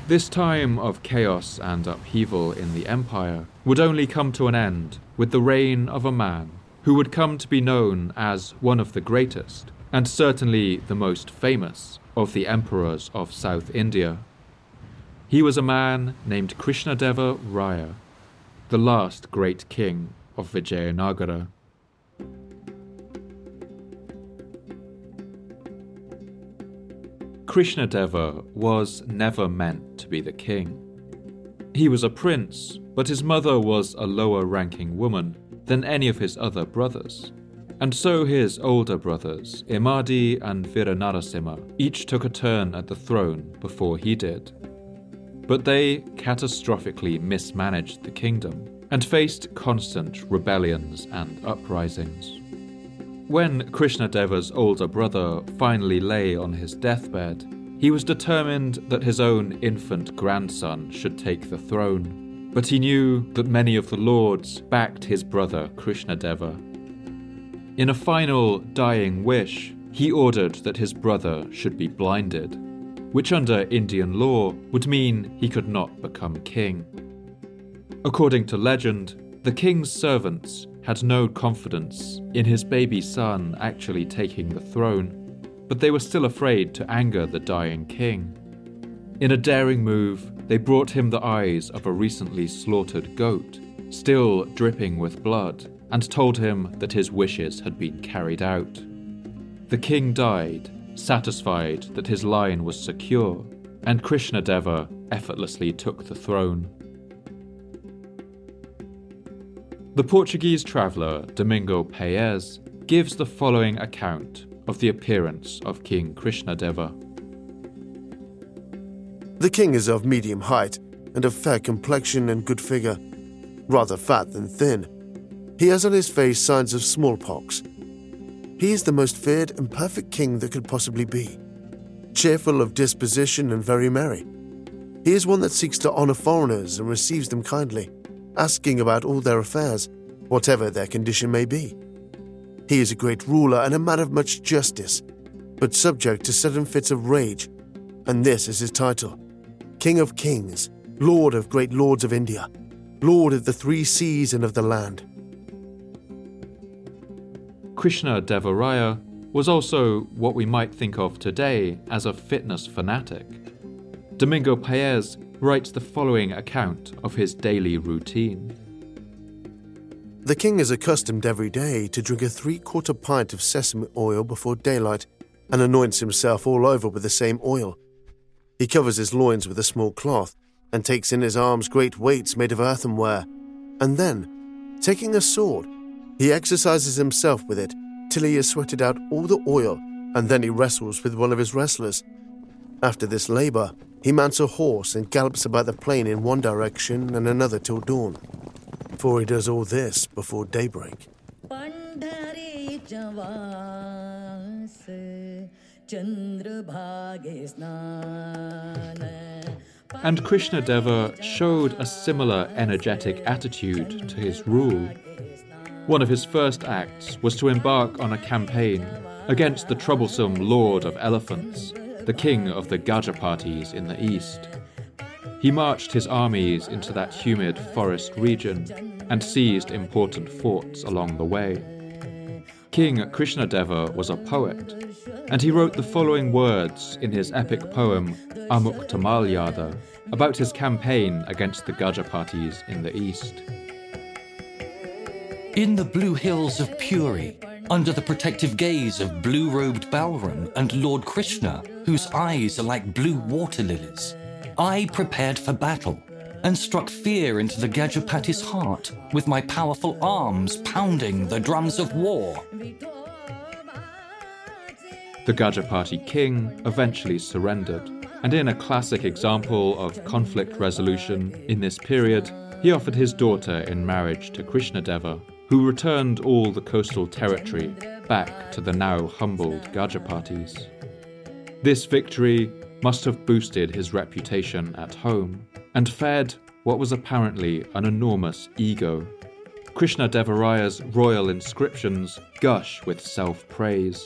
This time of chaos and upheaval in the empire would only come to an end with the reign of a man who would come to be known as one of the greatest, and certainly the most famous, of the emperors of South India. He was a man named Krishnadeva Raya, the last great king of Vijayanagara. Krishnadeva was never meant to be the king. He was a prince, but his mother was a lower ranking woman than any of his other brothers. And so his older brothers, Imadi and Viranarasimha, each took a turn at the throne before he did. But they catastrophically mismanaged the kingdom and faced constant rebellions and uprisings. When Krishnadeva's older brother finally lay on his deathbed, he was determined that his own infant grandson should take the throne. But he knew that many of the lords backed his brother Krishnadeva. In a final dying wish, he ordered that his brother should be blinded, which under Indian law would mean he could not become king. According to legend, the king's servants had no confidence in his baby son actually taking the throne, but they were still afraid to anger the dying king. In a daring move, they brought him the eyes of a recently slaughtered goat, still dripping with blood, and told him that his wishes had been carried out. The king died, satisfied that his line was secure, and Krishnadeva effortlessly took the throne. The Portuguese traveller Domingo Paes gives the following account of the appearance of King Krishnadeva. The king is of medium height and of fair complexion and good figure, rather fat than thin. He has on his face signs of smallpox. He is the most feared and perfect king that could possibly be, cheerful of disposition and very merry. He is one that seeks to honour foreigners and receives them kindly asking about all their affairs, whatever their condition may be. He is a great ruler and a man of much justice, but subject to sudden fits of rage, and this is his title King of Kings, Lord of great lords of India, Lord of the three seas and of the land. Krishna Devaraya was also what we might think of today as a fitness fanatic. Domingo Paes writes the following account of his daily routine. The king is accustomed every day to drink a three quarter pint of sesame oil before daylight and anoints himself all over with the same oil. He covers his loins with a small cloth and takes in his arms great weights made of earthenware. And then, taking a sword, he exercises himself with it till he has sweated out all the oil, and then he wrestles with one of his wrestlers. After this labor, he mounts a horse and gallops about the plain in one direction and another till dawn. For he does all this before daybreak. And Krishnadeva showed a similar energetic attitude to his rule. One of his first acts was to embark on a campaign against the troublesome Lord of Elephants, the king of the Gajapatis in the east. He marched his armies into that humid forest region and seized important forts along the way. King Krishnadeva was a poet, and he wrote the following words in his epic poem Amukta about his campaign against the Gajapatis in the east. In the blue hills of Puri, under the protective gaze of blue robed Balram and Lord Krishna, whose eyes are like blue water lilies. I prepared for battle and struck fear into the Gajapati's heart with my powerful arms pounding the drums of war. The Gajapati king eventually surrendered, and in a classic example of conflict resolution in this period, he offered his daughter in marriage to Krishnadeva, who returned all the coastal territory back to the now humbled Gajapatis. This victory must have boosted his reputation at home and fed what was apparently an enormous ego. Krishna Devaraya's royal inscriptions gush with self praise.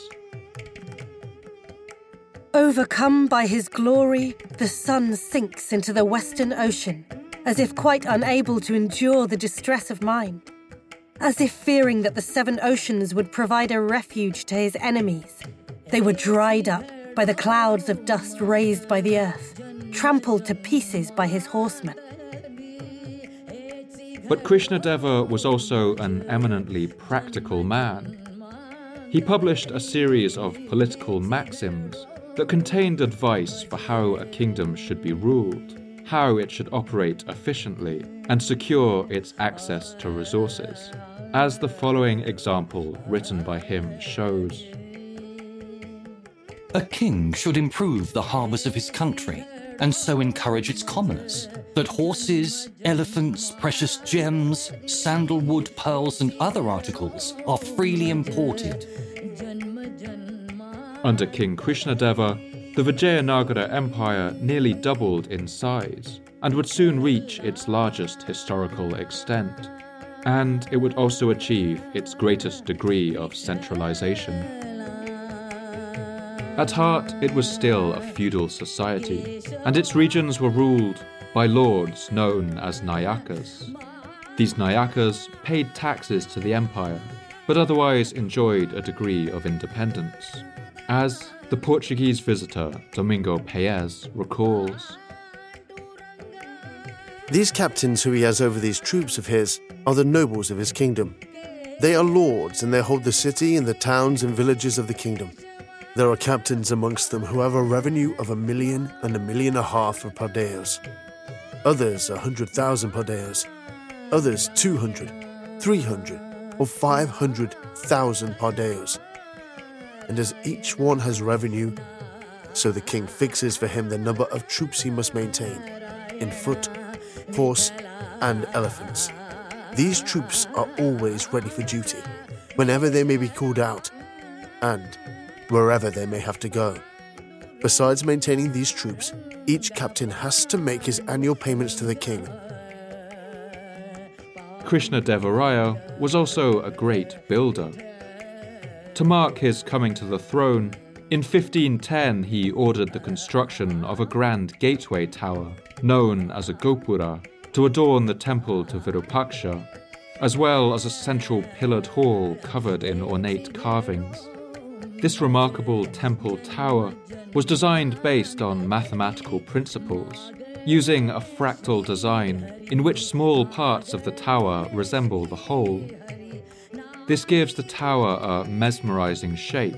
Overcome by his glory, the sun sinks into the western ocean, as if quite unable to endure the distress of mind, as if fearing that the seven oceans would provide a refuge to his enemies. They were dried up by the clouds of dust raised by the earth, trampled to pieces by his horsemen. But Krishnadeva was also an eminently practical man. He published a series of political maxims that contained advice for how a kingdom should be ruled, how it should operate efficiently, and secure its access to resources, as the following example written by him shows. A king should improve the harbours of his country and so encourage its commerce, that horses, elephants, precious gems, sandalwood, pearls, and other articles are freely imported. Under King Krishnadeva, the Vijayanagara Empire nearly doubled in size and would soon reach its largest historical extent. And it would also achieve its greatest degree of centralization. At heart, it was still a feudal society, and its regions were ruled by lords known as Nayakas. These Nayakas paid taxes to the empire, but otherwise enjoyed a degree of independence. As the Portuguese visitor Domingo Paes recalls, These captains who he has over these troops of his are the nobles of his kingdom. They are lords and they hold the city and the towns and villages of the kingdom. There are captains amongst them who have a revenue of a million and a million and a half of pardaos. Others a hundred thousand pardaos. Others two hundred, three hundred, or five hundred thousand pardaos. And as each one has revenue, so the king fixes for him the number of troops he must maintain in foot, horse, and elephants. These troops are always ready for duty, whenever they may be called out, and wherever they may have to go. Besides maintaining these troops, each captain has to make his annual payments to the king. Krishna Devaraya was also a great builder. To mark his coming to the throne, in 1510 he ordered the construction of a grand gateway tower, known as a Gopura, to adorn the temple to Virupaksha, as well as a central pillared hall covered in ornate carvings. This remarkable temple tower was designed based on mathematical principles, using a fractal design in which small parts of the tower resemble the whole. This gives the tower a mesmerizing shape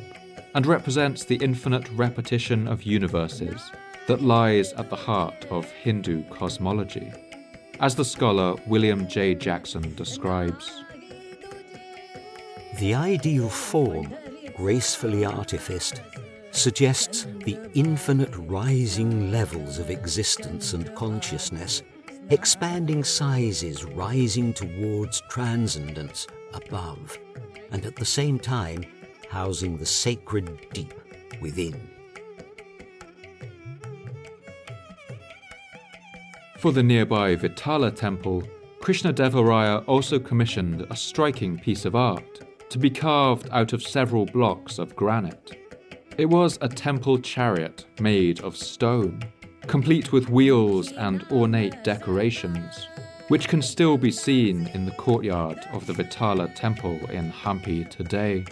and represents the infinite repetition of universes that lies at the heart of Hindu cosmology, as the scholar William J. Jackson describes. The ideal form, gracefully artificed, suggests the infinite rising levels of existence and consciousness, expanding sizes rising towards transcendence above, and at the same time housing the sacred deep within. For the nearby Vittala temple, Krishna Devaraya also commissioned a striking piece of art to be carved out of several blocks of granite. It was a temple chariot made of stone, complete with wheels and ornate decorations, which can still be seen in the courtyard of the Vittala temple in Hampi today.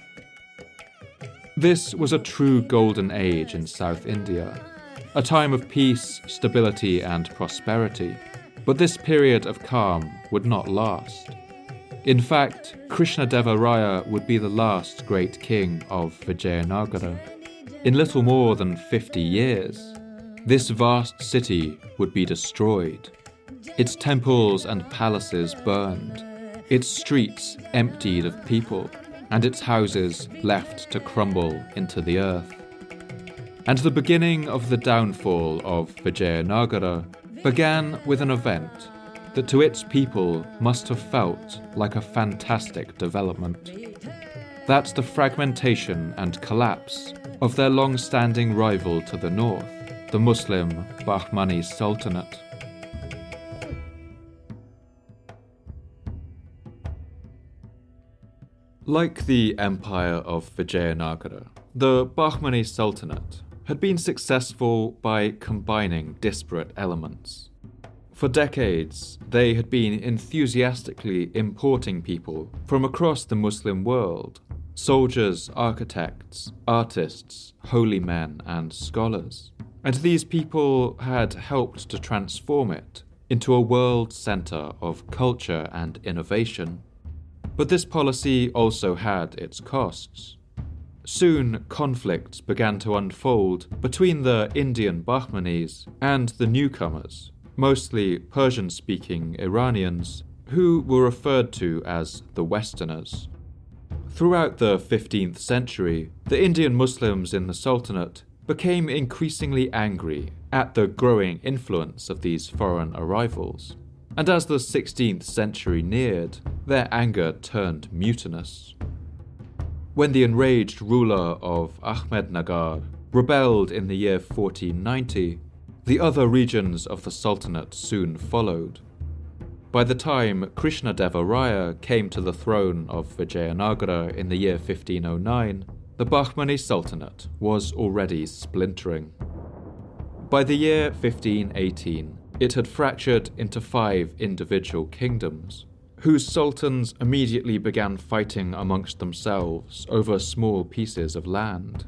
This was a true golden age in South India, a time of peace, stability, and prosperity. But this period of calm would not last. In fact, Krishna Devaraya would be the last great king of Vijayanagara. In little more than 50 years, this vast city would be destroyed, its temples and palaces burned, its streets emptied of people, and its houses left to crumble into the earth. And the beginning of the downfall of Vijayanagara began with an event that to its people must have felt like a fantastic development. That's the fragmentation and collapse of their long standing rival to the north, the Muslim Bahmani Sultanate. Like the empire of Vijayanagara, the Bahmani Sultanate had been successful by combining disparate elements. For decades, they had been enthusiastically importing people from across the Muslim world soldiers, architects, artists, holy men, and scholars. And these people had helped to transform it into a world centre of culture and innovation. But this policy also had its costs. Soon, conflicts began to unfold between the Indian Bahmanis and the newcomers, mostly Persian speaking Iranians, who were referred to as the Westerners. Throughout the 15th century, the Indian Muslims in the Sultanate became increasingly angry at the growing influence of these foreign arrivals. And as the 16th century neared, their anger turned mutinous. When the enraged ruler of Ahmednagar rebelled in the year 1490, the other regions of the Sultanate soon followed. By the time Krishna Devaraya came to the throne of Vijayanagara in the year 1509, the Bahmani Sultanate was already splintering. By the year 1518, it had fractured into five individual kingdoms, whose sultans immediately began fighting amongst themselves over small pieces of land.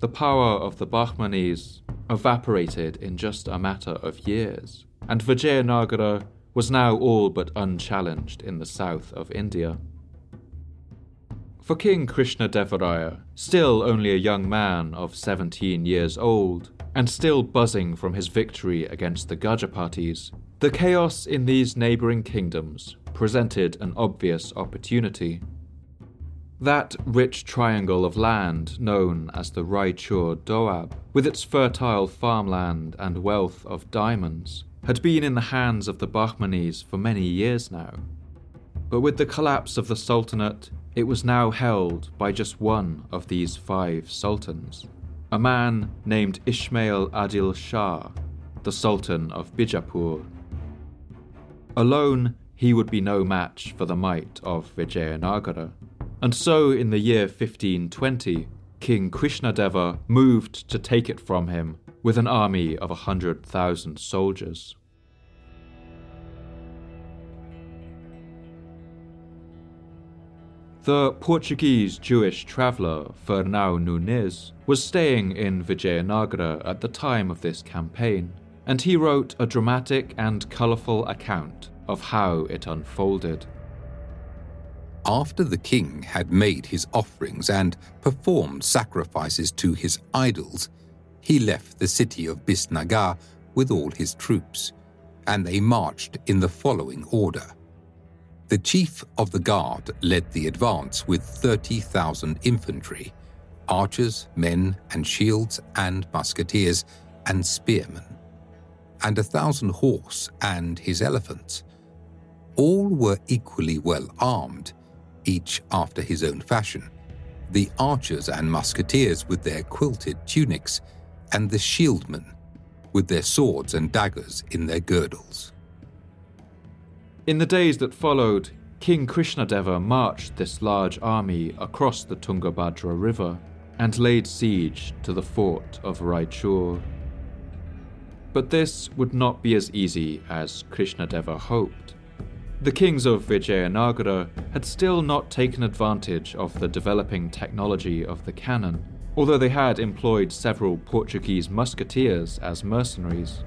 The power of the Bahmanis evaporated in just a matter of years, and Vijayanagara was now all but unchallenged in the south of India. For King Krishna Krishnadevaraya, still only a young man of 17 years old, and still buzzing from his victory against the Gajapatis, the chaos in these neighbouring kingdoms presented an obvious opportunity. That rich triangle of land known as the Raichur Doab, with its fertile farmland and wealth of diamonds, had been in the hands of the Bahmanis for many years now. But with the collapse of the Sultanate, it was now held by just one of these five sultans, a man named Ismail Adil Shah, the Sultan of Bijapur. Alone, he would be no match for the might of Vijayanagara, and so in the year 1520, King Krishnadeva moved to take it from him with an army of a hundred thousand soldiers. The Portuguese Jewish traveller Fernão Nunes was staying in Vijayanagara at the time of this campaign, and he wrote a dramatic and colourful account of how it unfolded. After the king had made his offerings and performed sacrifices to his idols, he left the city of Bisnagar with all his troops, and they marched in the following order. The chief of the guard led the advance with 30,000 infantry, archers, men, and shields, and musketeers, and spearmen, and a thousand horse and his elephants. All were equally well armed, each after his own fashion. The archers and musketeers with their quilted tunics, and the shieldmen with their swords and daggers in their girdles. In the days that followed, King Krishnadeva marched this large army across the Tungabhadra River and laid siege to the fort of Raichur. But this would not be as easy as Krishnadeva hoped. The kings of Vijayanagara had still not taken advantage of the developing technology of the cannon, although they had employed several Portuguese musketeers as mercenaries.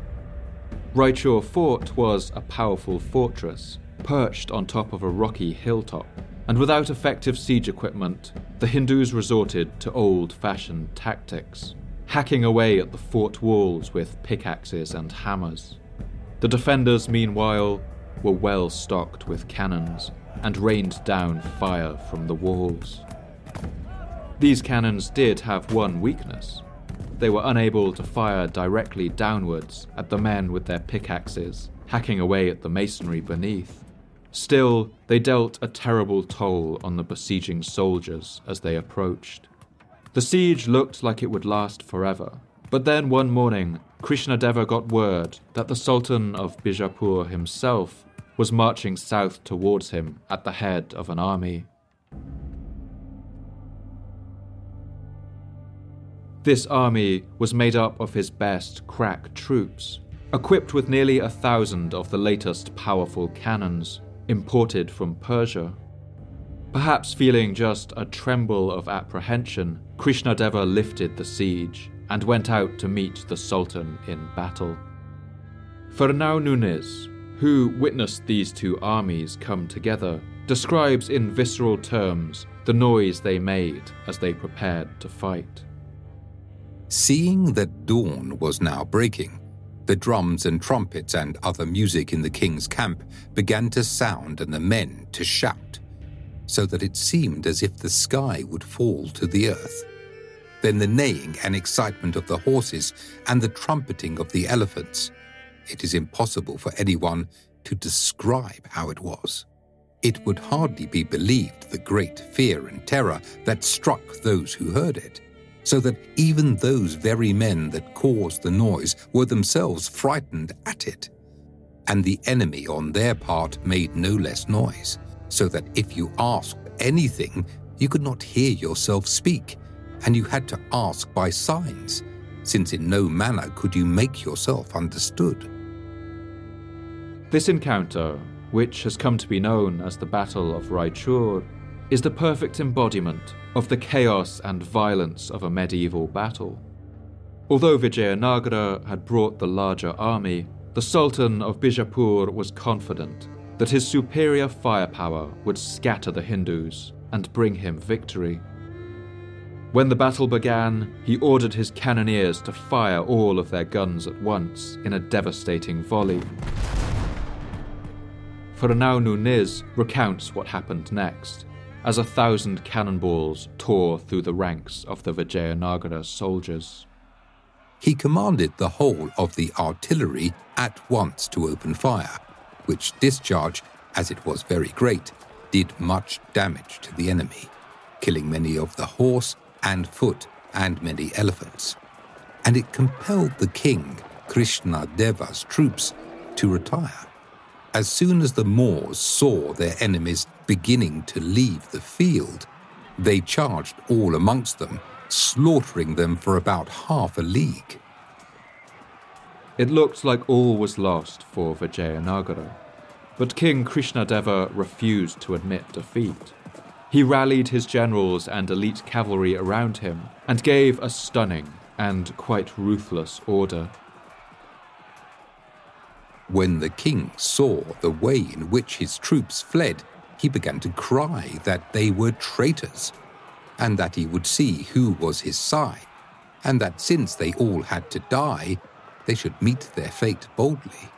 Raichur Fort was a powerful fortress, perched on top of a rocky hilltop, and without effective siege equipment, the Hindus resorted to old fashioned tactics, hacking away at the fort walls with pickaxes and hammers. The defenders, meanwhile, were well stocked with cannons and rained down fire from the walls. These cannons did have one weakness they were unable to fire directly downwards at the men with their pickaxes, hacking away at the masonry beneath. Still, they dealt a terrible toll on the besieging soldiers as they approached. The siege looked like it would last forever, but then one morning, Krishnadeva got word that the Sultan of Bijapur himself was marching south towards him at the head of an army. This army was made up of his best crack troops, equipped with nearly a thousand of the latest powerful cannons imported from Persia. Perhaps feeling just a tremble of apprehension, Krishnadeva lifted the siege and went out to meet the Sultan in battle. Fernão Nunes, who witnessed these two armies come together, describes in visceral terms the noise they made as they prepared to fight. Seeing that dawn was now breaking, the drums and trumpets and other music in the king's camp began to sound and the men to shout, so that it seemed as if the sky would fall to the earth. Then the neighing and excitement of the horses and the trumpeting of the elephants. It is impossible for anyone to describe how it was. It would hardly be believed the great fear and terror that struck those who heard it so that even those very men that caused the noise were themselves frightened at it. And the enemy on their part made no less noise, so that if you asked anything, you could not hear yourself speak, and you had to ask by signs, since in no manner could you make yourself understood. This encounter, which has come to be known as the Battle of Raichur, is the perfect embodiment of the chaos and violence of a medieval battle. Although Vijayanagara had brought the larger army, the Sultan of Bijapur was confident that his superior firepower would scatter the Hindus and bring him victory. When the battle began, he ordered his cannoneers to fire all of their guns at once in a devastating volley. Fernão Nunes recounts what happened next, as a thousand cannonballs tore through the ranks of the Vijayanagara soldiers he commanded the whole of the artillery at once to open fire, which discharge, as it was very great, did much damage to the enemy, killing many of the horse and foot and many elephants. And it compelled the king, Krishna Deva's troops, to retire. As soon as the Moors saw their enemies beginning to leave the field, they charged all amongst them slaughtering them for about half a league. It looked like all was lost for Vijayanagara, but King Krishnadeva refused to admit defeat. He rallied his generals and elite cavalry around him and gave a stunning and quite ruthless order. When the king saw the way in which his troops fled, he began to cry that they were traitors and that he would see who was his side, and that since they all had to die, they should meet their fate boldly.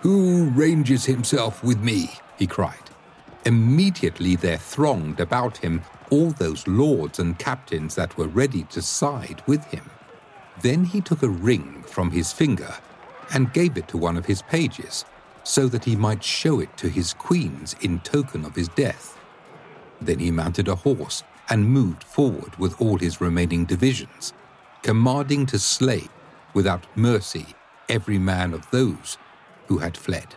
Who ranges himself with me? he cried. Immediately there thronged about him all those lords and captains that were ready to side with him. Then he took a ring from his finger and gave it to one of his pages, so that he might show it to his queens in token of his death. Then he mounted a horse and moved forward with all his remaining divisions, commanding to slay without mercy every man of those who had fled.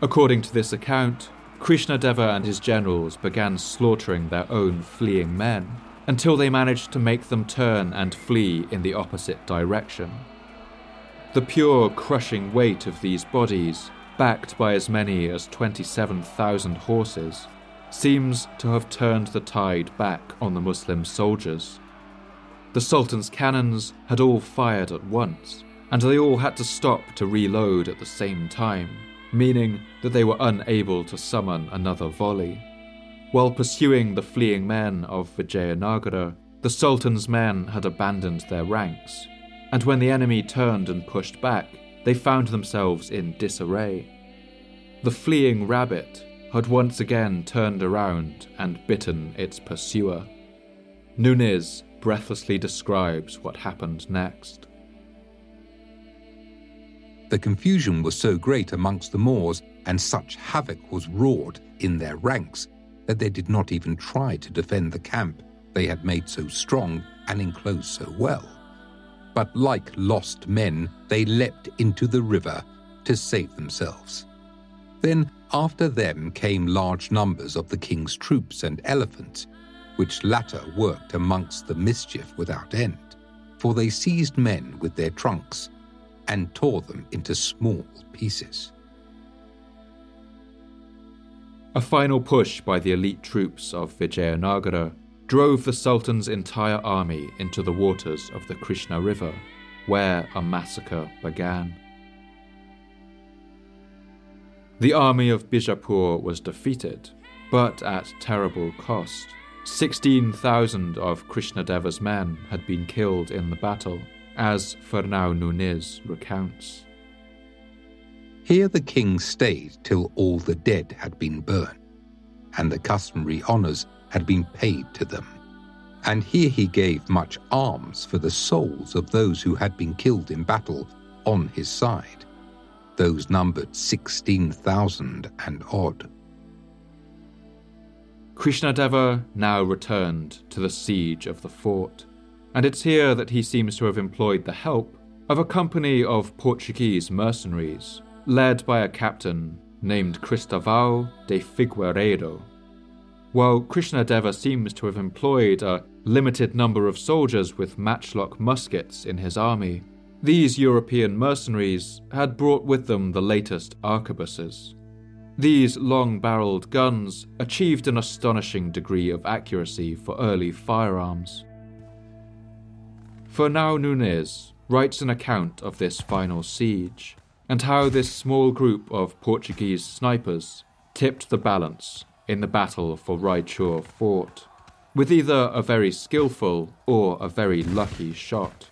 According to this account, Krishnadeva and his generals began slaughtering their own fleeing men until they managed to make them turn and flee in the opposite direction. The pure crushing weight of these bodies backed by as many as 27,000 horses, seems to have turned the tide back on the Muslim soldiers. The Sultan's cannons had all fired at once, and they all had to stop to reload at the same time, meaning that they were unable to summon another volley. While pursuing the fleeing men of Vijayanagara, the Sultan's men had abandoned their ranks, and when the enemy turned and pushed back, they found themselves in disarray. The fleeing rabbit had once again turned around and bitten its pursuer. Nunes breathlessly describes what happened next. The confusion was so great amongst the Moors, and such havoc was wrought in their ranks, that they did not even try to defend the camp they had made so strong and enclosed so well but like lost men, they leapt into the river to save themselves. Then after them came large numbers of the king's troops and elephants, which latter worked amongst the mischief without end, for they seized men with their trunks and tore them into small pieces. A final push by the elite troops of Vijayanagara drove the Sultan's entire army into the waters of the Krishna River, where a massacre began. The army of Bijapur was defeated, but at terrible cost. 16,000 of Krishnadeva's men had been killed in the battle, as Fernão Nunes recounts. Here the king stayed till all the dead had been burned, and the customary honours had been paid to them. And here he gave much alms for the souls of those who had been killed in battle on his side. Those numbered 16,000 and odd. Krishnadeva now returned to the siege of the fort, and it's here that he seems to have employed the help of a company of Portuguese mercenaries, led by a captain named Cristoval de Figueiredo. While Krishnadeva seems to have employed a limited number of soldiers with matchlock muskets in his army, these European mercenaries had brought with them the latest arquebuses. These long barreled guns achieved an astonishing degree of accuracy for early firearms. Fernão Nunes writes an account of this final siege and how this small group of Portuguese snipers tipped the balance in the battle for Raichur Fort, with either a very skillful or a very lucky shot.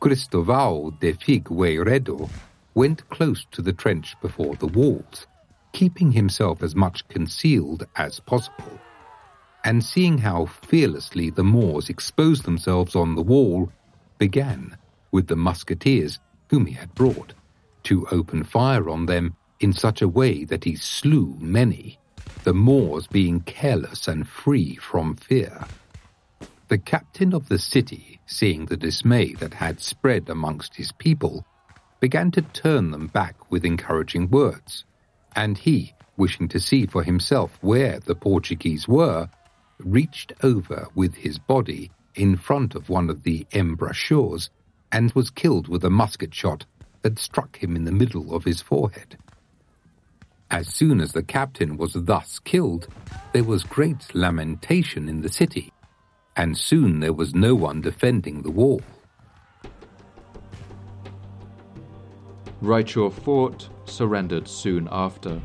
Cristoval de Figueiredo went close to the trench before the walls, keeping himself as much concealed as possible. And seeing how fearlessly the Moors exposed themselves on the wall, began, with the musketeers whom he had brought, to open fire on them in such a way that he slew many, the Moors being careless and free from fear. The captain of the city, seeing the dismay that had spread amongst his people, began to turn them back with encouraging words, and he, wishing to see for himself where the Portuguese were, reached over with his body in front of one of the embrasures and was killed with a musket shot that struck him in the middle of his forehead. As soon as the captain was thus killed, there was great lamentation in the city, and soon there was no one defending the wall. Raichur Fort surrendered soon after.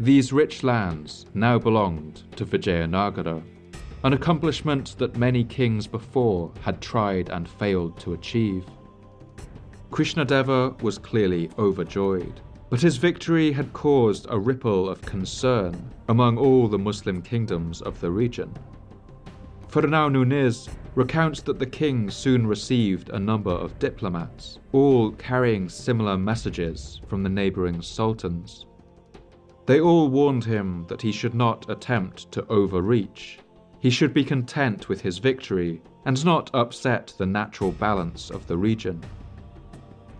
These rich lands now belonged to Vijayanagara, an accomplishment that many kings before had tried and failed to achieve. Krishnadeva was clearly overjoyed, but his victory had caused a ripple of concern among all the Muslim kingdoms of the region. Fernão Nunes recounts that the king soon received a number of diplomats, all carrying similar messages from the neighbouring sultans. They all warned him that he should not attempt to overreach. He should be content with his victory and not upset the natural balance of the region.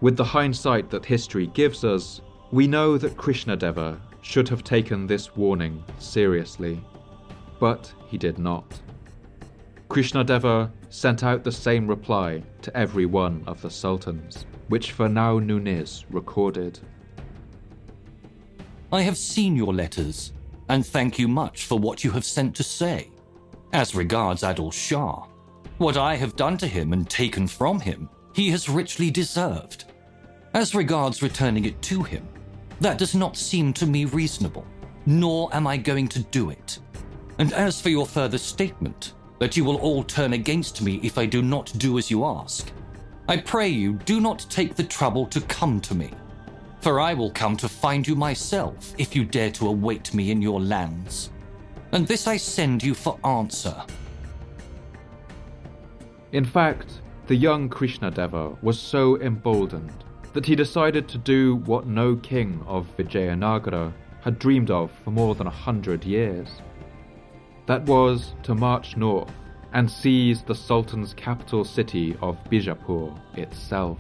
With the hindsight that history gives us, we know that Krishnadeva should have taken this warning seriously, but he did not. Krishnadeva sent out the same reply to every one of the sultans, which Fernão Nunes recorded. I have seen your letters, and thank you much for what you have sent to say. As regards Adil Shah, what I have done to him and taken from him, he has richly deserved. As regards returning it to him, that does not seem to me reasonable, nor am I going to do it. And as for your further statement, that you will all turn against me if I do not do as you ask. I pray you do not take the trouble to come to me, for I will come to find you myself if you dare to await me in your lands. And this I send you for answer. In fact, the young Krishnadeva was so emboldened that he decided to do what no king of Vijayanagara had dreamed of for more than a hundred years. That was to march north and seize the Sultan's capital city of Bijapur itself.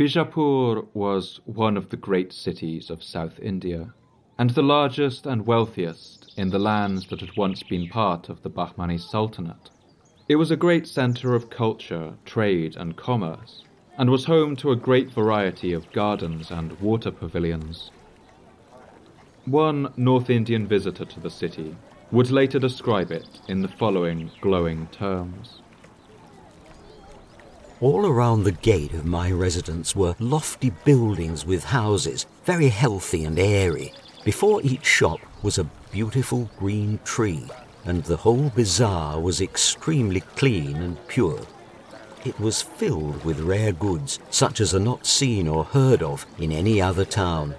Bijapur was one of the great cities of South India, and the largest and wealthiest in the lands that had once been part of the Bahmani Sultanate. It was a great centre of culture, trade, and commerce, and was home to a great variety of gardens and water pavilions. One North Indian visitor to the city would later describe it in the following glowing terms. All around the gate of my residence were lofty buildings with houses, very healthy and airy. Before each shop was a beautiful green tree, and the whole bazaar was extremely clean and pure. It was filled with rare goods, such as are not seen or heard of in any other town.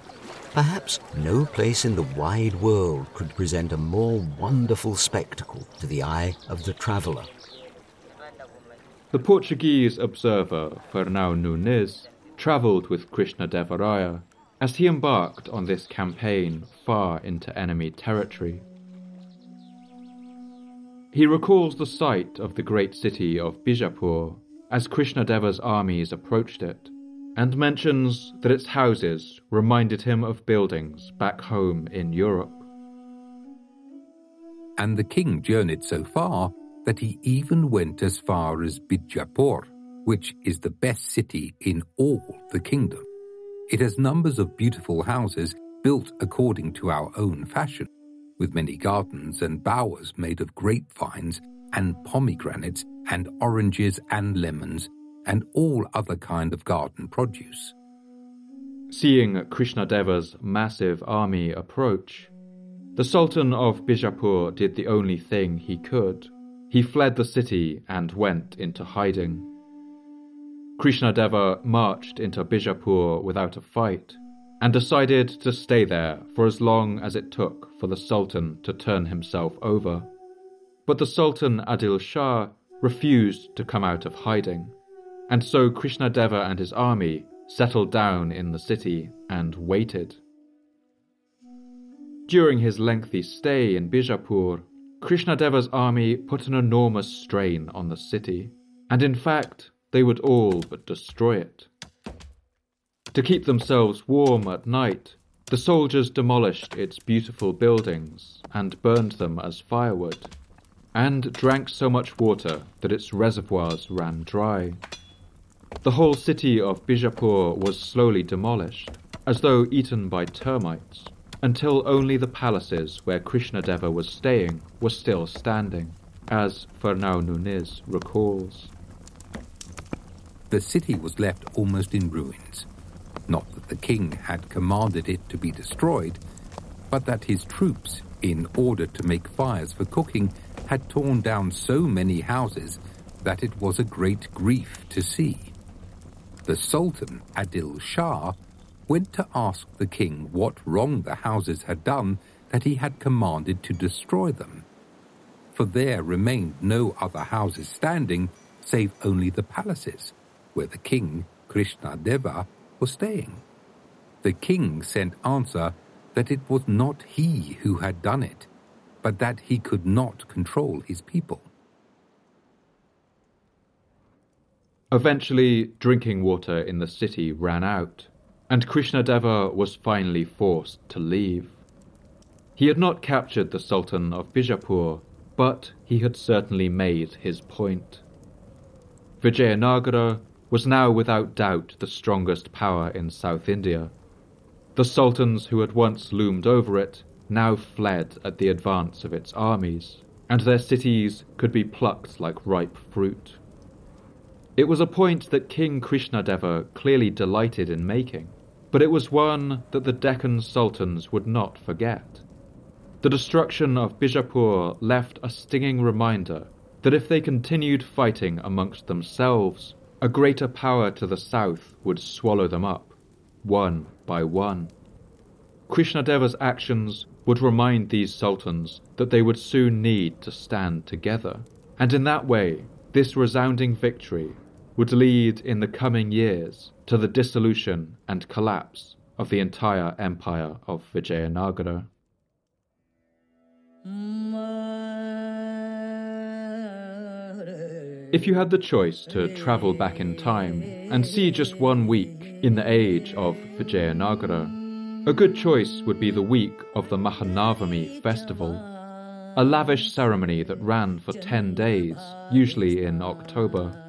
Perhaps no place in the wide world could present a more wonderful spectacle to the eye of the traveller. The Portuguese observer Fernão Nunes travelled with Krishna-Devaraya as he embarked on this campaign far into enemy territory. He recalls the sight of the great city of Bijapur as Krishnadeva's armies approached it, and mentions that its houses reminded him of buildings back home in Europe. And the king journeyed so far that he even went as far as Bijapur, which is the best city in all the kingdom. It has numbers of beautiful houses built according to our own fashion, with many gardens and bowers made of grapevines and pomegranates and oranges and lemons and all other kind of garden produce. Seeing Krishnadeva's massive army approach, the Sultan of Bijapur did the only thing he could. He fled the city and went into hiding. Krishnadeva marched into Bijapur without a fight and decided to stay there for as long as it took for the Sultan to turn himself over. But the Sultan Adil Shah refused to come out of hiding, and so Krishnadeva and his army settled down in the city and waited. During his lengthy stay in Bijapur, Krishnadeva's army put an enormous strain on the city, and in fact, they would all but destroy it. To keep themselves warm at night, the soldiers demolished its beautiful buildings and burned them as firewood, and drank so much water that its reservoirs ran dry. The whole city of Bijapur was slowly demolished, as though eaten by termites, until only the palaces where Krishnadeva was staying were still standing, as Fernão Nunes recalls. The city was left almost in ruins not that the king had commanded it to be destroyed, but that his troops, in order to make fires for cooking, had torn down so many houses that it was a great grief to see. The Sultan, Adil Shah, went to ask the king what wrong the houses had done that he had commanded to destroy them. For there remained no other houses standing save only the palaces, where the king, Krishna Deva, was staying. The king sent answer that it was not he who had done it, but that he could not control his people. Eventually, drinking water in the city ran out, and Krishnadeva was finally forced to leave. He had not captured the Sultan of Bijapur, but he had certainly made his point. Vijayanagara was now without doubt the strongest power in South India. The sultans who had once loomed over it now fled at the advance of its armies, and their cities could be plucked like ripe fruit. It was a point that King Krishnadeva clearly delighted in making, but it was one that the Deccan sultans would not forget. The destruction of Bijapur left a stinging reminder that if they continued fighting amongst themselves, a greater power to the south would swallow them up, one by one. Krishnadeva's actions would remind these sultans that they would soon need to stand together, and in that way, this resounding victory would lead in the coming years to the dissolution and collapse of the entire empire of Vijayanagara. If you had the choice to travel back in time and see just one week in the age of Vijayanagara, a good choice would be the week of the Mahanavami festival, a lavish ceremony that ran for 10 days, usually in October.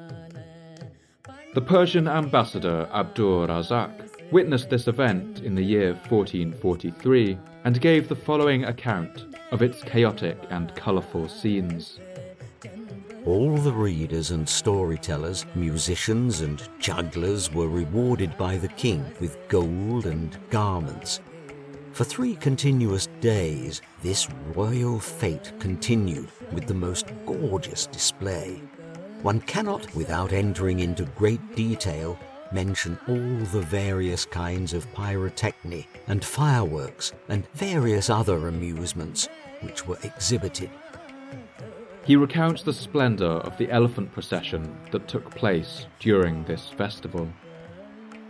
The Persian ambassador Abdur Razak witnessed this event in the year 1443 and gave the following account of its chaotic and colourful scenes. All the readers and storytellers, musicians and jugglers were rewarded by the king with gold and garments. For three continuous days, this royal fete continued with the most gorgeous display. One cannot, without entering into great detail, mention all the various kinds of pyrotechny and fireworks and various other amusements which were exhibited he recounts the splendour of the elephant procession that took place during this festival.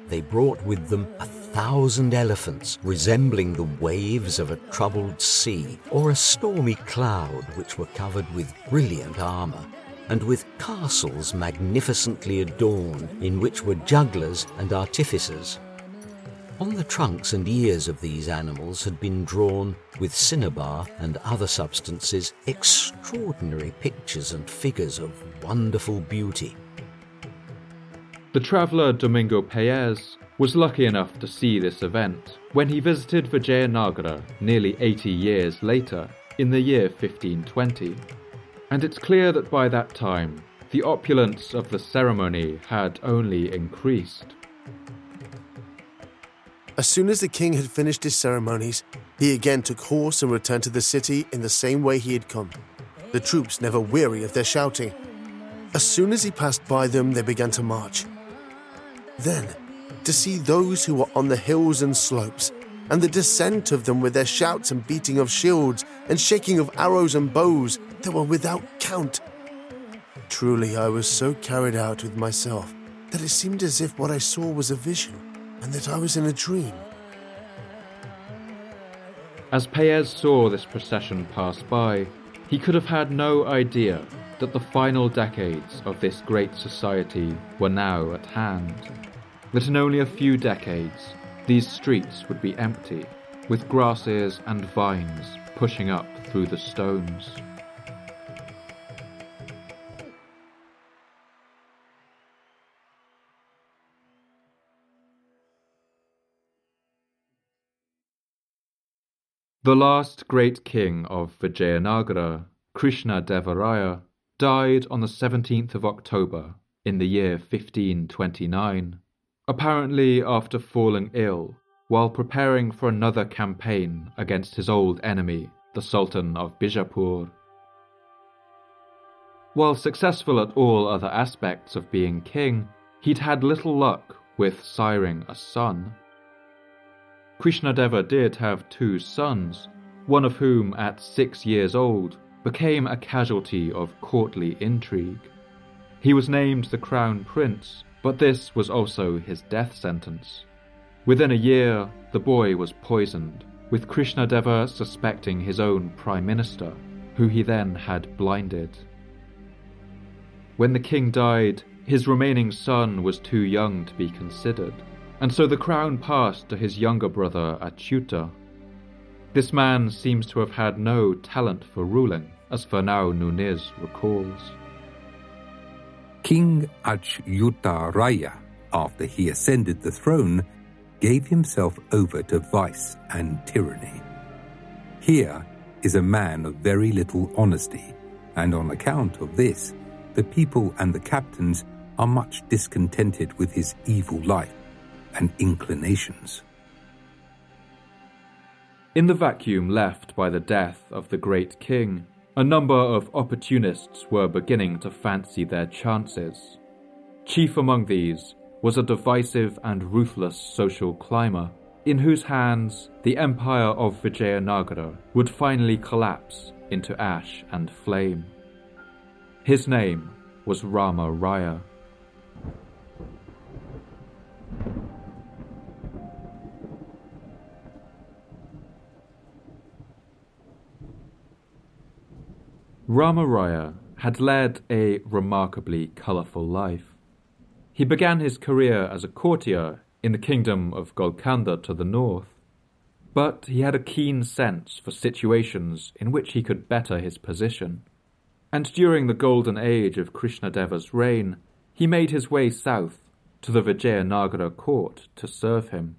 they brought with them a thousand elephants resembling the waves of a troubled sea or a stormy cloud which were covered with brilliant armour and with castles magnificently adorned in which were jugglers and artificers. On the trunks and ears of these animals had been drawn, with cinnabar and other substances, extraordinary pictures and figures of wonderful beauty. The traveller Domingo Paes was lucky enough to see this event when he visited Vijayanagara nearly 80 years later, in the year 1520. And it's clear that by that time, the opulence of the ceremony had only increased. As soon as the king had finished his ceremonies, he again took horse and returned to the city in the same way he had come, the troops never weary of their shouting. As soon as he passed by them, they began to march. Then, to see those who were on the hills and slopes, and the descent of them with their shouts and beating of shields and shaking of arrows and bows that were without count. Truly, I was so carried out with myself that it seemed as if what I saw was a vision and that I was in a dream. As Paes saw this procession pass by, he could have had no idea that the final decades of this great society were now at hand. That in only a few decades, these streets would be empty, with grasses and vines pushing up through the stones. The last great king of Vijayanagara, Krishna Devaraya, died on the 17th of October in the year 1529, apparently after falling ill while preparing for another campaign against his old enemy, the Sultan of Bijapur. While successful at all other aspects of being king, he'd had little luck with siring a son. Krishnadeva did have two sons, one of whom, at six years old, became a casualty of courtly intrigue. He was named the Crown Prince, but this was also his death sentence. Within a year, the boy was poisoned, with Krishnadeva suspecting his own Prime Minister, who he then had blinded. When the king died, his remaining son was too young to be considered and so the crown passed to his younger brother Achyuta. This man seems to have had no talent for ruling, as Fernão Nunes recalls. King Achyuta Raya, after he ascended the throne, gave himself over to vice and tyranny. Here is a man of very little honesty, and on account of this, the people and the captains are much discontented with his evil life and inclinations. In the vacuum left by the death of the great king, a number of opportunists were beginning to fancy their chances. Chief among these was a divisive and ruthless social climber, in whose hands the empire of Vijayanagara would finally collapse into ash and flame. His name was Rama Raya. Ramaraya had led a remarkably colourful life. He began his career as a courtier in the kingdom of Golconda to the north, but he had a keen sense for situations in which he could better his position. And during the golden age of Krishnadeva's reign, he made his way south to the Vijayanagara court to serve him.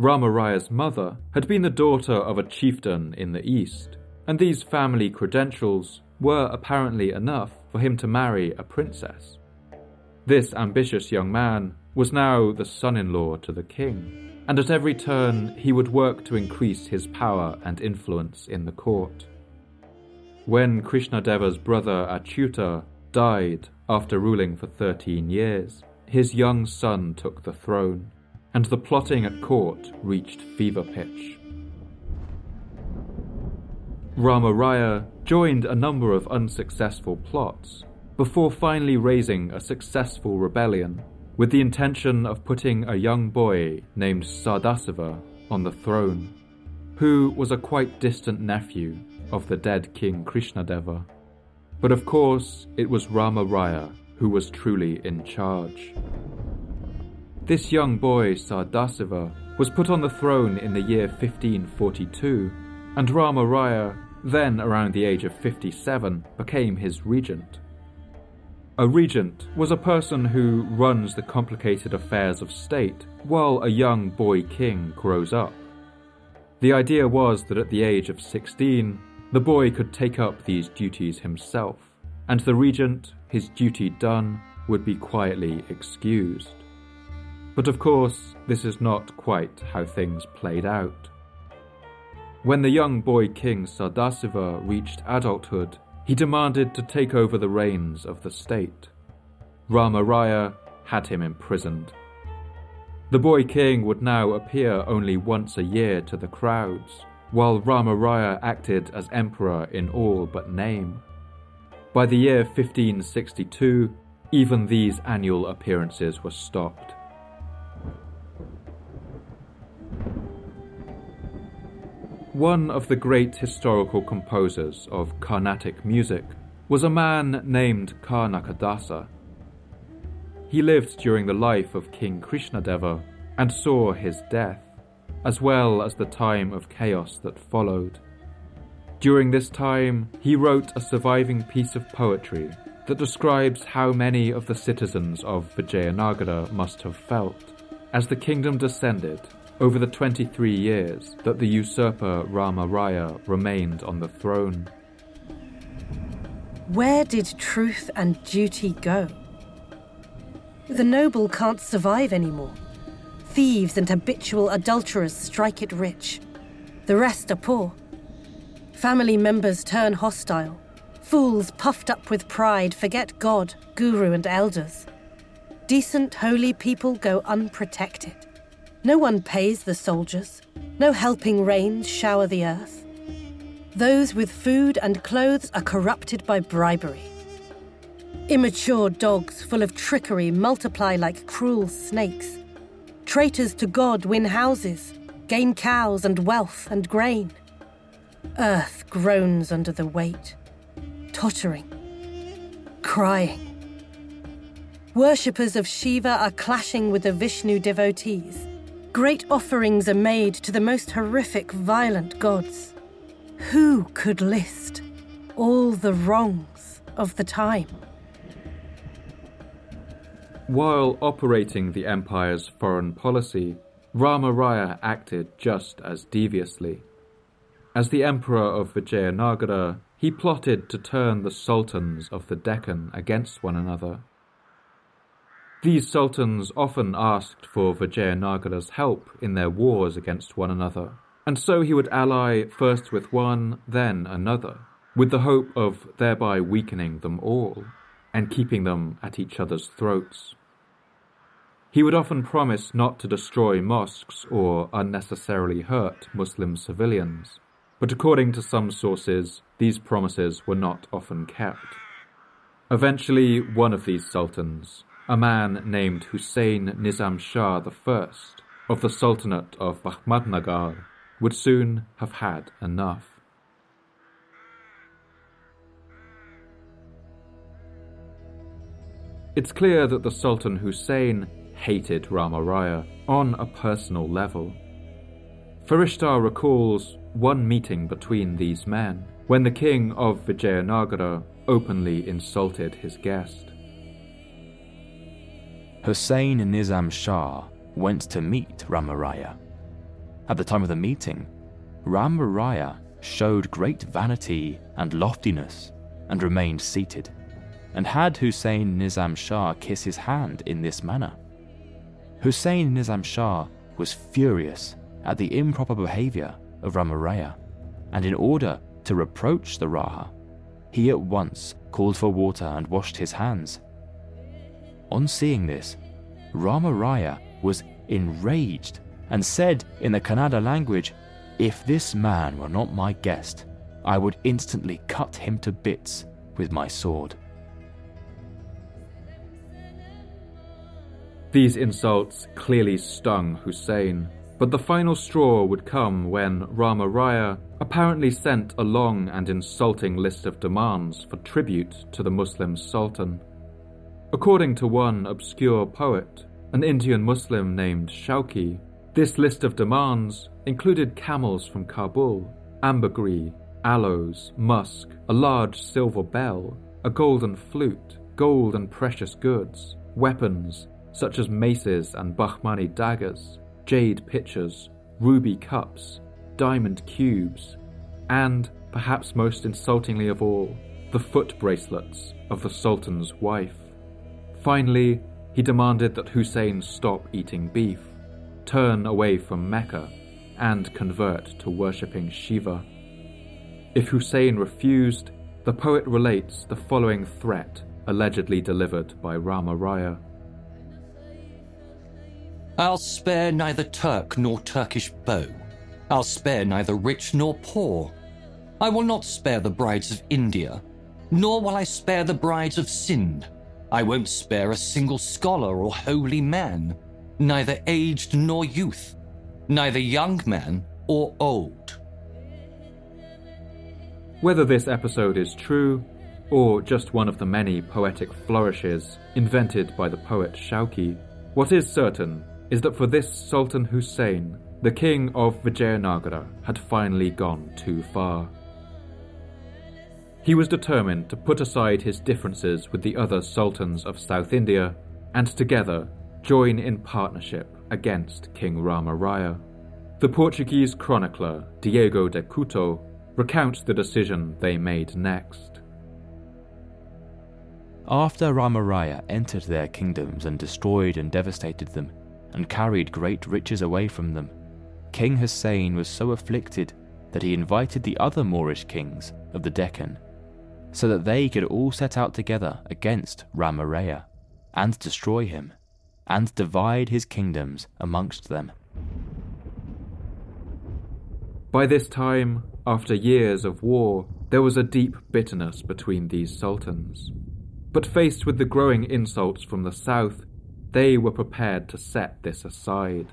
Ramaraya's mother had been the daughter of a chieftain in the east, and these family credentials were apparently enough for him to marry a princess. This ambitious young man was now the son in law to the king, and at every turn he would work to increase his power and influence in the court. When Krishnadeva's brother Achyuta died after ruling for 13 years, his young son took the throne and the plotting at court reached fever pitch. Ramaraya joined a number of unsuccessful plots, before finally raising a successful rebellion with the intention of putting a young boy named Sadasiva on the throne, who was a quite distant nephew of the dead King Krishnadeva. But of course, it was Rama Raya who was truly in charge. This young boy, Sadasiva, was put on the throne in the year 1542, and Rama Raya, then around the age of 57, became his regent. A regent was a person who runs the complicated affairs of state while a young boy king grows up. The idea was that at the age of 16, the boy could take up these duties himself, and the regent, his duty done, would be quietly excused. But of course, this is not quite how things played out. When the young boy king Sadasiva reached adulthood, he demanded to take over the reins of the state. Rama Raya had him imprisoned. The boy king would now appear only once a year to the crowds, while Rama Raya acted as emperor in all but name. By the year 1562, even these annual appearances were stopped. One of the great historical composers of Carnatic music was a man named Kanakadasa. He lived during the life of King Krishnadeva and saw his death, as well as the time of chaos that followed. During this time, he wrote a surviving piece of poetry that describes how many of the citizens of Vijayanagara must have felt as the kingdom descended over the 23 years that the usurper Rama Raya remained on the throne. Where did truth and duty go? The noble can't survive anymore. Thieves and habitual adulterers strike it rich. The rest are poor. Family members turn hostile. Fools puffed up with pride forget God, guru, and elders. Decent, holy people go unprotected. No one pays the soldiers. No helping rains shower the earth. Those with food and clothes are corrupted by bribery. Immature dogs full of trickery multiply like cruel snakes. Traitors to God win houses, gain cows and wealth and grain. Earth groans under the weight, tottering, crying. Worshippers of Shiva are clashing with the Vishnu devotees. Great offerings are made to the most horrific, violent gods. Who could list all the wrongs of the time? While operating the empire's foreign policy, Rama Raya acted just as deviously. As the emperor of Vijayanagara, he plotted to turn the sultans of the Deccan against one another. These sultans often asked for Vijayanagara's help in their wars against one another, and so he would ally first with one, then another, with the hope of thereby weakening them all and keeping them at each other's throats. He would often promise not to destroy mosques or unnecessarily hurt Muslim civilians, but according to some sources, these promises were not often kept. Eventually, one of these sultans, a man named Hussein Nizam Shah I of the Sultanate of Ahmadnagar would soon have had enough. It's clear that the Sultan Hussein hated Ramaraya on a personal level. Ferishta recalls one meeting between these men when the king of Vijayanagara openly insulted his guest. Hussein Nizam Shah went to meet Rama Raya. At the time of the meeting, Rama Raya showed great vanity and loftiness and remained seated, and had Hussein Nizam Shah kiss his hand in this manner. Hussein Nizam Shah was furious at the improper behavior of Rama Raya, and in order to reproach the Raja, he at once called for water and washed his hands on seeing this, Ramaraya was enraged and said in the Kannada language, If this man were not my guest, I would instantly cut him to bits with my sword. These insults clearly stung Hussein, but the final straw would come when Rama Raya apparently sent a long and insulting list of demands for tribute to the Muslim Sultan. According to one obscure poet, an Indian Muslim named Shauki, this list of demands included camels from Kabul, ambergris, aloes, musk, a large silver bell, a golden flute, gold and precious goods, weapons such as maces and Bahmani daggers, jade pitchers, ruby cups, diamond cubes, and, perhaps most insultingly of all, the foot bracelets of the Sultan's wife. Finally, he demanded that Hussein stop eating beef, turn away from Mecca, and convert to worshipping Shiva. If Hussein refused, the poet relates the following threat allegedly delivered by Rama Raya. I'll spare neither Turk nor Turkish bow. I'll spare neither rich nor poor. I will not spare the brides of India, nor will I spare the brides of Sind. I won't spare a single scholar or holy man, neither aged nor youth, neither young man or old. Whether this episode is true, or just one of the many poetic flourishes invented by the poet Shauki, what is certain is that for this Sultan Hussein, the king of Vijayanagara had finally gone too far. He was determined to put aside his differences with the other sultans of South India and together join in partnership against King Rama Raya. The Portuguese chronicler Diego de Couto recounts the decision they made next. After Ramaraya entered their kingdoms and destroyed and devastated them, and carried great riches away from them, King Hussein was so afflicted that he invited the other Moorish kings of the Deccan so that they could all set out together against Ramaraya, and destroy him and divide his kingdoms amongst them. By this time, after years of war, there was a deep bitterness between these sultans. But faced with the growing insults from the south, they were prepared to set this aside.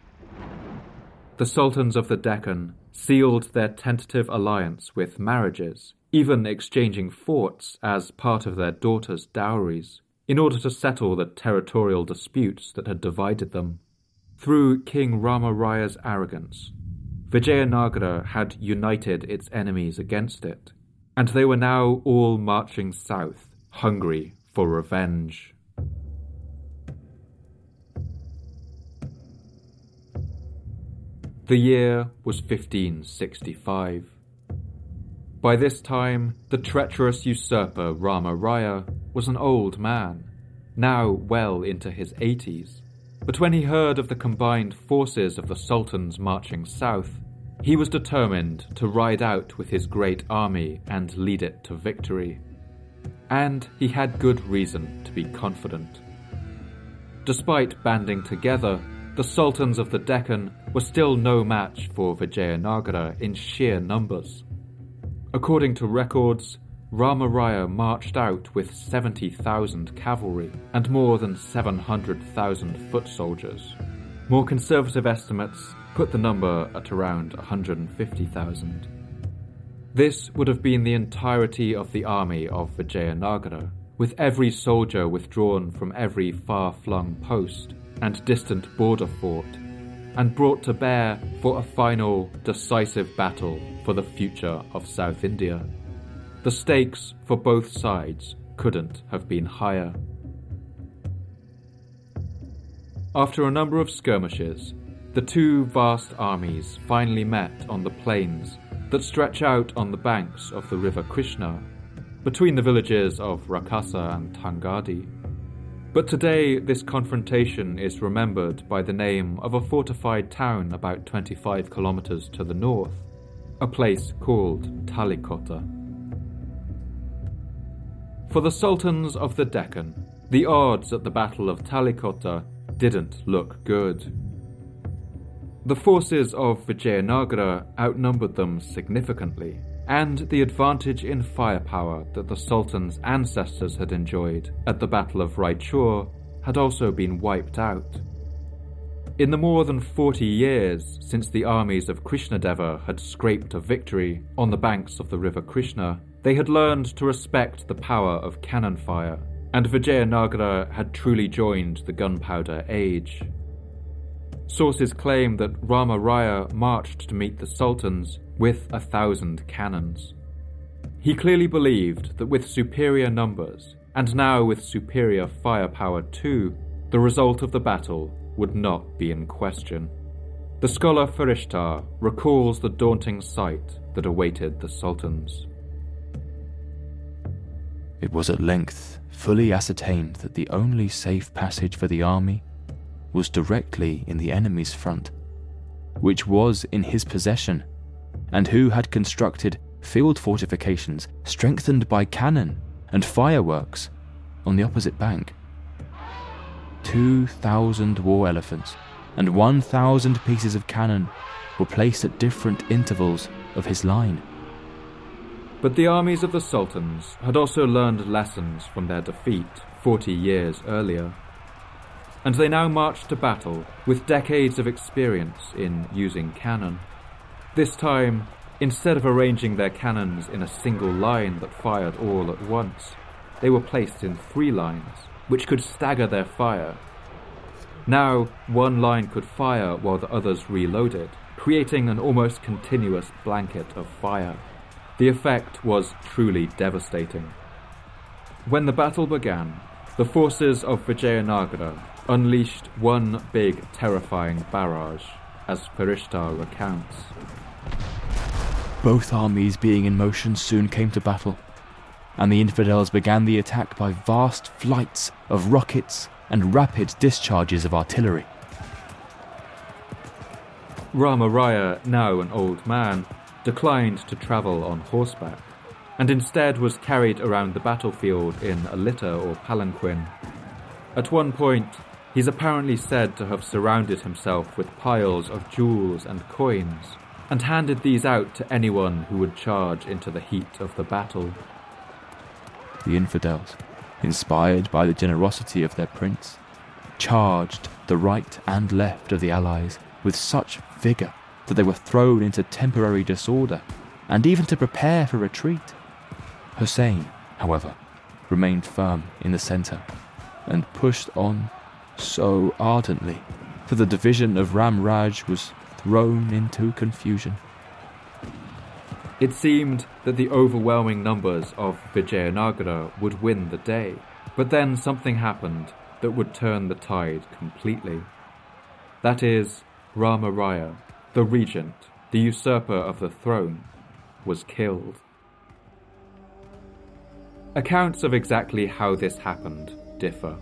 The sultans of the Deccan sealed their tentative alliance with marriages, even exchanging forts as part of their daughters' dowries, in order to settle the territorial disputes that had divided them. Through King Rama Raya's arrogance, Vijayanagara had united its enemies against it, and they were now all marching south, hungry for revenge. The year was 1565. By this time, the treacherous usurper Rama Raya was an old man, now well into his 80s. But when he heard of the combined forces of the sultans marching south, he was determined to ride out with his great army and lead it to victory. And he had good reason to be confident. Despite banding together, the sultans of the Deccan were still no match for Vijayanagara in sheer numbers. According to records, Rama Raya marched out with 70,000 cavalry and more than 700,000 foot soldiers. More conservative estimates put the number at around 150,000. This would have been the entirety of the army of Vijayanagara, with every soldier withdrawn from every far flung post and distant border fort, and brought to bear for a final, decisive battle for the future of South India. The stakes for both sides couldn't have been higher. After a number of skirmishes, the two vast armies finally met on the plains that stretch out on the banks of the river Krishna, between the villages of Rakasa and Tangadi. But today, this confrontation is remembered by the name of a fortified town about 25 kilometers to the north, a place called Talikota. For the sultans of the Deccan, the odds at the Battle of Talikota didn't look good. The forces of Vijayanagara outnumbered them significantly, and the advantage in firepower that the Sultan's ancestors had enjoyed at the Battle of Raichur had also been wiped out. In the more than 40 years since the armies of Krishnadeva had scraped a victory on the banks of the river Krishna, they had learned to respect the power of cannon fire, and Vijayanagara had truly joined the gunpowder age. Sources claim that Rama Raya marched to meet the sultans with a thousand cannons. He clearly believed that with superior numbers, and now with superior firepower too, the result of the battle would not be in question. The scholar Ferishta recalls the daunting sight that awaited the sultans. It was at length fully ascertained that the only safe passage for the army was directly in the enemy's front, which was in his possession, and who had constructed field fortifications strengthened by cannon and fireworks on the opposite bank. 2,000 war elephants and 1,000 pieces of cannon were placed at different intervals of his line. But the armies of the sultans had also learned lessons from their defeat 40 years earlier, and they now marched to battle with decades of experience in using cannon. This time, instead of arranging their cannons in a single line that fired all at once, they were placed in three lines, which could stagger their fire. Now, one line could fire while the others reloaded, creating an almost continuous blanket of fire. The effect was truly devastating. When the battle began, the forces of Vijayanagara unleashed one big terrifying barrage, as Ferishta recounts. Both armies being in motion soon came to battle, and the infidels began the attack by vast flights of rockets and rapid discharges of artillery. Rama Raya, now an old man, declined to travel on horseback, and instead was carried around the battlefield in a litter or palanquin. At one point, he's apparently said to have surrounded himself with piles of jewels and coins, and handed these out to anyone who would charge into the heat of the battle. The infidels, inspired by the generosity of their prince, charged the right and left of the allies with such vigour that they were thrown into temporary disorder, and even to prepare for retreat. Hussein, however, remained firm in the centre and pushed on so ardently that the division of Ram Raj was thrown into confusion. It seemed that the overwhelming numbers of Vijayanagara would win the day, but then something happened that would turn the tide completely. That is, Rama Raya the regent, the usurper of the throne, was killed. Accounts of exactly how this happened differ.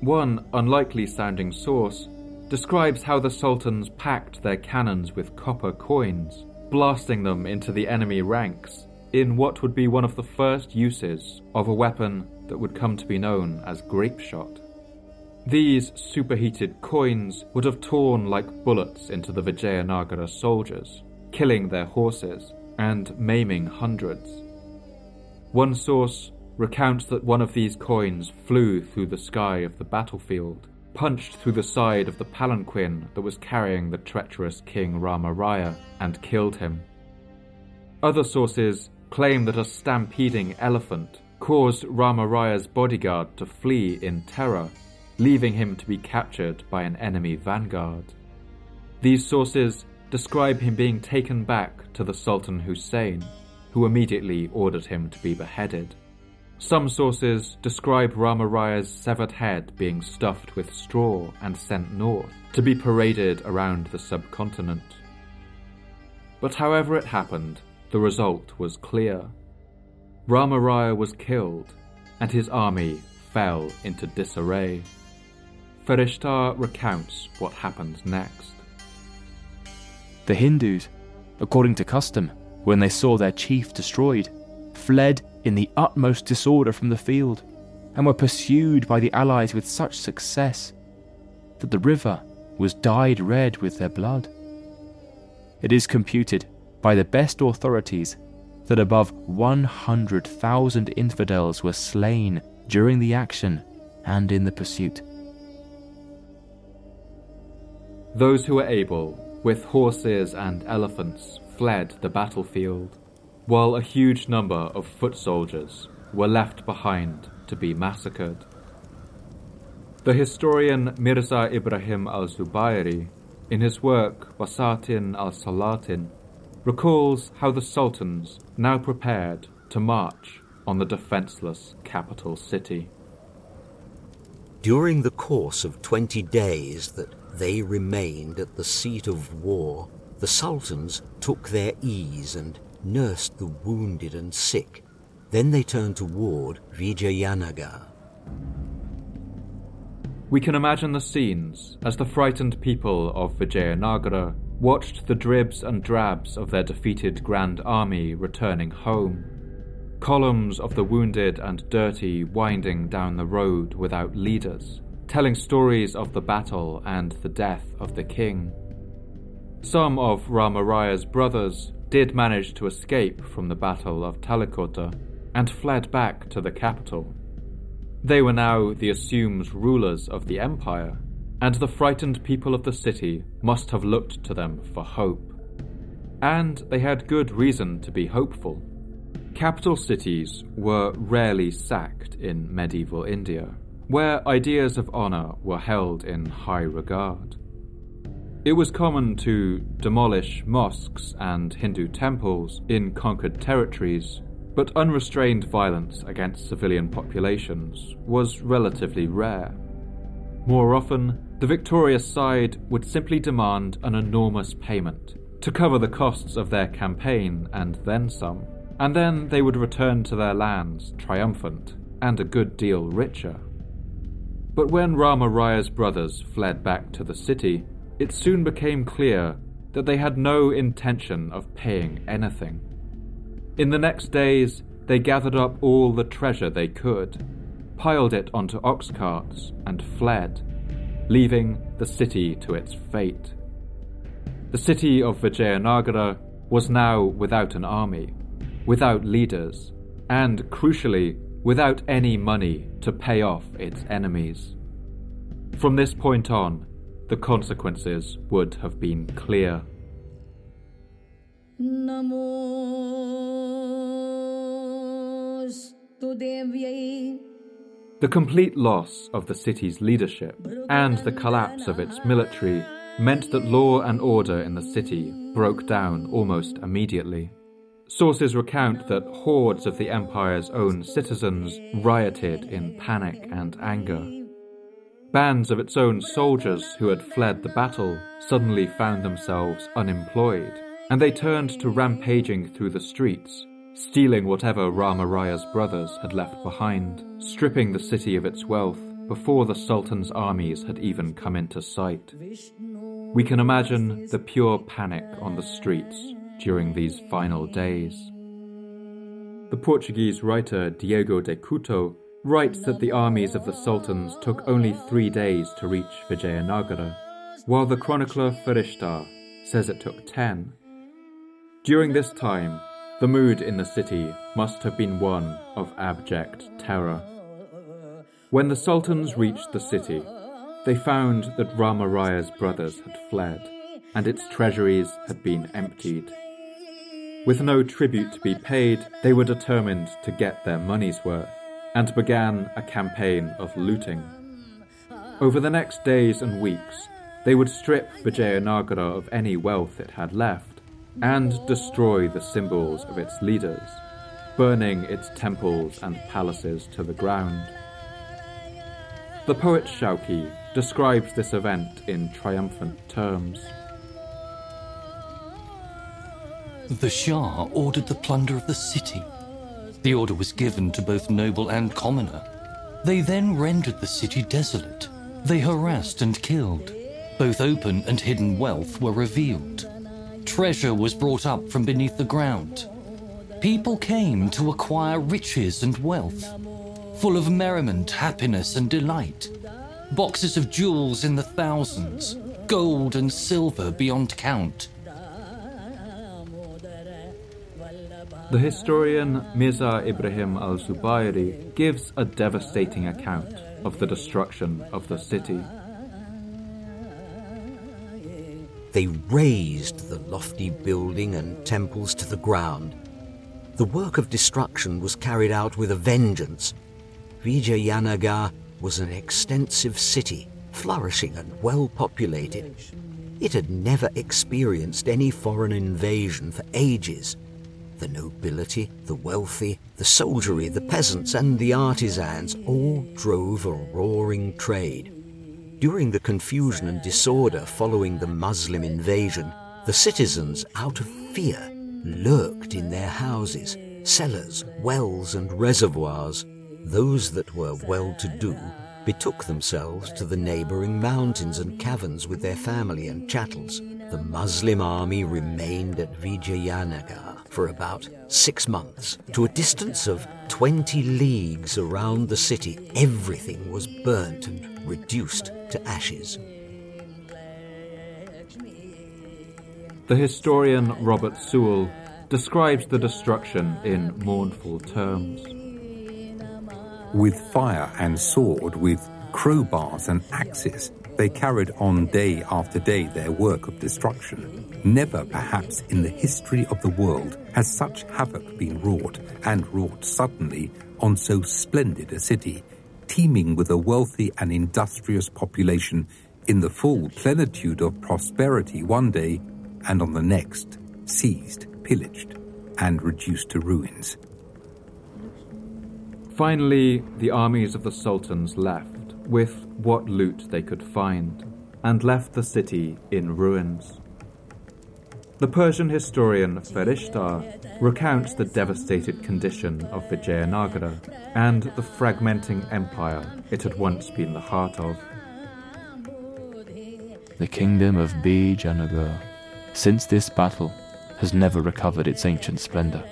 One unlikely sounding source describes how the sultans packed their cannons with copper coins, blasting them into the enemy ranks in what would be one of the first uses of a weapon that would come to be known as grape shot. These superheated coins would have torn like bullets into the Vijayanagara soldiers, killing their horses and maiming hundreds. One source recounts that one of these coins flew through the sky of the battlefield, punched through the side of the palanquin that was carrying the treacherous King Rama Raya, and killed him. Other sources claim that a stampeding elephant caused Rama Raya's bodyguard to flee in terror leaving him to be captured by an enemy vanguard. These sources describe him being taken back to the Sultan Hussein, who immediately ordered him to be beheaded. Some sources describe Rama Raya's severed head being stuffed with straw and sent north to be paraded around the subcontinent. But however it happened, the result was clear. Rama Raya was killed, and his army fell into disarray. Ferishta recounts what happened next. The Hindus, according to custom, when they saw their chief destroyed, fled in the utmost disorder from the field, and were pursued by the allies with such success that the river was dyed red with their blood. It is computed by the best authorities that above 100,000 infidels were slain during the action and in the pursuit. those who were able, with horses and elephants, fled the battlefield, while a huge number of foot soldiers were left behind to be massacred. The historian Mirza Ibrahim al Zubairi, in his work Basatin al Salatin, recalls how the sultans now prepared to march on the defenseless capital city. During the course of twenty days that they remained at the seat of war, the sultans took their ease and nursed the wounded and sick. Then they turned toward Vijayanagar. We can imagine the scenes as the frightened people of Vijayanagara watched the dribs and drabs of their defeated Grand Army returning home. Columns of the wounded and dirty winding down the road without leaders, telling stories of the battle and the death of the king. Some of Ramaraya's brothers did manage to escape from the Battle of Talikota and fled back to the capital. They were now the assumed rulers of the empire, and the frightened people of the city must have looked to them for hope. And they had good reason to be hopeful. Capital cities were rarely sacked in medieval India, where ideas of honor were held in high regard. It was common to demolish mosques and Hindu temples in conquered territories, but unrestrained violence against civilian populations was relatively rare. More often, the victorious side would simply demand an enormous payment to cover the costs of their campaign and then some, and then they would return to their lands triumphant and a good deal richer. But when Rama Raya's brothers fled back to the city, it soon became clear that they had no intention of paying anything. In the next days, they gathered up all the treasure they could, piled it onto ox carts, and fled, leaving the city to its fate. The city of Vijayanagara was now without an army, without leaders, and crucially, without any money to pay off its enemies. From this point on, the consequences would have been clear. The complete loss of the city's leadership and the collapse of its military meant that law and order in the city broke down almost immediately. Sources recount that hordes of the empire's own citizens rioted in panic and anger. Bands of its own soldiers who had fled the battle suddenly found themselves unemployed, and they turned to rampaging through the streets, stealing whatever Ramaraya's brothers had left behind, stripping the city of its wealth before the Sultan's armies had even come into sight. We can imagine the pure panic on the streets during these final days. The Portuguese writer Diego de Couto writes that the armies of the sultans took only three days to reach Vijayanagara, while the chronicler Ferishta says it took ten. During this time, the mood in the city must have been one of abject terror. When the sultans reached the city, they found that Ramaraya's brothers had fled, and its treasuries had been emptied. With no tribute to be paid, they were determined to get their money's worth and began a campaign of looting. Over the next days and weeks, they would strip Vijayanagara of any wealth it had left and destroy the symbols of its leaders, burning its temples and palaces to the ground. The poet Shauki describes this event in triumphant terms. The Shah ordered the plunder of the city the order was given to both noble and commoner. They then rendered the city desolate. They harassed and killed. Both open and hidden wealth were revealed. Treasure was brought up from beneath the ground. People came to acquire riches and wealth, full of merriment, happiness, and delight. Boxes of jewels in the thousands, gold and silver beyond count. The historian Mirza Ibrahim al Zubayri gives a devastating account of the destruction of the city. They razed the lofty building and temples to the ground. The work of destruction was carried out with a vengeance. Vijayanagar was an extensive city, flourishing and well populated. It had never experienced any foreign invasion for ages. The nobility, the wealthy, the soldiery, the peasants, and the artisans all drove a roaring trade. During the confusion and disorder following the Muslim invasion, the citizens, out of fear, lurked in their houses, cellars, wells, and reservoirs. Those that were well to do betook themselves to the neighboring mountains and caverns with their family and chattels. The Muslim army remained at Vijayanagar for about six months. To a distance of 20 leagues around the city, everything was burnt and reduced to ashes. The historian Robert Sewell describes the destruction in mournful terms. With fire and sword, with crowbars and axes, they carried on day after day their work of destruction. Never, perhaps, in the history of the world has such havoc been wrought, and wrought suddenly, on so splendid a city, teeming with a wealthy and industrious population in the full plenitude of prosperity one day, and on the next, seized, pillaged, and reduced to ruins. Finally, the armies of the sultans left with what loot they could find, and left the city in ruins. The Persian historian Ferishta recounts the devastated condition of Vijayanagara and the fragmenting empire it had once been the heart of. The kingdom of Bijanagar, since this battle, has never recovered its ancient splendor.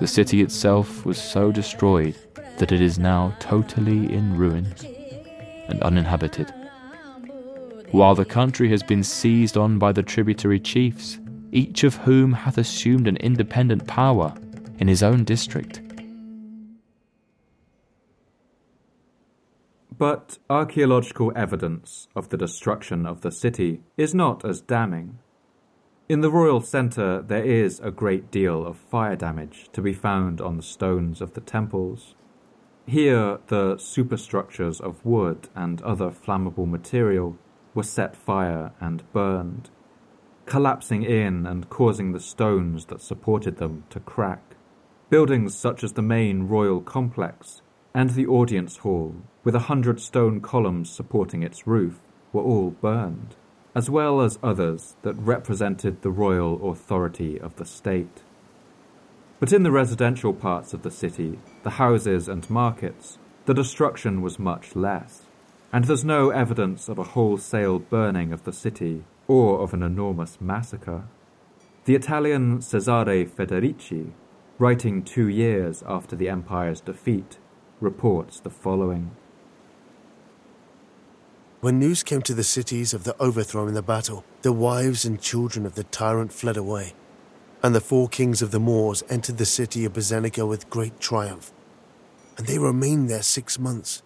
The city itself was so destroyed that it is now totally in ruins and uninhabited. While the country has been seized on by the tributary chiefs, each of whom hath assumed an independent power in his own district. But archaeological evidence of the destruction of the city is not as damning. In the royal centre, there is a great deal of fire damage to be found on the stones of the temples. Here, the superstructures of wood and other flammable material were set fire and burned collapsing in and causing the stones that supported them to crack. Buildings such as the main royal complex and the audience hall, with a hundred stone columns supporting its roof, were all burned, as well as others that represented the royal authority of the state. But in the residential parts of the city, the houses and markets, the destruction was much less, and there's no evidence of a wholesale burning of the city or of an enormous massacre. The Italian Cesare Federici, writing two years after the empire's defeat, reports the following. When news came to the cities of the overthrow in the battle, the wives and children of the tyrant fled away, and the four kings of the Moors entered the city of Bezeneger with great triumph. And they remained there six months,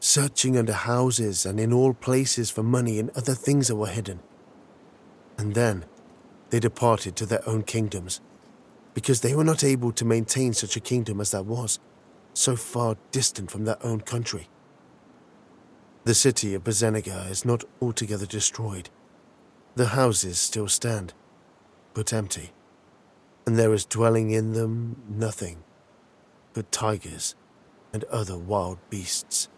searching under houses and in all places for money and other things that were hidden. And then they departed to their own kingdoms, because they were not able to maintain such a kingdom as that was, so far distant from their own country. The city of Bezeneger is not altogether destroyed. The houses still stand, but empty, and there is dwelling in them nothing but tigers and other wild beasts.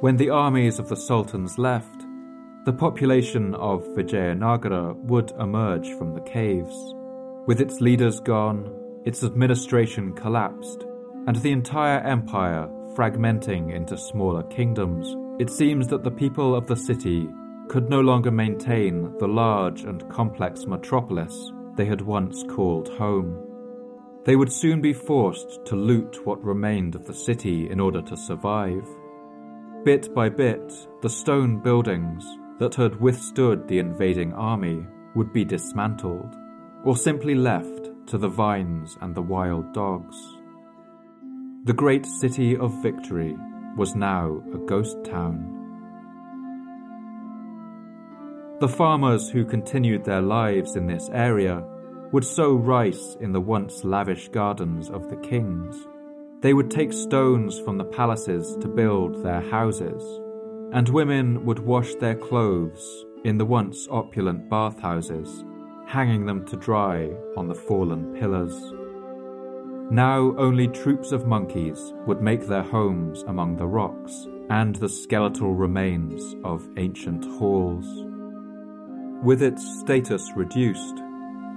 When the armies of the sultans left, the population of Vijayanagara would emerge from the caves. With its leaders gone, its administration collapsed, and the entire empire fragmenting into smaller kingdoms, it seems that the people of the city could no longer maintain the large and complex metropolis they had once called home. They would soon be forced to loot what remained of the city in order to survive. Bit by bit, the stone buildings that had withstood the invading army would be dismantled, or simply left to the vines and the wild dogs. The great city of victory was now a ghost town. The farmers who continued their lives in this area would sow rice in the once lavish gardens of the kings. They would take stones from the palaces to build their houses, and women would wash their clothes in the once opulent bathhouses, hanging them to dry on the fallen pillars. Now only troops of monkeys would make their homes among the rocks and the skeletal remains of ancient halls. With its status reduced,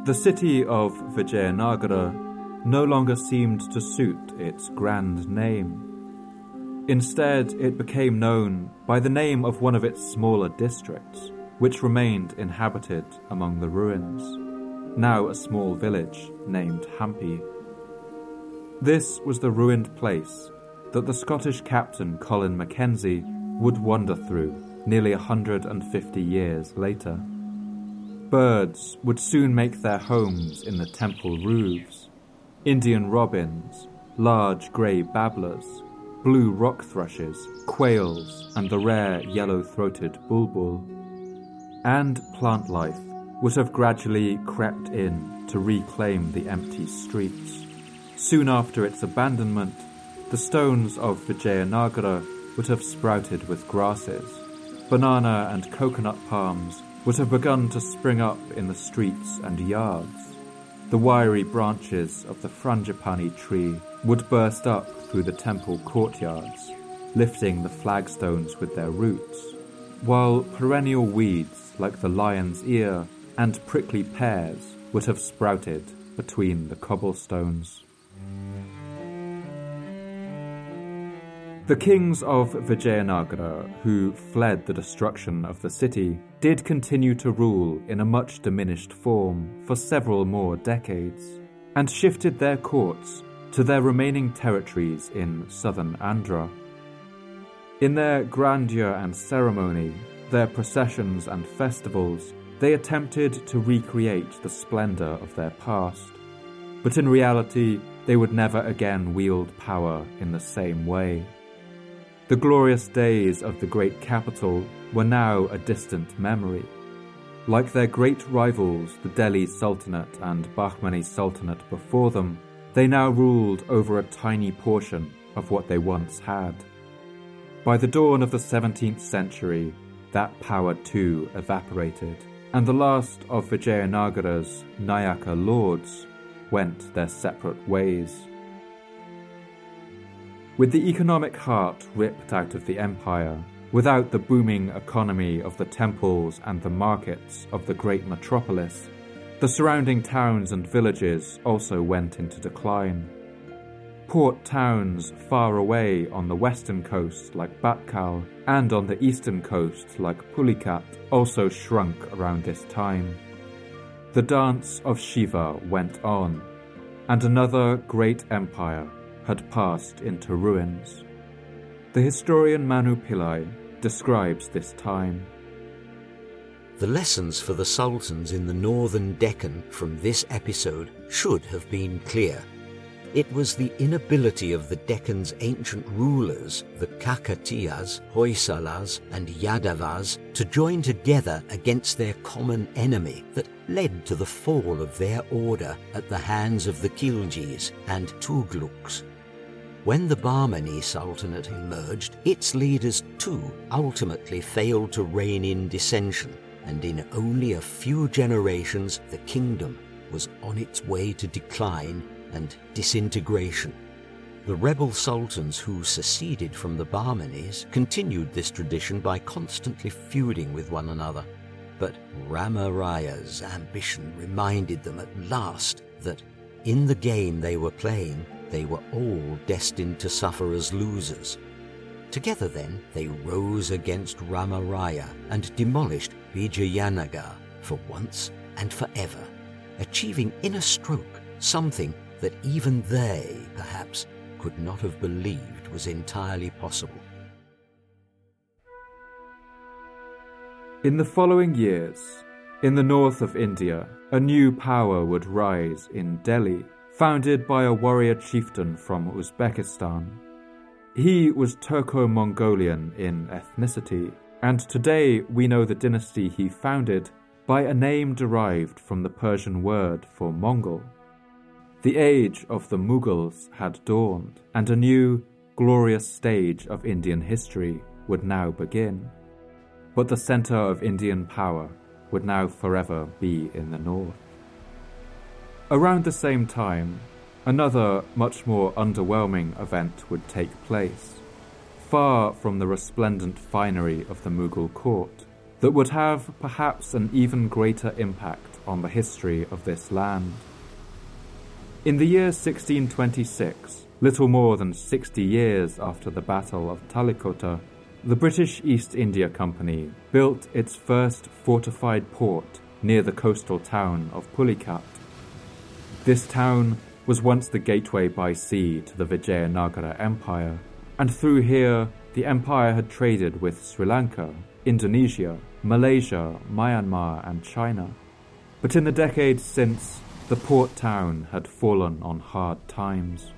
the city of Vijayanagara no longer seemed to suit its grand name. Instead, it became known by the name of one of its smaller districts, which remained inhabited among the ruins, now a small village named Hampi. This was the ruined place that the Scottish captain Colin Mackenzie would wander through nearly a 150 years later. Birds would soon make their homes in the temple roofs. Indian robins, large grey babblers, blue rock thrushes, quails, and the rare yellow throated bulbul. And plant life would have gradually crept in to reclaim the empty streets. Soon after its abandonment, the stones of Vijayanagara would have sprouted with grasses. Banana and coconut palms would have begun to spring up in the streets and yards. The wiry branches of the frangipani tree would burst up through the temple courtyards, lifting the flagstones with their roots, while perennial weeds like the lion's ear and prickly pears would have sprouted between the cobblestones. The kings of Vijayanagara, who fled the destruction of the city, did continue to rule in a much diminished form for several more decades, and shifted their courts to their remaining territories in southern Andhra. In their grandeur and ceremony, their processions and festivals, they attempted to recreate the splendor of their past. But in reality, they would never again wield power in the same way. The glorious days of the great capital were now a distant memory. Like their great rivals, the Delhi Sultanate and Bahmani Sultanate before them, they now ruled over a tiny portion of what they once had. By the dawn of the 17th century, that power too evaporated, and the last of Vijayanagara's Nayaka lords went their separate ways. With the economic heart ripped out of the empire, without the booming economy of the temples and the markets of the great metropolis, the surrounding towns and villages also went into decline. Port towns far away on the western coast, like Bhatkal, and on the eastern coast, like Pulicat, also shrunk around this time. The dance of Shiva went on, and another great empire had passed into ruins. The historian Manu Pillai describes this time. The lessons for the sultans in the northern Deccan from this episode should have been clear. It was the inability of the Deccan's ancient rulers, the Kakatiyas, Hoysalas, and Yadavas, to join together against their common enemy that led to the fall of their order at the hands of the Khiljis and Tughluks. When the Bahmani Sultanate emerged, its leaders too ultimately failed to rein in dissension, and in only a few generations the kingdom was on its way to decline and disintegration. The rebel sultans who seceded from the Bahmanis continued this tradition by constantly feuding with one another. But Rama Raya's ambition reminded them at last that in the game they were playing, they were all destined to suffer as losers. Together then, they rose against Ramaraya and demolished Vijayanagar for once and forever, achieving in a stroke something that even they, perhaps, could not have believed was entirely possible. In the following years, in the north of India, a new power would rise in Delhi founded by a warrior chieftain from Uzbekistan. He was Turco Mongolian in ethnicity and today we know the dynasty he founded by a name derived from the Persian word for Mongol. The age of the Mughals had dawned, and a new, glorious stage of Indian history would now begin. But the centre of Indian power would now forever be in the north. Around the same time, another, much more underwhelming event would take place, far from the resplendent finery of the Mughal court, that would have perhaps an even greater impact on the history of this land. In the year 1626, little more than 60 years after the Battle of Talikota, the British East India Company built its first fortified port near the coastal town of Pulicat. This town was once the gateway by sea to the Vijayanagara Empire, and through here the empire had traded with Sri Lanka, Indonesia, Malaysia, Myanmar, and China. But in the decades since, the port town had fallen on hard times.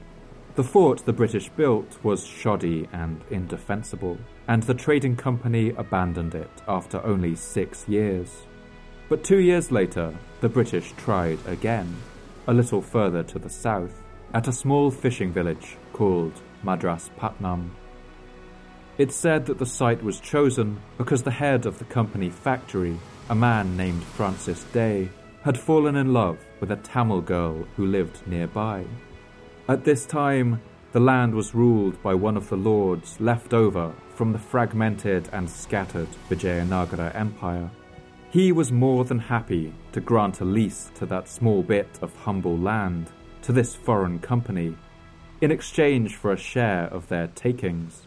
The fort the British built was shoddy and indefensible, and the trading company abandoned it after only six years. But two years later, the British tried again, a little further to the south, at a small fishing village called Madras Patnam. It's said that the site was chosen because the head of the company factory, a man named Francis Day, had fallen in love with a Tamil girl who lived nearby. At this time, the land was ruled by one of the lords left over from the fragmented and scattered Vijayanagara Empire. He was more than happy to grant a lease to that small bit of humble land to this foreign company in exchange for a share of their takings.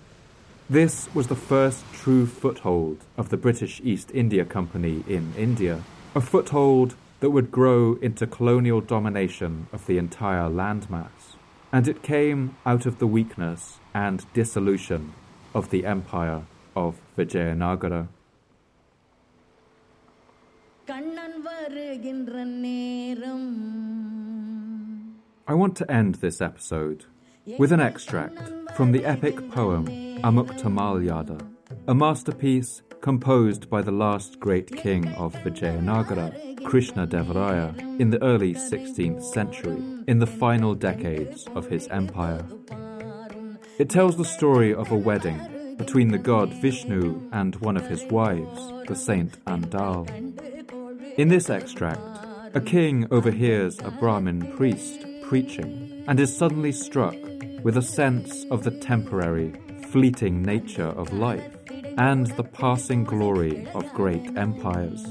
This was the first true foothold of the British East India Company in India, a foothold that would grow into colonial domination of the entire landmass and it came out of the weakness and dissolution of the empire of Vijayanagara. I want to end this episode with an extract from the epic poem Amukta a masterpiece composed by the last great king of Vijayanagara, Krishna Devaraya, in the early 16th century, in the final decades of his empire. It tells the story of a wedding between the god Vishnu and one of his wives, the saint Andal. In this extract, a king overhears a Brahmin priest preaching and is suddenly struck with a sense of the temporary, fleeting nature of life and the passing glory of great empires.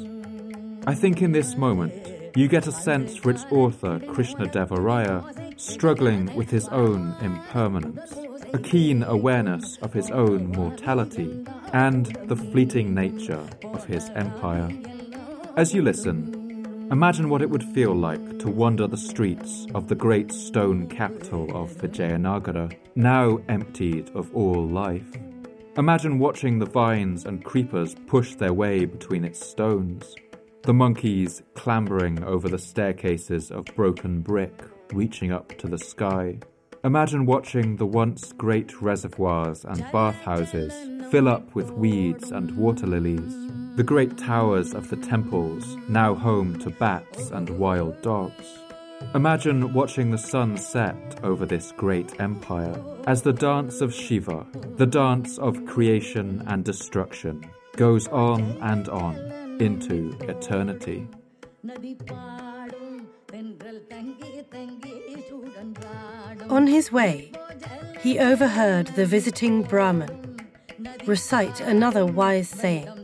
I think in this moment, you get a sense for its author, Krishna Devaraya, struggling with his own impermanence, a keen awareness of his own mortality, and the fleeting nature of his empire. As you listen, imagine what it would feel like to wander the streets of the great stone capital of Vijayanagara, now emptied of all life. Imagine watching the vines and creepers push their way between its stones, the monkeys clambering over the staircases of broken brick, reaching up to the sky. Imagine watching the once great reservoirs and bathhouses fill up with weeds and water lilies, the great towers of the temples, now home to bats and wild dogs. Imagine watching the sun set over this great empire as the dance of Shiva, the dance of creation and destruction, goes on and on into eternity. On his way, he overheard the visiting Brahmin recite another wise saying.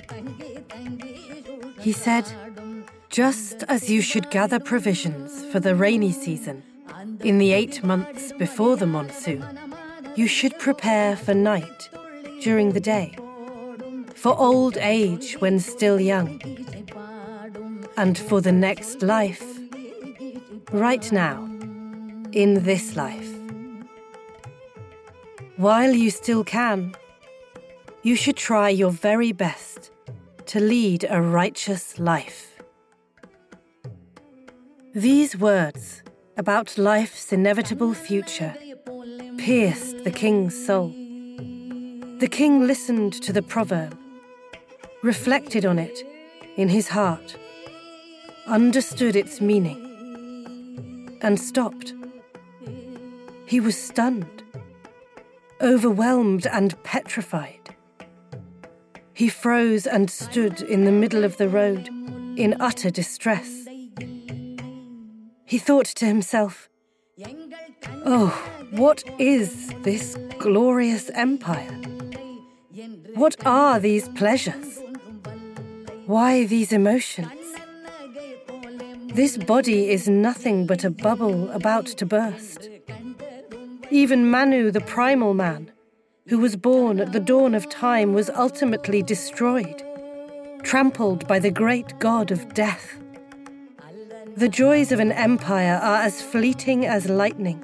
He said, just as you should gather provisions for the rainy season in the eight months before the monsoon, you should prepare for night during the day, for old age when still young, and for the next life, right now, in this life. While you still can, you should try your very best to lead a righteous life. These words about life's inevitable future pierced the king's soul. The king listened to the proverb reflected on it in his heart, understood its meaning, and stopped. He was stunned, overwhelmed, and petrified. He froze and stood in the middle of the road in utter distress. He thought to himself, Oh, what is this glorious empire? What are these pleasures? Why these emotions? This body is nothing but a bubble about to burst. Even Manu, the primal man, who was born at the dawn of time, was ultimately destroyed, trampled by the great god of death. The joys of an empire are as fleeting as lightning.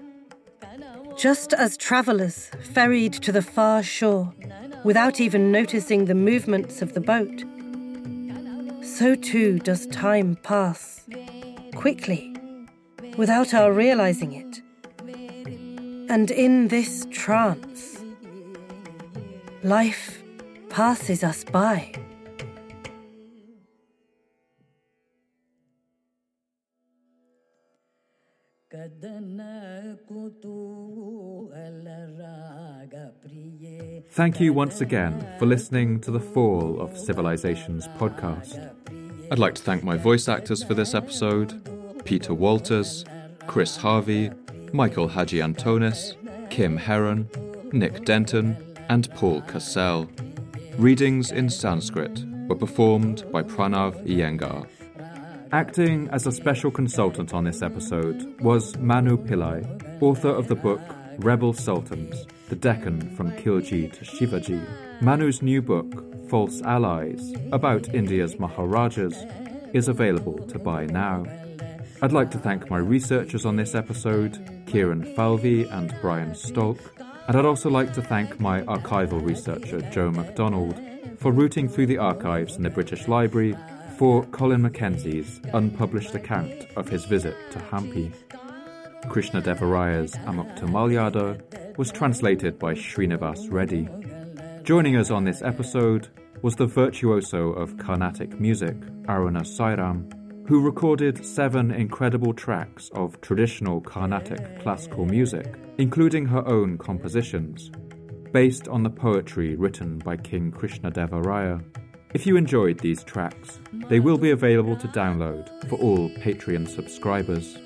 Just as travellers ferried to the far shore without even noticing the movements of the boat, so too does time pass quickly without our realizing it. And in this trance, life passes us by. Thank you once again for listening to the Fall of Civilizations podcast. I'd like to thank my voice actors for this episode Peter Walters, Chris Harvey, Michael Haji Antonis, Kim Heron, Nick Denton, and Paul Cassell. Readings in Sanskrit were performed by Pranav Iyengar. Acting as a special consultant on this episode was Manu Pillai, author of the book Rebel Sultans The Deccan from Khilji to Shivaji. Manu's new book, False Allies, about India's Maharajas, is available to buy now. I'd like to thank my researchers on this episode, Kieran Falvey and Brian Stolk, and I'd also like to thank my archival researcher, Joe MacDonald, for rooting through the archives in the British Library for Colin Mackenzie's unpublished account of his visit to Hampi. Krishna Devaraya's Amukta was translated by Srinivas Reddy. Joining us on this episode was the virtuoso of Carnatic music, Aruna Sairam, who recorded seven incredible tracks of traditional Carnatic classical music, including her own compositions, based on the poetry written by King Krishna Devaraya. If you enjoyed these tracks, they will be available to download for all Patreon subscribers.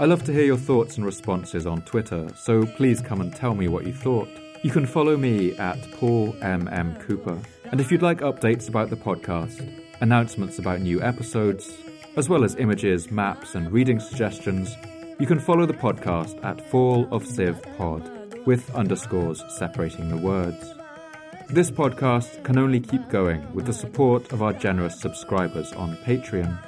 I love to hear your thoughts and responses on Twitter, so please come and tell me what you thought. You can follow me at Paul M. M. Cooper, and if you'd like updates about the podcast, announcements about new episodes, as well as images, maps, and reading suggestions, you can follow the podcast at Fall of Civ Pod, with underscores separating the words. This podcast can only keep going with the support of our generous subscribers on Patreon.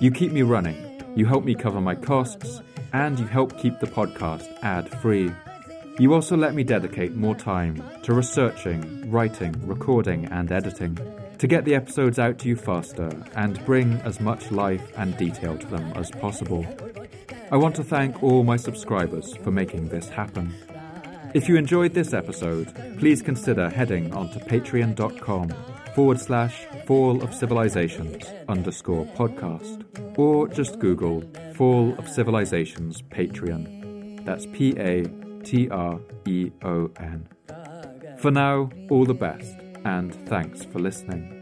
You keep me running, you help me cover my costs, and you help keep the podcast ad free. You also let me dedicate more time to researching, writing, recording, and editing to get the episodes out to you faster and bring as much life and detail to them as possible. I want to thank all my subscribers for making this happen. If you enjoyed this episode, please consider heading onto patreon.com forward slash fall of civilizations underscore podcast, or just Google Fall of Civilizations Patreon. That's P A T R E O N. For now, all the best, and thanks for listening.